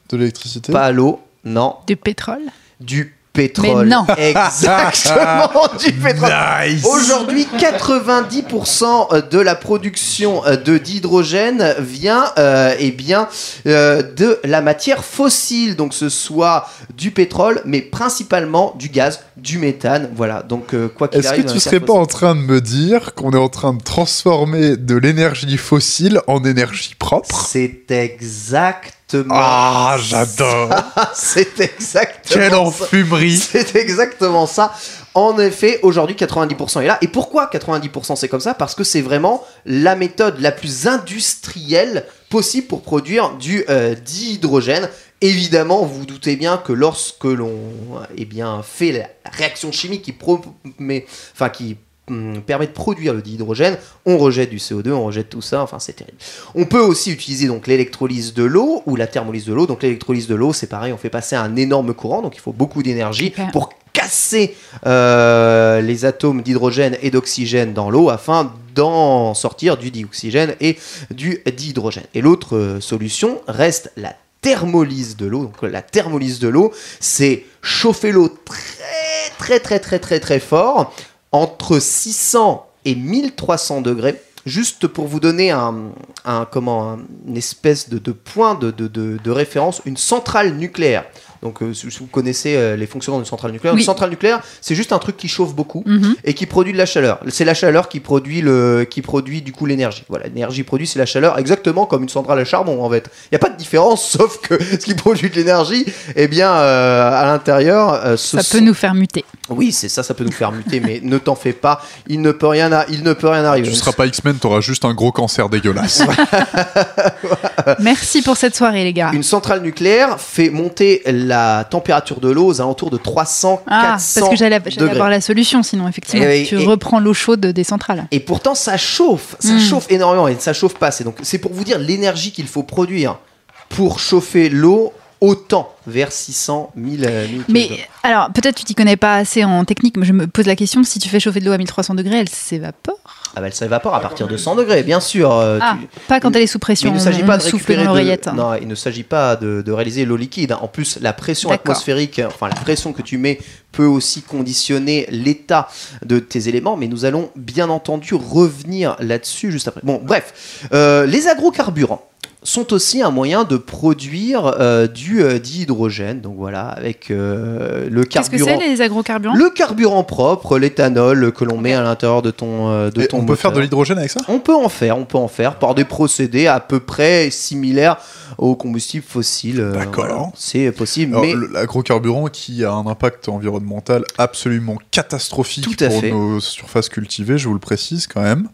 [SPEAKER 3] De l'électricité?
[SPEAKER 1] Pas l'eau, non.
[SPEAKER 2] Du pétrole
[SPEAKER 1] Du pétrole.
[SPEAKER 2] Mais non.
[SPEAKER 1] Exactement, du pétrole.
[SPEAKER 3] Nice
[SPEAKER 1] Aujourd'hui, 90% de la production euh, de d'hydrogène vient euh, eh bien, euh, de la matière fossile, donc ce soit du pétrole, mais principalement du gaz, du méthane. Voilà, donc euh, quoi qu'il
[SPEAKER 3] Est-ce
[SPEAKER 1] arrive.
[SPEAKER 3] que
[SPEAKER 1] la
[SPEAKER 3] tu
[SPEAKER 1] matière
[SPEAKER 3] serais pas en train de me dire qu'on est en train de transformer de l'énergie fossile en énergie propre?
[SPEAKER 1] C'est exactement.
[SPEAKER 3] Ah, j'adore
[SPEAKER 1] ça. C'est exactement.
[SPEAKER 3] Quelle
[SPEAKER 1] ça.
[SPEAKER 3] enfumerie
[SPEAKER 1] C'est exactement ça. En effet, aujourd'hui, 90% est là. Et pourquoi 90% c'est comme ça? Parce que c'est vraiment la méthode la plus industrielle possible pour produire du euh, dihydrogène. Évidemment, vous vous doutez bien que lorsque l'on eh bien, fait la réaction chimique qui, pro- mais, enfin, qui hum, permet de produire le dihydrogène, on rejette du CO2, on rejette tout ça, enfin c'est terrible. On peut aussi utiliser donc l'électrolyse de l'eau ou la thermolyse de l'eau. Donc l'électrolyse de l'eau, c'est pareil, on fait passer un énorme courant, donc il faut beaucoup d'énergie pour casser euh, les atomes d'hydrogène et d'oxygène dans l'eau afin d'en sortir du dioxygène et du dihydrogène. Et l'autre euh, solution reste la thermolyse de l'eau. Donc la thermolyse de l'eau, c'est chauffer l'eau très très très très très très fort entre 600 et 1300 degrés. Juste pour vous donner un, comment, un- une espèce de, point de- de référence, une centrale nucléaire. Donc, euh, vous connaissez euh, les fonctionnements d'une centrale nucléaire,
[SPEAKER 2] Oui.
[SPEAKER 1] une centrale nucléaire, c'est juste un truc qui chauffe beaucoup
[SPEAKER 2] Mhm.
[SPEAKER 1] et qui produit de la chaleur. C'est la chaleur qui produit le, qui produit du coup l'énergie. Voilà, l'énergie produite c'est la chaleur, exactement comme une centrale à charbon en fait. Il n'y a pas de différence, sauf que ce qui produit de l'énergie, eh bien, euh, à l'intérieur, euh,
[SPEAKER 2] Ça
[SPEAKER 1] sont-
[SPEAKER 2] peut nous faire muter.
[SPEAKER 1] Oui, c'est ça, ça peut nous faire muter, mais ne t'en fais pas, il ne peut rien, à- il ne peut rien arriver.
[SPEAKER 3] Tu seras pas X-Men, t'auras juste un gros cancer dégueulasse.
[SPEAKER 2] Merci pour cette soirée, les gars.
[SPEAKER 1] Une centrale nucléaire fait monter la température de l'eau aux alentours de 300,
[SPEAKER 2] Ah,
[SPEAKER 1] 400
[SPEAKER 2] parce que j'allais avoir la solution, sinon, effectivement. Tu
[SPEAKER 1] et-
[SPEAKER 2] reprends l'eau chaude des centrales.
[SPEAKER 1] Et pourtant, ça chauffe, ça
[SPEAKER 2] Mm.
[SPEAKER 1] chauffe énormément et ça chauffe pas assez. Donc, c'est pour vous dire l'énergie qu'il faut produire pour chauffer l'eau autant vers 600 1000 euh, 1000
[SPEAKER 2] Mais alors, peut-être tu t'y connais pas assez en technique, mais je me pose la question si tu fais chauffer de l'eau à 1300 degrés, elle s'évapore?
[SPEAKER 1] Ah bah, elle s'évapore à partir de 100 degrés, bien sûr. euh,
[SPEAKER 2] Ah,
[SPEAKER 1] tu-
[SPEAKER 2] pas quand elle est sous pression.
[SPEAKER 1] Mais il ne s'agit
[SPEAKER 2] on
[SPEAKER 1] pas de
[SPEAKER 2] souffle
[SPEAKER 1] récupérer
[SPEAKER 2] dans
[SPEAKER 1] de-. Non, il ne s'agit pas de, de réaliser l'eau liquide. En plus, la pression atmosphérique, enfin la pression que tu mets peut aussi conditionner l'état de tes éléments, mais nous allons bien entendu revenir là-dessus juste après. Bon, bref, Euh, les agrocarburants sont aussi un moyen de produire euh, du euh, dihydrogène. Donc voilà, avec euh, le
[SPEAKER 2] Qu'est-ce que
[SPEAKER 1] carburant.
[SPEAKER 2] c'est les agrocarburants
[SPEAKER 1] le carburant propre, l'éthanol que l'on met à l'intérieur de ton, euh, de
[SPEAKER 3] Et
[SPEAKER 1] ton
[SPEAKER 3] on peut faire de l'hydrogène avec ça?
[SPEAKER 1] On peut en faire, on peut en faire par des procédés à peu près similaires aux combustibles fossiles. euh,
[SPEAKER 3] D'accord.
[SPEAKER 1] voilà. C'est possible,
[SPEAKER 3] Alors,
[SPEAKER 1] mais
[SPEAKER 3] L'agrocarburant qui a un impact environnemental absolument catastrophique
[SPEAKER 1] Tout à
[SPEAKER 3] pour
[SPEAKER 1] fait.
[SPEAKER 3] nos surfaces cultivées, je vous le précise quand même.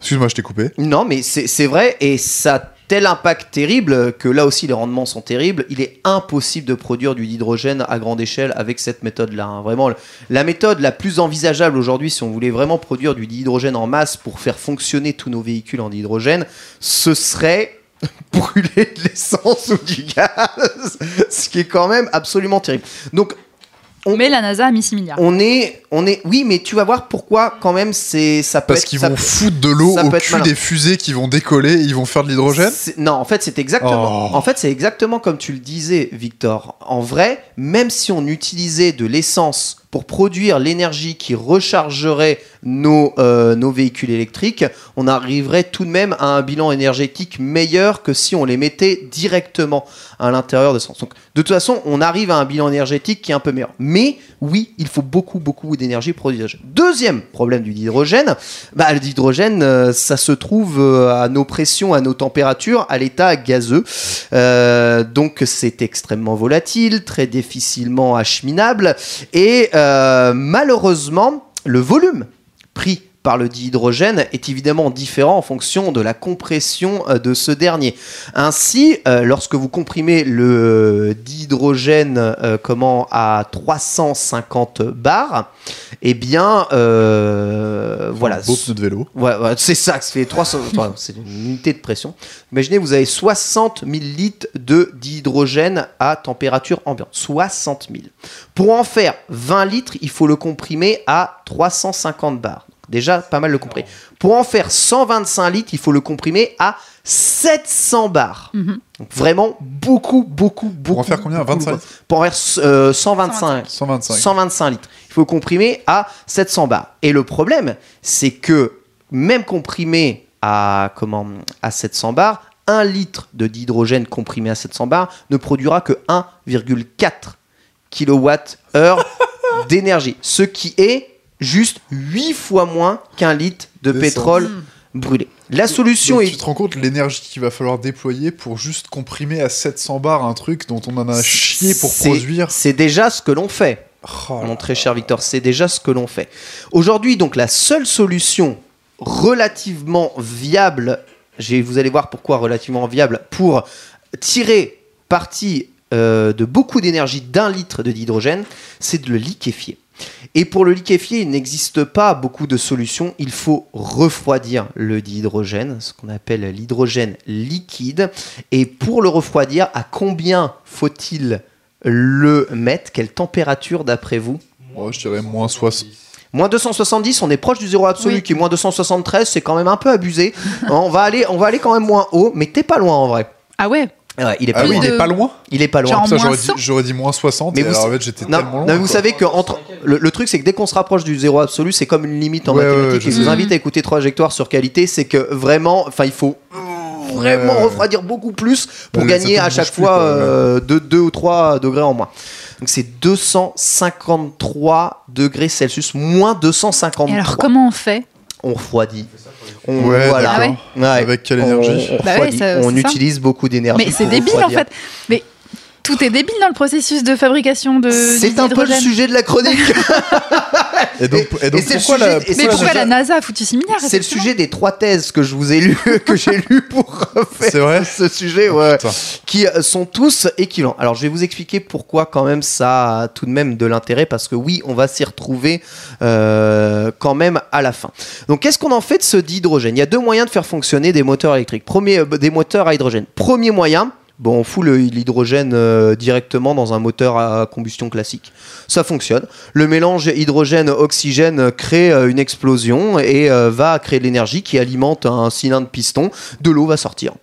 [SPEAKER 3] Excuse-moi, je t'ai coupé.
[SPEAKER 1] non, mais c'est vrai et ça a tel impact terrible que là aussi les rendements sont terribles. Il est impossible de produire du hydrogène à grande échelle avec cette méthode-là. hein. Vraiment, la méthode la plus envisageable aujourd'hui, si on voulait vraiment produire du dihydrogène en masse pour faire fonctionner tous nos véhicules en dihydrogène, ce serait brûler de l'essence ou du gaz, ce qui est quand même absolument terrible. Donc on-
[SPEAKER 2] Mais la NASA a mis 6 milliards.
[SPEAKER 1] on est, on est, oui, mais tu vas voir pourquoi quand même c'est ça peut
[SPEAKER 3] Parce qu'ils vont
[SPEAKER 1] peut-
[SPEAKER 3] foutre de l'eau au cul
[SPEAKER 1] malin.
[SPEAKER 3] des fusées qui vont décoller et ils vont faire de l'hydrogène
[SPEAKER 1] C'est- Non, en fait, c'est exactement.
[SPEAKER 3] Oh.
[SPEAKER 1] En fait, c'est exactement comme tu le disais, Victor. En vrai, même si on utilisait de l'essence pour produire l'énergie qui rechargerait nos, euh, nos véhicules électriques, on arriverait tout de même à un bilan énergétique meilleur que si on les mettait directement à l'intérieur de sens. Donc, de toute façon, on arrive à un bilan énergétique qui est un peu meilleur. Mais oui, il faut beaucoup, beaucoup d'énergie pour produire. Deuxième problème du hydrogène, bah, le hydrogène, euh, ça se trouve euh, à nos pressions, à nos températures, à l'état gazeux. Euh, donc c'est extrêmement volatile, très difficilement acheminable et malheureusement, le volume pris par le dihydrogène est évidemment différent en fonction de la compression euh, de ce dernier. Ainsi, euh, lorsque vous comprimez le dihydrogène euh, comment à 350 bars, eh bien, euh, voilà.
[SPEAKER 3] Beau pneu de vélo.
[SPEAKER 1] Ouais, ouais, c'est ça, fait 300, enfin, c'est une unité de pression. Imaginez, vous avez 60 000 litres de dihydrogène à température ambiante. 60 000. Pour en faire 20 litres, il faut le comprimer à 350 bars. Déjà, pas mal le comprimer. Pour en faire 125 litres, il faut le comprimer à 700 bars. Donc vraiment beaucoup, beaucoup, beaucoup.
[SPEAKER 3] en faire combien?
[SPEAKER 1] beaucoup,
[SPEAKER 3] 25
[SPEAKER 1] beaucoup. Pour en faire euh, 125.
[SPEAKER 3] 125.
[SPEAKER 1] 125 litres. Il faut comprimer à 700 bars. Et le problème, c'est que même comprimé à, comment, à 700 bars, 1 litre de d'hydrogène comprimé à 700 bars ne produira que 1,4 kWh d'énergie. Ce qui est juste 8 fois moins qu'un litre de pétrole brûlé. La solution
[SPEAKER 3] Donc,
[SPEAKER 1] est
[SPEAKER 3] tu te rends compte l'énergie qu'il va falloir déployer pour juste comprimer à 700 bars un truc dont on en a chié pour produire.
[SPEAKER 1] C'est déjà ce que l'on fait.
[SPEAKER 3] Oh
[SPEAKER 1] mon très cher Victor, c'est déjà ce que l'on fait. Aujourd'hui, donc, la seule solution relativement viable, vous allez voir pourquoi relativement viable, pour tirer parti euh, de beaucoup d'énergie d'un litre de d'hydrogène, c'est de le liquéfier. Et pour le liquéfier, il n'existe pas beaucoup de solutions. Il faut refroidir le dihydrogène, ce qu'on appelle l'hydrogène liquide. Et pour le refroidir, à combien faut-il le mettre? Quelle température d'après vous?
[SPEAKER 3] Oh, je dirais moins 60.
[SPEAKER 1] Moins 270, on est proche du zéro absolu
[SPEAKER 2] Oui.
[SPEAKER 1] qui est moins 273, c'est quand même un peu abusé. on, va aller, on va aller quand même moins haut, mais t'es pas loin en vrai.
[SPEAKER 2] Ah ouais?
[SPEAKER 1] Ouais, il est pas
[SPEAKER 3] Ah oui,
[SPEAKER 1] loin.
[SPEAKER 3] il est pas loin.
[SPEAKER 1] Il est pas loin.
[SPEAKER 3] J'aurais dit,
[SPEAKER 2] 100.
[SPEAKER 3] j'aurais dit moins 60.
[SPEAKER 1] Mais
[SPEAKER 3] et
[SPEAKER 1] vous-
[SPEAKER 3] alors, en fait, j'étais
[SPEAKER 1] Non,
[SPEAKER 3] tellement loin.
[SPEAKER 1] non, mais vous
[SPEAKER 3] quoi.
[SPEAKER 1] savez que entre le, le truc c'est que dès qu'on se rapproche du zéro absolu, c'est comme une limite en
[SPEAKER 3] Ouais, ouais,
[SPEAKER 1] mathématiques.
[SPEAKER 3] je
[SPEAKER 1] vous
[SPEAKER 2] sais.
[SPEAKER 1] invite à écouter trajectoire sur qualité, c'est que vraiment, enfin, il faut vraiment
[SPEAKER 3] Ouais, ouais.
[SPEAKER 1] refroidir beaucoup plus pour
[SPEAKER 3] Ouais,
[SPEAKER 1] gagner à chaque fois
[SPEAKER 3] quoi, ouais.
[SPEAKER 1] euh, de 2 ou 3 degrés en moins. Donc c'est 253 degrés Celsius, moins 253.
[SPEAKER 2] Et alors comment on fait
[SPEAKER 1] on refroidit. On,
[SPEAKER 3] Ouais,
[SPEAKER 1] voilà.
[SPEAKER 3] d'accord.
[SPEAKER 1] Ouais.
[SPEAKER 3] Avec quelle énergie
[SPEAKER 1] On, on
[SPEAKER 2] Bah ouais,
[SPEAKER 1] refroidit.
[SPEAKER 2] ça-
[SPEAKER 1] On utilise beaucoup d'énergie.
[SPEAKER 2] Mais c'est débile en
[SPEAKER 1] refroidir.
[SPEAKER 2] fait. Mais tout est débile dans le processus de fabrication de
[SPEAKER 1] C'est un peu le
[SPEAKER 2] d'hydrogène.
[SPEAKER 1] sujet de la chronique.
[SPEAKER 3] Et donc,
[SPEAKER 1] Et-
[SPEAKER 3] donc
[SPEAKER 1] et c'est le
[SPEAKER 3] pourquoi
[SPEAKER 1] sujet-
[SPEAKER 3] la.
[SPEAKER 2] Mais pourquoi NASA a foutu 6 milliards
[SPEAKER 1] C'est le sujet des trois thèses que je vous ai lu, que j'ai lu pour faire
[SPEAKER 3] C'est vrai
[SPEAKER 1] ce sujet, ouais,
[SPEAKER 3] Putain.
[SPEAKER 1] qui euh, sont tous équivalents. Alors je vais vous expliquer pourquoi quand même ça a tout de même de l'intérêt, parce que oui, on va s'y retrouver euh, quand même à la fin. Donc qu'est-ce qu'on en fait de ce dihydrogène? Il y a deux moyens de faire fonctionner des moteurs électriques. Premier, euh, des moteurs à hydrogène. Premier moyen. Bon, on fout l'hydrogène euh, directement dans un moteur à combustion classique. Ça fonctionne. Le mélange hydrogène-oxygène crée euh, une explosion et euh, va créer de l'énergie qui alimente un cylindre piston. De l'eau va sortir.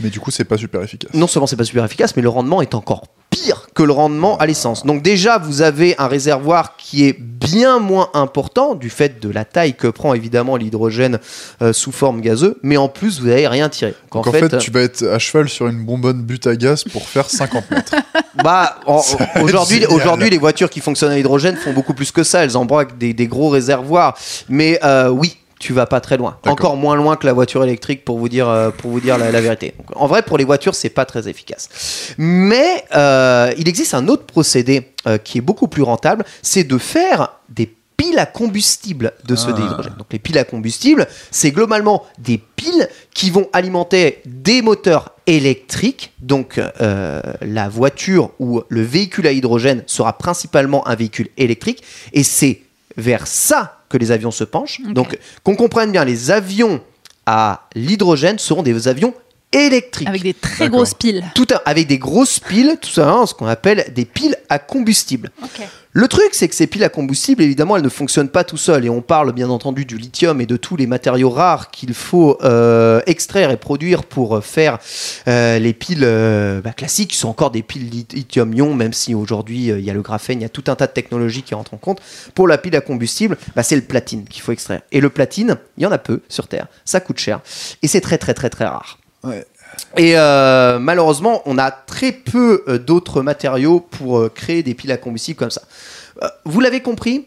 [SPEAKER 3] Mais du coup, c'est pas super efficace.
[SPEAKER 1] Non seulement c'est pas super efficace, mais le rendement est encore pire que le rendement à l'essence. Donc déjà, vous avez un réservoir qui est bien moins important du fait de la taille que prend évidemment l'hydrogène euh, sous forme gazeuse, mais en plus, vous n'avez rien tiré. Donc,
[SPEAKER 3] Donc en fait, tu vas être à cheval sur une bonbonne but à gaz pour faire 50 mètres.
[SPEAKER 1] Bah, aujourd'hui, les voitures qui fonctionnent à l'hydrogène font beaucoup plus que ça. Elles embraquent des, des gros réservoirs. Mais euh, oui, tu vas pas très loin. Encore moins loin que la voiture électrique pour vous dire, euh, pour vous dire la, la vérité. Donc, en vrai, pour les voitures, c'est pas très efficace. Mais euh, il existe un autre procédé euh, qui est beaucoup plus rentable, c'est de faire des piles à combustible de ce
[SPEAKER 3] Ah.
[SPEAKER 1] dihydrogène. Donc les piles à combustible, c'est globalement des piles qui vont alimenter des moteurs électriques. Donc euh, la voiture ou le véhicule à hydrogène sera principalement un véhicule électrique. Et c'est vers ça que les avions se penchent. Donc qu'on comprenne bien, les avions à l'hydrogène seront des avions électriques.
[SPEAKER 2] Avec des très grosses piles.
[SPEAKER 1] Tout un- avec des grosses piles, tout ça, hein, ce qu'on appelle des piles à combustible. Le truc, c'est que ces piles à combustible, évidemment, elles ne fonctionnent pas tout seules. Et on parle bien entendu du lithium et de tous les matériaux rares qu'il faut euh, extraire et produire pour euh, faire euh, les piles euh, bah, classiques, qui sont encore des piles lit- lithium-ion, même si aujourd'hui il y a le graphène, il y a tout un tas de technologies qui rentrent en compte. Pour la pile à combustible, bah, c'est le platine qu'il faut extraire. Et le platine, il y en a peu sur Terre, ça coûte cher. Et c'est très très très très rare. Et euh, malheureusement, on a très peu euh, d'autres matériaux pour euh, créer des piles à combustible comme ça. Vous l'avez compris,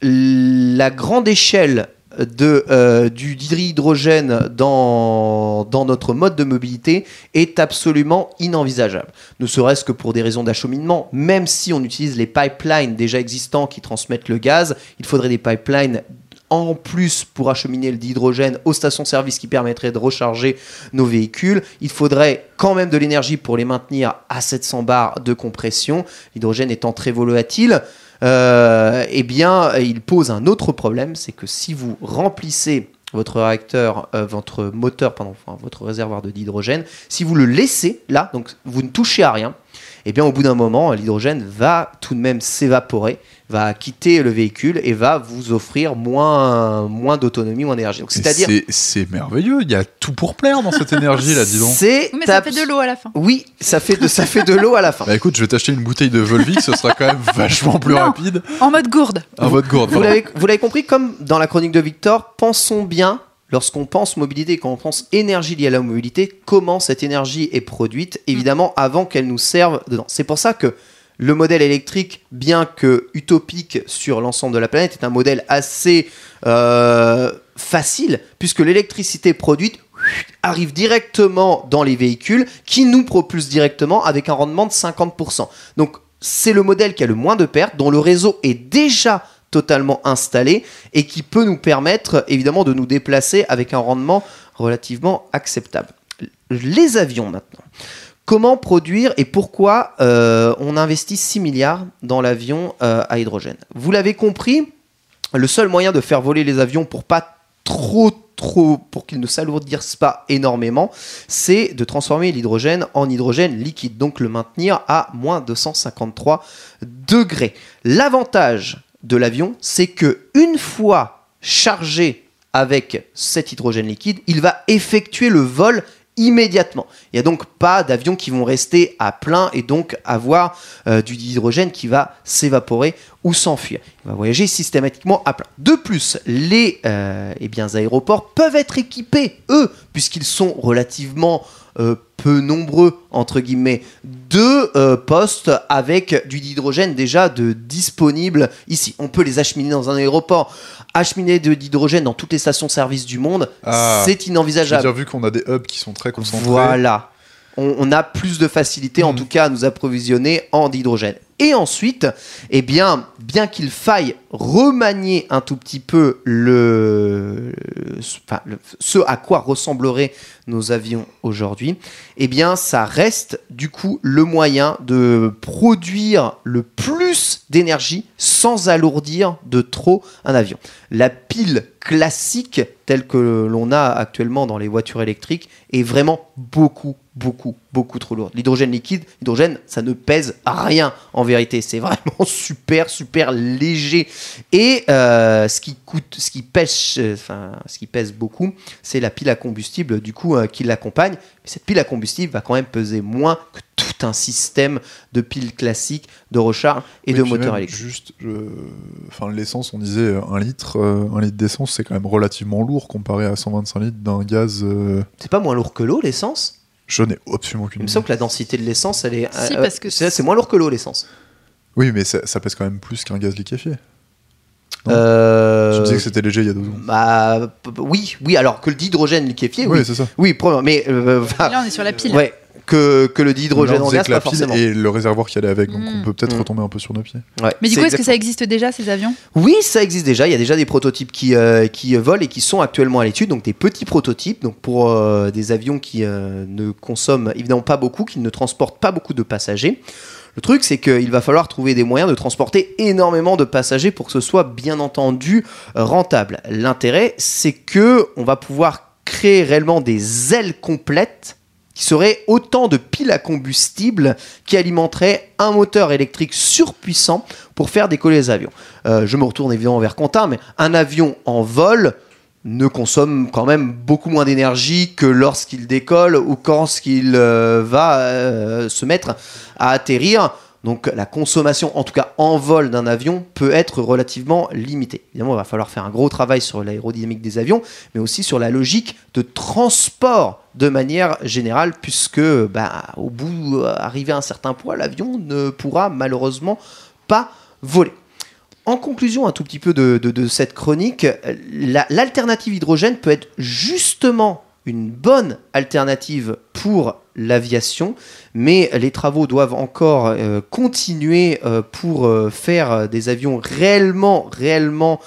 [SPEAKER 1] la grande échelle de, du d'hydrogène dans, dans notre mode de mobilité est absolument inenvisageable. Ne serait-ce que pour des raisons d'acheminement, même si on utilise les pipelines déjà existants qui transmettent le gaz, il faudrait des pipelines en plus pour acheminer le dihydrogène aux stations-service qui permettraient de recharger nos véhicules. Il faudrait quand même de l'énergie pour les maintenir à 700 bars de compression. L'hydrogène étant très volatile, euh, eh bien, il pose un autre problème, c'est que si vous remplissez votre réacteur, euh, votre moteur, pardon, enfin, votre réservoir de dihydrogène, si vous le laissez là, donc vous ne touchez à rien, eh bien au bout d'un moment, l'hydrogène va tout de même s'évaporer, va quitter le véhicule et va vous offrir moins, moins d'autonomie, moins d'énergie. C'est-à-dire,
[SPEAKER 3] c'est- C'est merveilleux, il y a tout pour plaire dans cette énergie là, dis donc.
[SPEAKER 1] c'est
[SPEAKER 2] Oui, mais ça fait de l'eau à la fin.
[SPEAKER 1] Oui, ça fait de, ça fait de l'eau à la fin.
[SPEAKER 3] Bah écoute, je vais t'acheter une bouteille de Volvic, ce sera quand même vachement plus
[SPEAKER 2] Non.
[SPEAKER 3] rapide.
[SPEAKER 2] En mode gourde.
[SPEAKER 3] Un votre gourde.
[SPEAKER 1] Vous l'avez compris, comme dans la chronique de Victor, pensons bien, lorsqu'on pense mobilité, quand on pense énergie liée à la mobilité, comment cette énergie est produite, évidemment, avant qu'elle nous serve dedans. C'est pour ça que le modèle électrique, bien que utopique sur l'ensemble de la planète, est un modèle assez euh, facile, puisque l'électricité produite arrive directement dans les véhicules qui nous propulsent directement avec un rendement de 50%. Donc c'est le modèle qui a le moins de pertes, dont le réseau est déjà totalement installé et qui peut nous permettre évidemment de nous déplacer avec un rendement relativement acceptable. Les avions maintenant. Comment produire et pourquoi euh, on investit 6 milliards dans l'avion euh, à hydrogène? Vous l'avez compris, le seul moyen de faire voler les avions pour pas trop trop pour qu'ils ne s'alourdissent pas énormément, c'est de transformer l'hydrogène en hydrogène liquide, donc le maintenir à moins 253 degrés. L'avantage de l'avion, c'est que une fois chargé avec cet hydrogène liquide, il va effectuer le vol immédiatement. Il n'y a donc pas d'avions qui vont rester à plein et donc avoir euh, du hydrogène qui va s'évaporer ou s'enfuir. Il va voyager systématiquement à plein. De plus, les euh, eh aéroports peuvent être équipés, eux, puisqu'ils sont relativement euh, peu nombreux, entre guillemets, de euh, postes avec du hydrogène déjà de disponible ici. On peut les acheminer dans un aéroport. Acheminer de l'hydrogène dans toutes les stations-service du monde,
[SPEAKER 3] Ah,
[SPEAKER 1] c'est
[SPEAKER 3] J'ai
[SPEAKER 1] inenvisageable.
[SPEAKER 3] déjà vu qu'on a des hubs qui sont très concentrés.
[SPEAKER 1] Voilà. On, on a plus de facilité, en
[SPEAKER 3] Mhm.
[SPEAKER 1] tout cas, à nous approvisionner en hydrogène. Et ensuite, eh bien, bien qu'il faille remanier un tout petit peu le, ce à quoi ressembleraient nos avions aujourd'hui, eh bien, ça reste du coup le moyen de produire le plus d'énergie sans alourdir de trop un avion. La pile classique telle que l'on a actuellement dans les voitures électriques est vraiment beaucoup, beaucoup, beaucoup trop lourde. L'hydrogène liquide, l'hydrogène, ça ne pèse rien en vérité. C'est vraiment super, super léger. Et euh, ce qui coûte, ce qui pèse, euh, enfin, ce qui pèse beaucoup, c'est la pile à combustible du coup euh, qui l'accompagne. Mais cette pile à combustible va quand même peser moins que tout un système de piles classiques, de recharge et
[SPEAKER 3] Oui,
[SPEAKER 1] de
[SPEAKER 3] même,
[SPEAKER 1] électriques.
[SPEAKER 3] Juste, enfin, l'essence, on disait un litre, un litre d'essence, c'est quand même relativement lourd comparé à 125 litres d'un gaz.
[SPEAKER 1] C'est pas moins lourd que l'eau, l'essence?
[SPEAKER 3] Je n'ai absolument aucune
[SPEAKER 1] Il me
[SPEAKER 3] idée.
[SPEAKER 1] semble que la densité de l'essence, elle est.
[SPEAKER 2] Si,
[SPEAKER 1] euh,
[SPEAKER 2] parce que
[SPEAKER 1] c'est moins lourd que l'eau, l'essence.
[SPEAKER 3] Oui, mais ça, ça pèse quand même plus qu'un gaz liquéfié. Non.
[SPEAKER 1] Euh,
[SPEAKER 3] Tu disais que c'était léger il y a deux ans.
[SPEAKER 1] bah, oui, oui, alors que le dihydrogène liquéfié, oui.
[SPEAKER 3] Oui, c'est ça.
[SPEAKER 1] Oui, probablement, mais. euh, enfin,
[SPEAKER 2] Là, on est sur la pile.
[SPEAKER 1] ouais, que, que le dihydrogène en gaz, pas forcément.
[SPEAKER 3] et le réservoir qui allait avec, donc
[SPEAKER 2] Mm.
[SPEAKER 3] on peut peut-être
[SPEAKER 1] Mm.
[SPEAKER 3] retomber un peu sur nos pieds.
[SPEAKER 1] Ouais,
[SPEAKER 2] Mais du coup, est-ce que ça existe déjà, ces avions?
[SPEAKER 1] Oui, ça existe déjà. Il y a déjà des prototypes qui, euh, qui volent et qui sont actuellement à l'étude. Donc des petits prototypes, donc pour euh, des avions qui euh, ne consomment évidemment pas beaucoup, qui ne transportent pas beaucoup de passagers. Le truc, c'est qu'il va falloir trouver des moyens de transporter énormément de passagers pour que ce soit bien entendu rentable. L'intérêt, c'est que on va pouvoir créer réellement des ailes complètes qui serait autant de piles à combustible qui alimenteraient un moteur électrique surpuissant pour faire décoller les avions. Euh, je me retourne évidemment vers Quentin, mais un avion en vol ne consomme quand même beaucoup moins d'énergie que lorsqu'il décolle ou quand il euh, va euh, se mettre à atterrir. Donc la consommation, en tout cas en vol d'un avion, peut être relativement limitée. Évidemment, il va falloir faire un gros travail sur l'aérodynamique des avions, mais aussi sur la logique de transport de manière générale, puisque bah, au bout, arrivé à un certain point, l'avion ne pourra malheureusement pas voler. En conclusion un tout petit peu de, cette chronique, la- l'alternative hydrogène peut être justement une bonne alternative pour l'aviation, mais les travaux doivent encore euh, continuer euh, pour euh, faire des avions réellement, réellement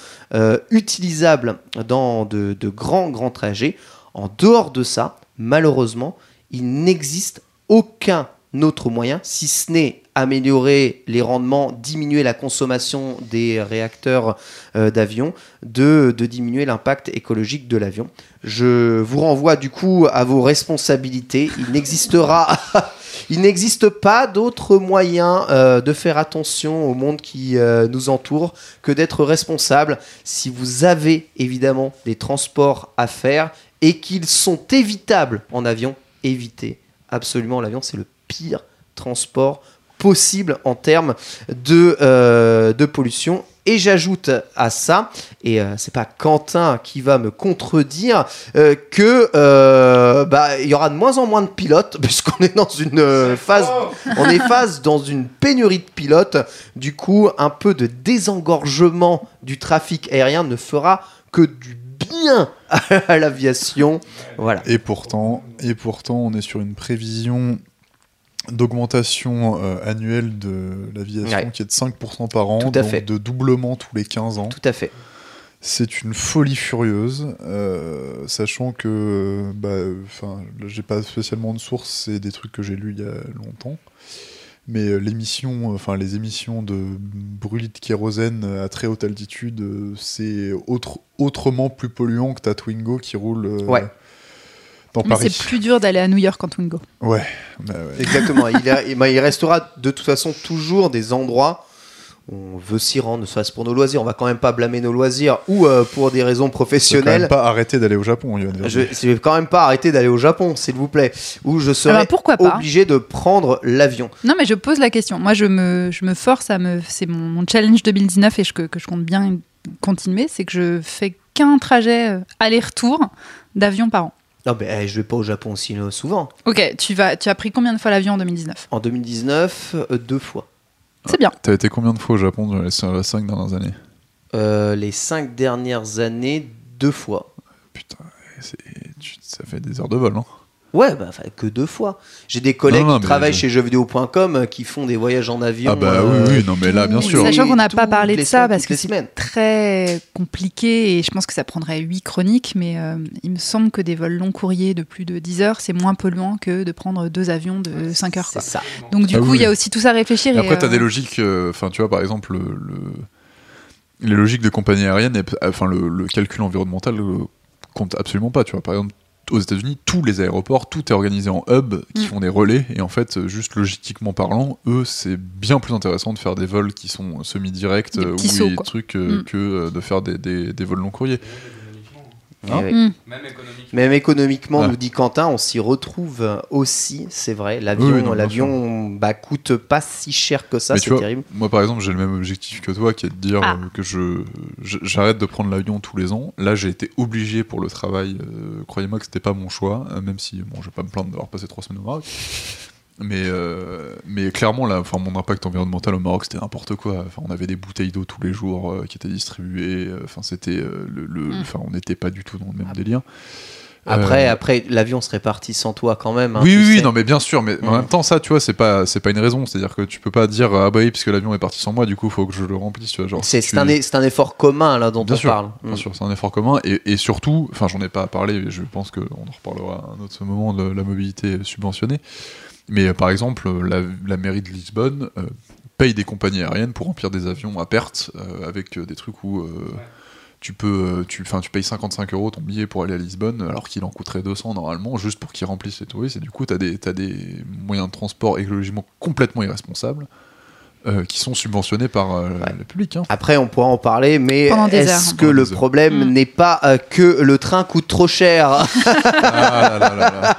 [SPEAKER 1] utilisables dans de, de grands, grands trajets. En dehors de ça, malheureusement, il n'existe aucun autre moyen, si ce n'est améliorer les rendements, diminuer la consommation des réacteurs euh, d'avion, de, de diminuer l'impact écologique de l'avion. Je vous renvoie du coup à vos responsabilités. Il n'existera, il n'existe pas d'autre moyen euh, de faire attention au monde qui euh, nous entoure que d'être responsable. Si vous avez évidemment des transports à faire et qu'ils sont évitables en avion, évitez absolument l'avion. C'est le pire transport possible en termes de, euh, de pollution. Et j'ajoute à ça, et euh, c'est pas Quentin qui va me contredire, euh, que euh, bah, il y aura de moins en moins de pilotes puisqu'on est dans une euh, phase, on est phase dans une pénurie de pilotes. Du coup, un peu de désengorgement du trafic aérien ne fera que du bien à l'aviation. Voilà.
[SPEAKER 3] Et pourtant, et pourtant, on est sur une prévision d'augmentation euh, annuelle de l'aviation
[SPEAKER 1] Ouais.
[SPEAKER 3] qui est de 5% par an, donc
[SPEAKER 1] fait.
[SPEAKER 3] de doublement tous les 15 ans.
[SPEAKER 1] Tout à fait.
[SPEAKER 3] C'est une folie furieuse, euh, sachant que, bah, j'ai pas spécialement de source, c'est des trucs que j'ai lus il y a longtemps. Mais euh, l'émission, enfin les émissions de brûlis de kérosène à très haute altitude, c'est autre, autrement plus polluant que ta Twingo qui roule euh,
[SPEAKER 1] Ouais.
[SPEAKER 3] Dans
[SPEAKER 2] Mais
[SPEAKER 3] Paris.
[SPEAKER 2] c'est plus dur d'aller à New York en Twingo.
[SPEAKER 3] Ouais, bah ouais.
[SPEAKER 1] Exactement. il, est- il- bah, il restera de toute façon toujours des endroits où on veut s'y rendre, ne serait-ce pour nos loisirs. On va quand même pas blâmer nos loisirs ou euh, pour des raisons
[SPEAKER 3] Je vais quand même
[SPEAKER 1] professionnelles.
[SPEAKER 3] pas arrêter d'aller au Japon.
[SPEAKER 1] Je, je vais quand même pas arrêter d'aller au Japon, s'il vous plaît. Ou je
[SPEAKER 2] Ah
[SPEAKER 1] serai
[SPEAKER 2] bah, pourquoi pas
[SPEAKER 1] obligé de prendre l'avion.
[SPEAKER 2] Non, mais je pose la question. Moi, je me, je me force à me. C'est mon, mon challenge 2019 et je- que, que je compte bien continuer. C'est que je fais qu'un trajet euh, aller-retour d'avion par an.
[SPEAKER 1] Non, mais eh, je vais pas au Japon aussi euh, souvent.
[SPEAKER 2] Ok, tu, vas, tu as pris combien de fois l'avion en 2019
[SPEAKER 1] En 2019, euh, deux fois.
[SPEAKER 2] C'est bien.
[SPEAKER 3] T'as été combien de fois au Japon dans les 5 dernières années
[SPEAKER 1] Euh, les cinq dernières années, deux fois.
[SPEAKER 3] Putain, c'est- tu- ça fait des heures de vol, non?
[SPEAKER 1] Ouais, bah, enfin, que deux fois. J'ai des collègues
[SPEAKER 3] Non, non,
[SPEAKER 1] qui travaillent
[SPEAKER 3] je-
[SPEAKER 1] chez jeuxvideo.com euh, qui font des voyages en avion.
[SPEAKER 3] Ah bah
[SPEAKER 1] euh,
[SPEAKER 3] oui, oui, non mais là, bien sûr.
[SPEAKER 2] Sachant qu'on n'a pas parlé de ça
[SPEAKER 1] semaines,
[SPEAKER 2] parce que c'est très compliqué et je pense que ça prendrait huit chroniques, mais euh, il me semble que des vols long courriers de plus de 10 heures, c'est moins polluant que de prendre deux avions de 5 heures.
[SPEAKER 1] C'est
[SPEAKER 2] quoi.
[SPEAKER 1] ça.
[SPEAKER 2] Donc du
[SPEAKER 3] Ah
[SPEAKER 2] coup,
[SPEAKER 3] oui,
[SPEAKER 2] il y a
[SPEAKER 3] oui.
[SPEAKER 2] aussi tout ça à réfléchir.
[SPEAKER 3] Et après, t'as
[SPEAKER 2] euh,
[SPEAKER 3] des logiques, euh, enfin, tu vois, par exemple, le, le- les logiques de compagnie aérienne, et- enfin, le, le calcul environnemental compte absolument pas, tu vois. Par exemple, aux États-Unis, tous les aéroports, tout est organisé en hub qui
[SPEAKER 2] Mm.
[SPEAKER 3] font des relais, et en fait, euh, juste logistiquement parlant, eux, c'est bien plus intéressant de faire des vols qui sont semi-directs euh, ou des trucs euh,
[SPEAKER 2] Mm.
[SPEAKER 3] que de faire des, des- des vols long courriers.
[SPEAKER 1] Eh
[SPEAKER 3] Hein
[SPEAKER 1] oui.
[SPEAKER 2] hmm.
[SPEAKER 4] Même économiquement.
[SPEAKER 1] Même économiquement,
[SPEAKER 3] Ouais.
[SPEAKER 1] nous dit Quentin, on s'y retrouve aussi, c'est vrai. L'avion,
[SPEAKER 3] Oui,
[SPEAKER 1] l'avion, bah, coûte pas si cher que ça,
[SPEAKER 3] Mais
[SPEAKER 1] c'est terrible.
[SPEAKER 3] Moi, par exemple, j'ai le même objectif que toi, qui est de dire
[SPEAKER 2] Ah.
[SPEAKER 3] euh, que je je- j'arrête de prendre l'avion tous les ans. Là, j'ai été obligé pour le travail. euh, Croyez-moi que c'était pas mon choix, euh, même si bon, je vais pas me plaindre d'avoir passé trois semaines au Maroc. Mais, euh, mais clairement, là, enfin, mon impact environnemental au Maroc, c'était n'importe quoi. Enfin, on avait des bouteilles d'eau tous les jours euh, qui étaient distribuées. euh, Enfin, c'était euh, le, le-
[SPEAKER 2] Mm.
[SPEAKER 3] enfin, on n'était pas du tout dans le même délire.
[SPEAKER 1] Après, après l'avion serait parti sans toi quand même. hein,
[SPEAKER 3] oui, oui,
[SPEAKER 1] sais.
[SPEAKER 3] non, mais bien sûr, mais en
[SPEAKER 1] Mm.
[SPEAKER 3] même temps, ça, tu vois, c'est pas, c'est pas une raison. C'est-à-dire que tu peux pas dire, ah bah oui, puisque l'avion est parti sans moi, du coup, faut que je le remplisse, tu vois. Genre,
[SPEAKER 1] C'est
[SPEAKER 3] tu-
[SPEAKER 1] c'est un, c'est un effort commun là dont
[SPEAKER 3] Bien
[SPEAKER 1] on
[SPEAKER 3] sûr,
[SPEAKER 1] parle.
[SPEAKER 3] Bien
[SPEAKER 1] Mm.
[SPEAKER 3] sûr, c'est un effort commun. Et, et surtout, enfin, j'en ai pas parlé, je pense qu'on en reparlera à un autre moment de la mobilité subventionnée. Mais euh, par exemple, euh, la, mairie de Lisbonne euh, paye des compagnies aériennes pour remplir des avions à perte avec des trucs où. tu peux, tu, enfin, tu payes 55 euros ton billet pour aller à Lisbonne, alors qu'il en coûterait 200 normalement, juste pour qu'ils remplissent les touristes. Et du coup, tu as des, t'as des moyens de transport écologiquement complètement irresponsables. Euh, qui sont subventionnés par euh, le public. hein.
[SPEAKER 1] Après, on pourra en parler, mais est-ce que
[SPEAKER 3] Pendant
[SPEAKER 1] le problème
[SPEAKER 2] Mm.
[SPEAKER 1] n'est pas euh, que le train coûte trop cher?
[SPEAKER 3] Ah là là là là.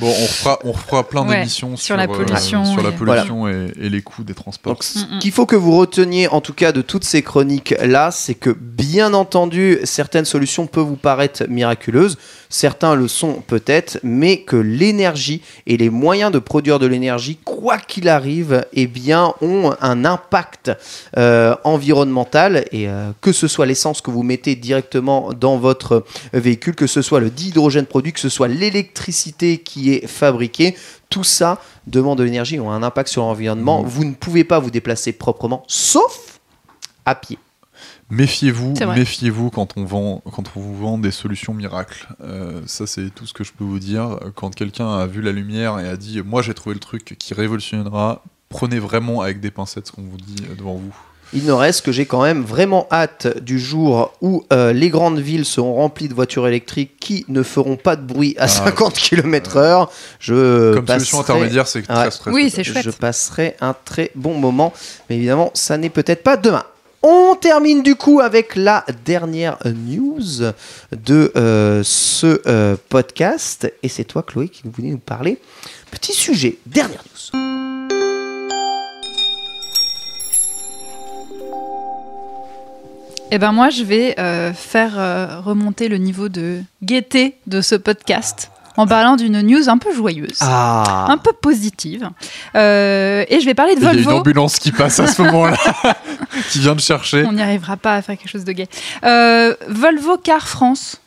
[SPEAKER 3] Bon, on refera, on refera plein
[SPEAKER 2] Ouais,
[SPEAKER 3] d'émissions
[SPEAKER 2] sur la
[SPEAKER 3] euh,
[SPEAKER 2] pollution
[SPEAKER 3] sur la
[SPEAKER 2] et-
[SPEAKER 3] pollution et, et les coûts des transports.
[SPEAKER 1] Donc, ce qu'il faut que vous reteniez, en tout cas, de toutes ces chroniques-là, c'est que, bien entendu, certaines solutions peuvent vous paraître miraculeuses, certains le sont peut-être, mais que l'énergie et les moyens de produire de l'énergie, quoi qu'il arrive, eh bien, ont un impact euh, environnemental, et euh, que ce soit l'essence que vous mettez directement dans votre véhicule, que ce soit le dihydrogène produit, que ce soit l'électricité qui est fabriquée, tout ça demande de l'énergie, ont un impact sur l'environnement.
[SPEAKER 3] Mmh.
[SPEAKER 1] Vous ne pouvez pas vous déplacer proprement, sauf à pied.
[SPEAKER 3] Méfiez-vous, méfiez-vous quand on vend, quand on vous vend des solutions miracles. Euh, ça, c'est tout ce que je peux vous dire. Quand quelqu'un a vu la lumière et a dit, moi, j'ai trouvé le truc qui révolutionnera, prenez vraiment avec des pincettes ce qu'on vous dit devant vous.
[SPEAKER 1] Il ne reste que j'ai quand même vraiment hâte du jour où euh, les grandes villes seront remplies de voitures électriques qui ne feront pas de bruit à
[SPEAKER 3] Ah,
[SPEAKER 1] 50 km/h. Je
[SPEAKER 3] Comme solution intermédiaire, c'est très
[SPEAKER 1] Ouais.
[SPEAKER 3] stressant.
[SPEAKER 2] Oui, c'est chouette.
[SPEAKER 1] Je passerai un très bon moment, mais évidemment, ça n'est peut-être pas demain. On termine du coup avec la dernière news de euh, ce euh, podcast. Et c'est toi, Chloé, qui voulais nous parler. Petit sujet, dernière news.
[SPEAKER 2] Eh ben moi, je vais euh, faire remonter le niveau de gaieté de ce podcast en parlant d'une news un peu joyeuse,
[SPEAKER 1] Ah,
[SPEAKER 2] un peu positive. Euh, et je vais parler de
[SPEAKER 3] Il y a une
[SPEAKER 2] Volvo.
[SPEAKER 3] ambulance qui passe à ce moment-là, qui vient de chercher.
[SPEAKER 2] On n'y arrivera pas à faire quelque chose de gai. Euh, Volvo Car France,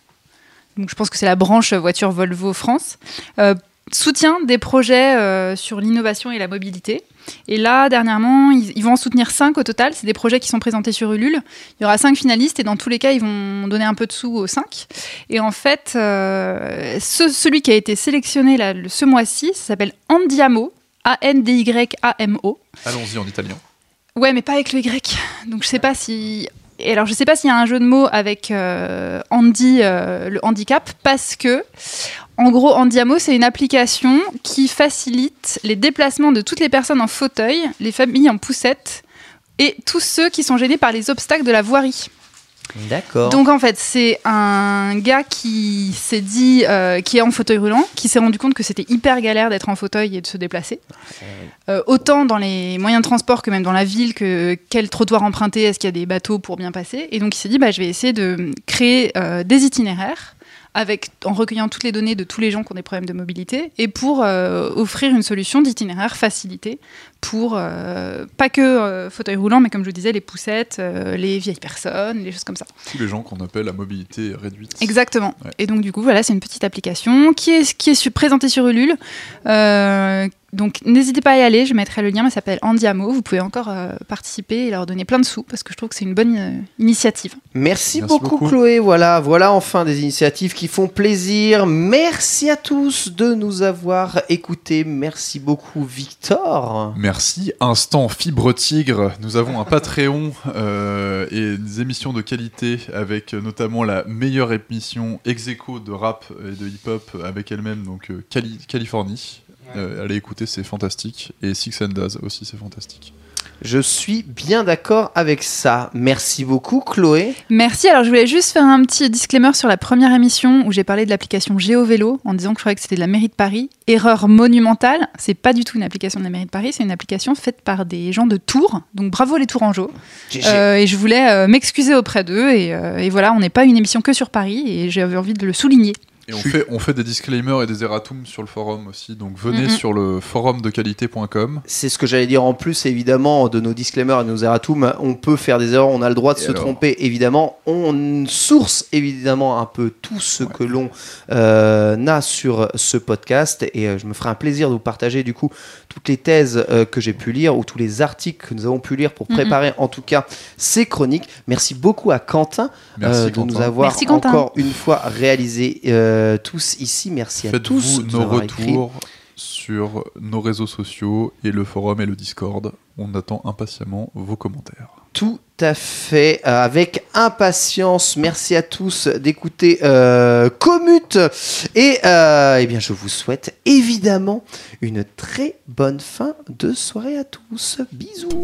[SPEAKER 2] donc je pense que c'est la branche voiture Volvo France, euh, soutient des projets euh, sur l'innovation et la mobilité. Et là, dernièrement, ils, ils vont en soutenir cinq au total. C'est des projets qui sont présentés sur Ulule. Il y aura cinq finalistes et dans tous les cas, ils vont donner un peu de sous aux cinq. Et en fait, euh, ce- celui qui a été sélectionné là, le- ce mois-ci, ça s'appelle Andiamo, A-N-D-Y-A-M-O.
[SPEAKER 3] Allons-y en italien.
[SPEAKER 2] Ouais, mais pas avec le Y. Donc je sais pas si. Et alors je sais pas s'il y a un jeu de mots avec euh, Andy, euh, le handicap, parce que en gros Andiamo c'est une application qui facilite les déplacements de toutes les personnes en fauteuil, les familles en poussette et tous ceux qui sont gênés par les obstacles de la voirie.
[SPEAKER 1] D'accord.
[SPEAKER 2] Donc en fait, c'est un gars qui s'est dit, euh, qui est en fauteuil roulant, qui s'est rendu compte que c'était hyper galère d'être en fauteuil et de se déplacer. Euh, autant dans les moyens de transport que même dans la ville, que quel trottoir emprunter, est-ce qu'il y a des bateaux pour bien passer. Et donc il s'est dit, bah, je vais essayer de créer euh, des itinéraires. Avec, en recueillant toutes les données de tous les gens qui ont des problèmes de mobilité et pour euh, offrir une solution d'itinéraire facilité pour euh, pas que euh, fauteuil roulant, mais comme je vous disais, les poussettes, euh, les vieilles personnes, les choses comme ça.
[SPEAKER 3] Tous les gens qu'on appelle à mobilité réduite.
[SPEAKER 2] Exactement.
[SPEAKER 3] Ouais.
[SPEAKER 2] Et donc du coup, voilà, c'est une petite application qui est, qui est présentée sur Ulule. Donc n'hésitez pas à y aller, je mettrai le lien, elle s'appelle Andiamo. Vous pouvez encore euh, participer et leur donner plein de sous parce que je trouve que c'est une bonne euh, initiative.
[SPEAKER 1] Merci,
[SPEAKER 3] Merci
[SPEAKER 1] beaucoup,
[SPEAKER 3] beaucoup.
[SPEAKER 1] Chloé. Voilà, voilà enfin des initiatives qui font plaisir. Merci à tous de nous avoir écoutés. Merci beaucoup, Victor.
[SPEAKER 3] Merci. Instant Fibre Tigre. Nous avons un Patreon euh, et des émissions de qualité avec notamment la meilleure émission ex aequo de rap et de hip-hop avec elle-même, donc Cali- Californie. Euh, allez écouter, c'est fantastique. Et Six and Daz aussi, c'est fantastique.
[SPEAKER 1] Je suis bien d'accord avec ça. Merci beaucoup, Chloé.
[SPEAKER 2] Merci. Alors je voulais juste faire un petit disclaimer sur la première émission où j'ai parlé de l'application GeoVélo en disant que je croyais que c'était de la mairie de Paris. Erreur monumentale. C'est pas du tout une application de la mairie de Paris, c'est une application faite par des gens de Tours. Donc bravo les Tourangeaux. Euh, et je voulais euh, m'excuser auprès d'eux. Et, euh, et voilà, on n'est pas une émission que sur Paris et j'avais envie de le souligner.
[SPEAKER 3] Et on
[SPEAKER 1] suis-
[SPEAKER 3] fait, on fait des disclaimers et des erratums sur le forum aussi. Donc venez sur le forumdequalité.com.
[SPEAKER 1] C'est ce que j'allais dire en plus, évidemment, de nos disclaimers et de nos erratums. On peut faire des erreurs, on a le droit de
[SPEAKER 3] Et
[SPEAKER 1] se
[SPEAKER 3] alors
[SPEAKER 1] tromper, évidemment. On source, évidemment, un peu tout ce que l'on euh, a sur ce podcast. Et euh, je me ferai un plaisir de vous partager, du coup, toutes les thèses euh, que j'ai pu lire ou tous les articles que nous avons pu lire pour préparer, en tout cas, ces chroniques. Merci beaucoup à Quentin
[SPEAKER 3] Merci
[SPEAKER 1] euh, de
[SPEAKER 3] Quentin.
[SPEAKER 1] nous avoir
[SPEAKER 2] Merci,
[SPEAKER 1] encore une fois réalisé euh, tous ici. Merci à tous de
[SPEAKER 3] nos
[SPEAKER 1] avoir écrit.
[SPEAKER 3] retours sur nos réseaux sociaux et le forum et le Discord. On attend impatiemment vos commentaires.
[SPEAKER 1] Tout à fait, euh, avec impatience. Merci à tous d'écouter euh, Commute. Et euh, eh bien, je vous souhaite évidemment une très bonne fin de soirée à tous. Bisous.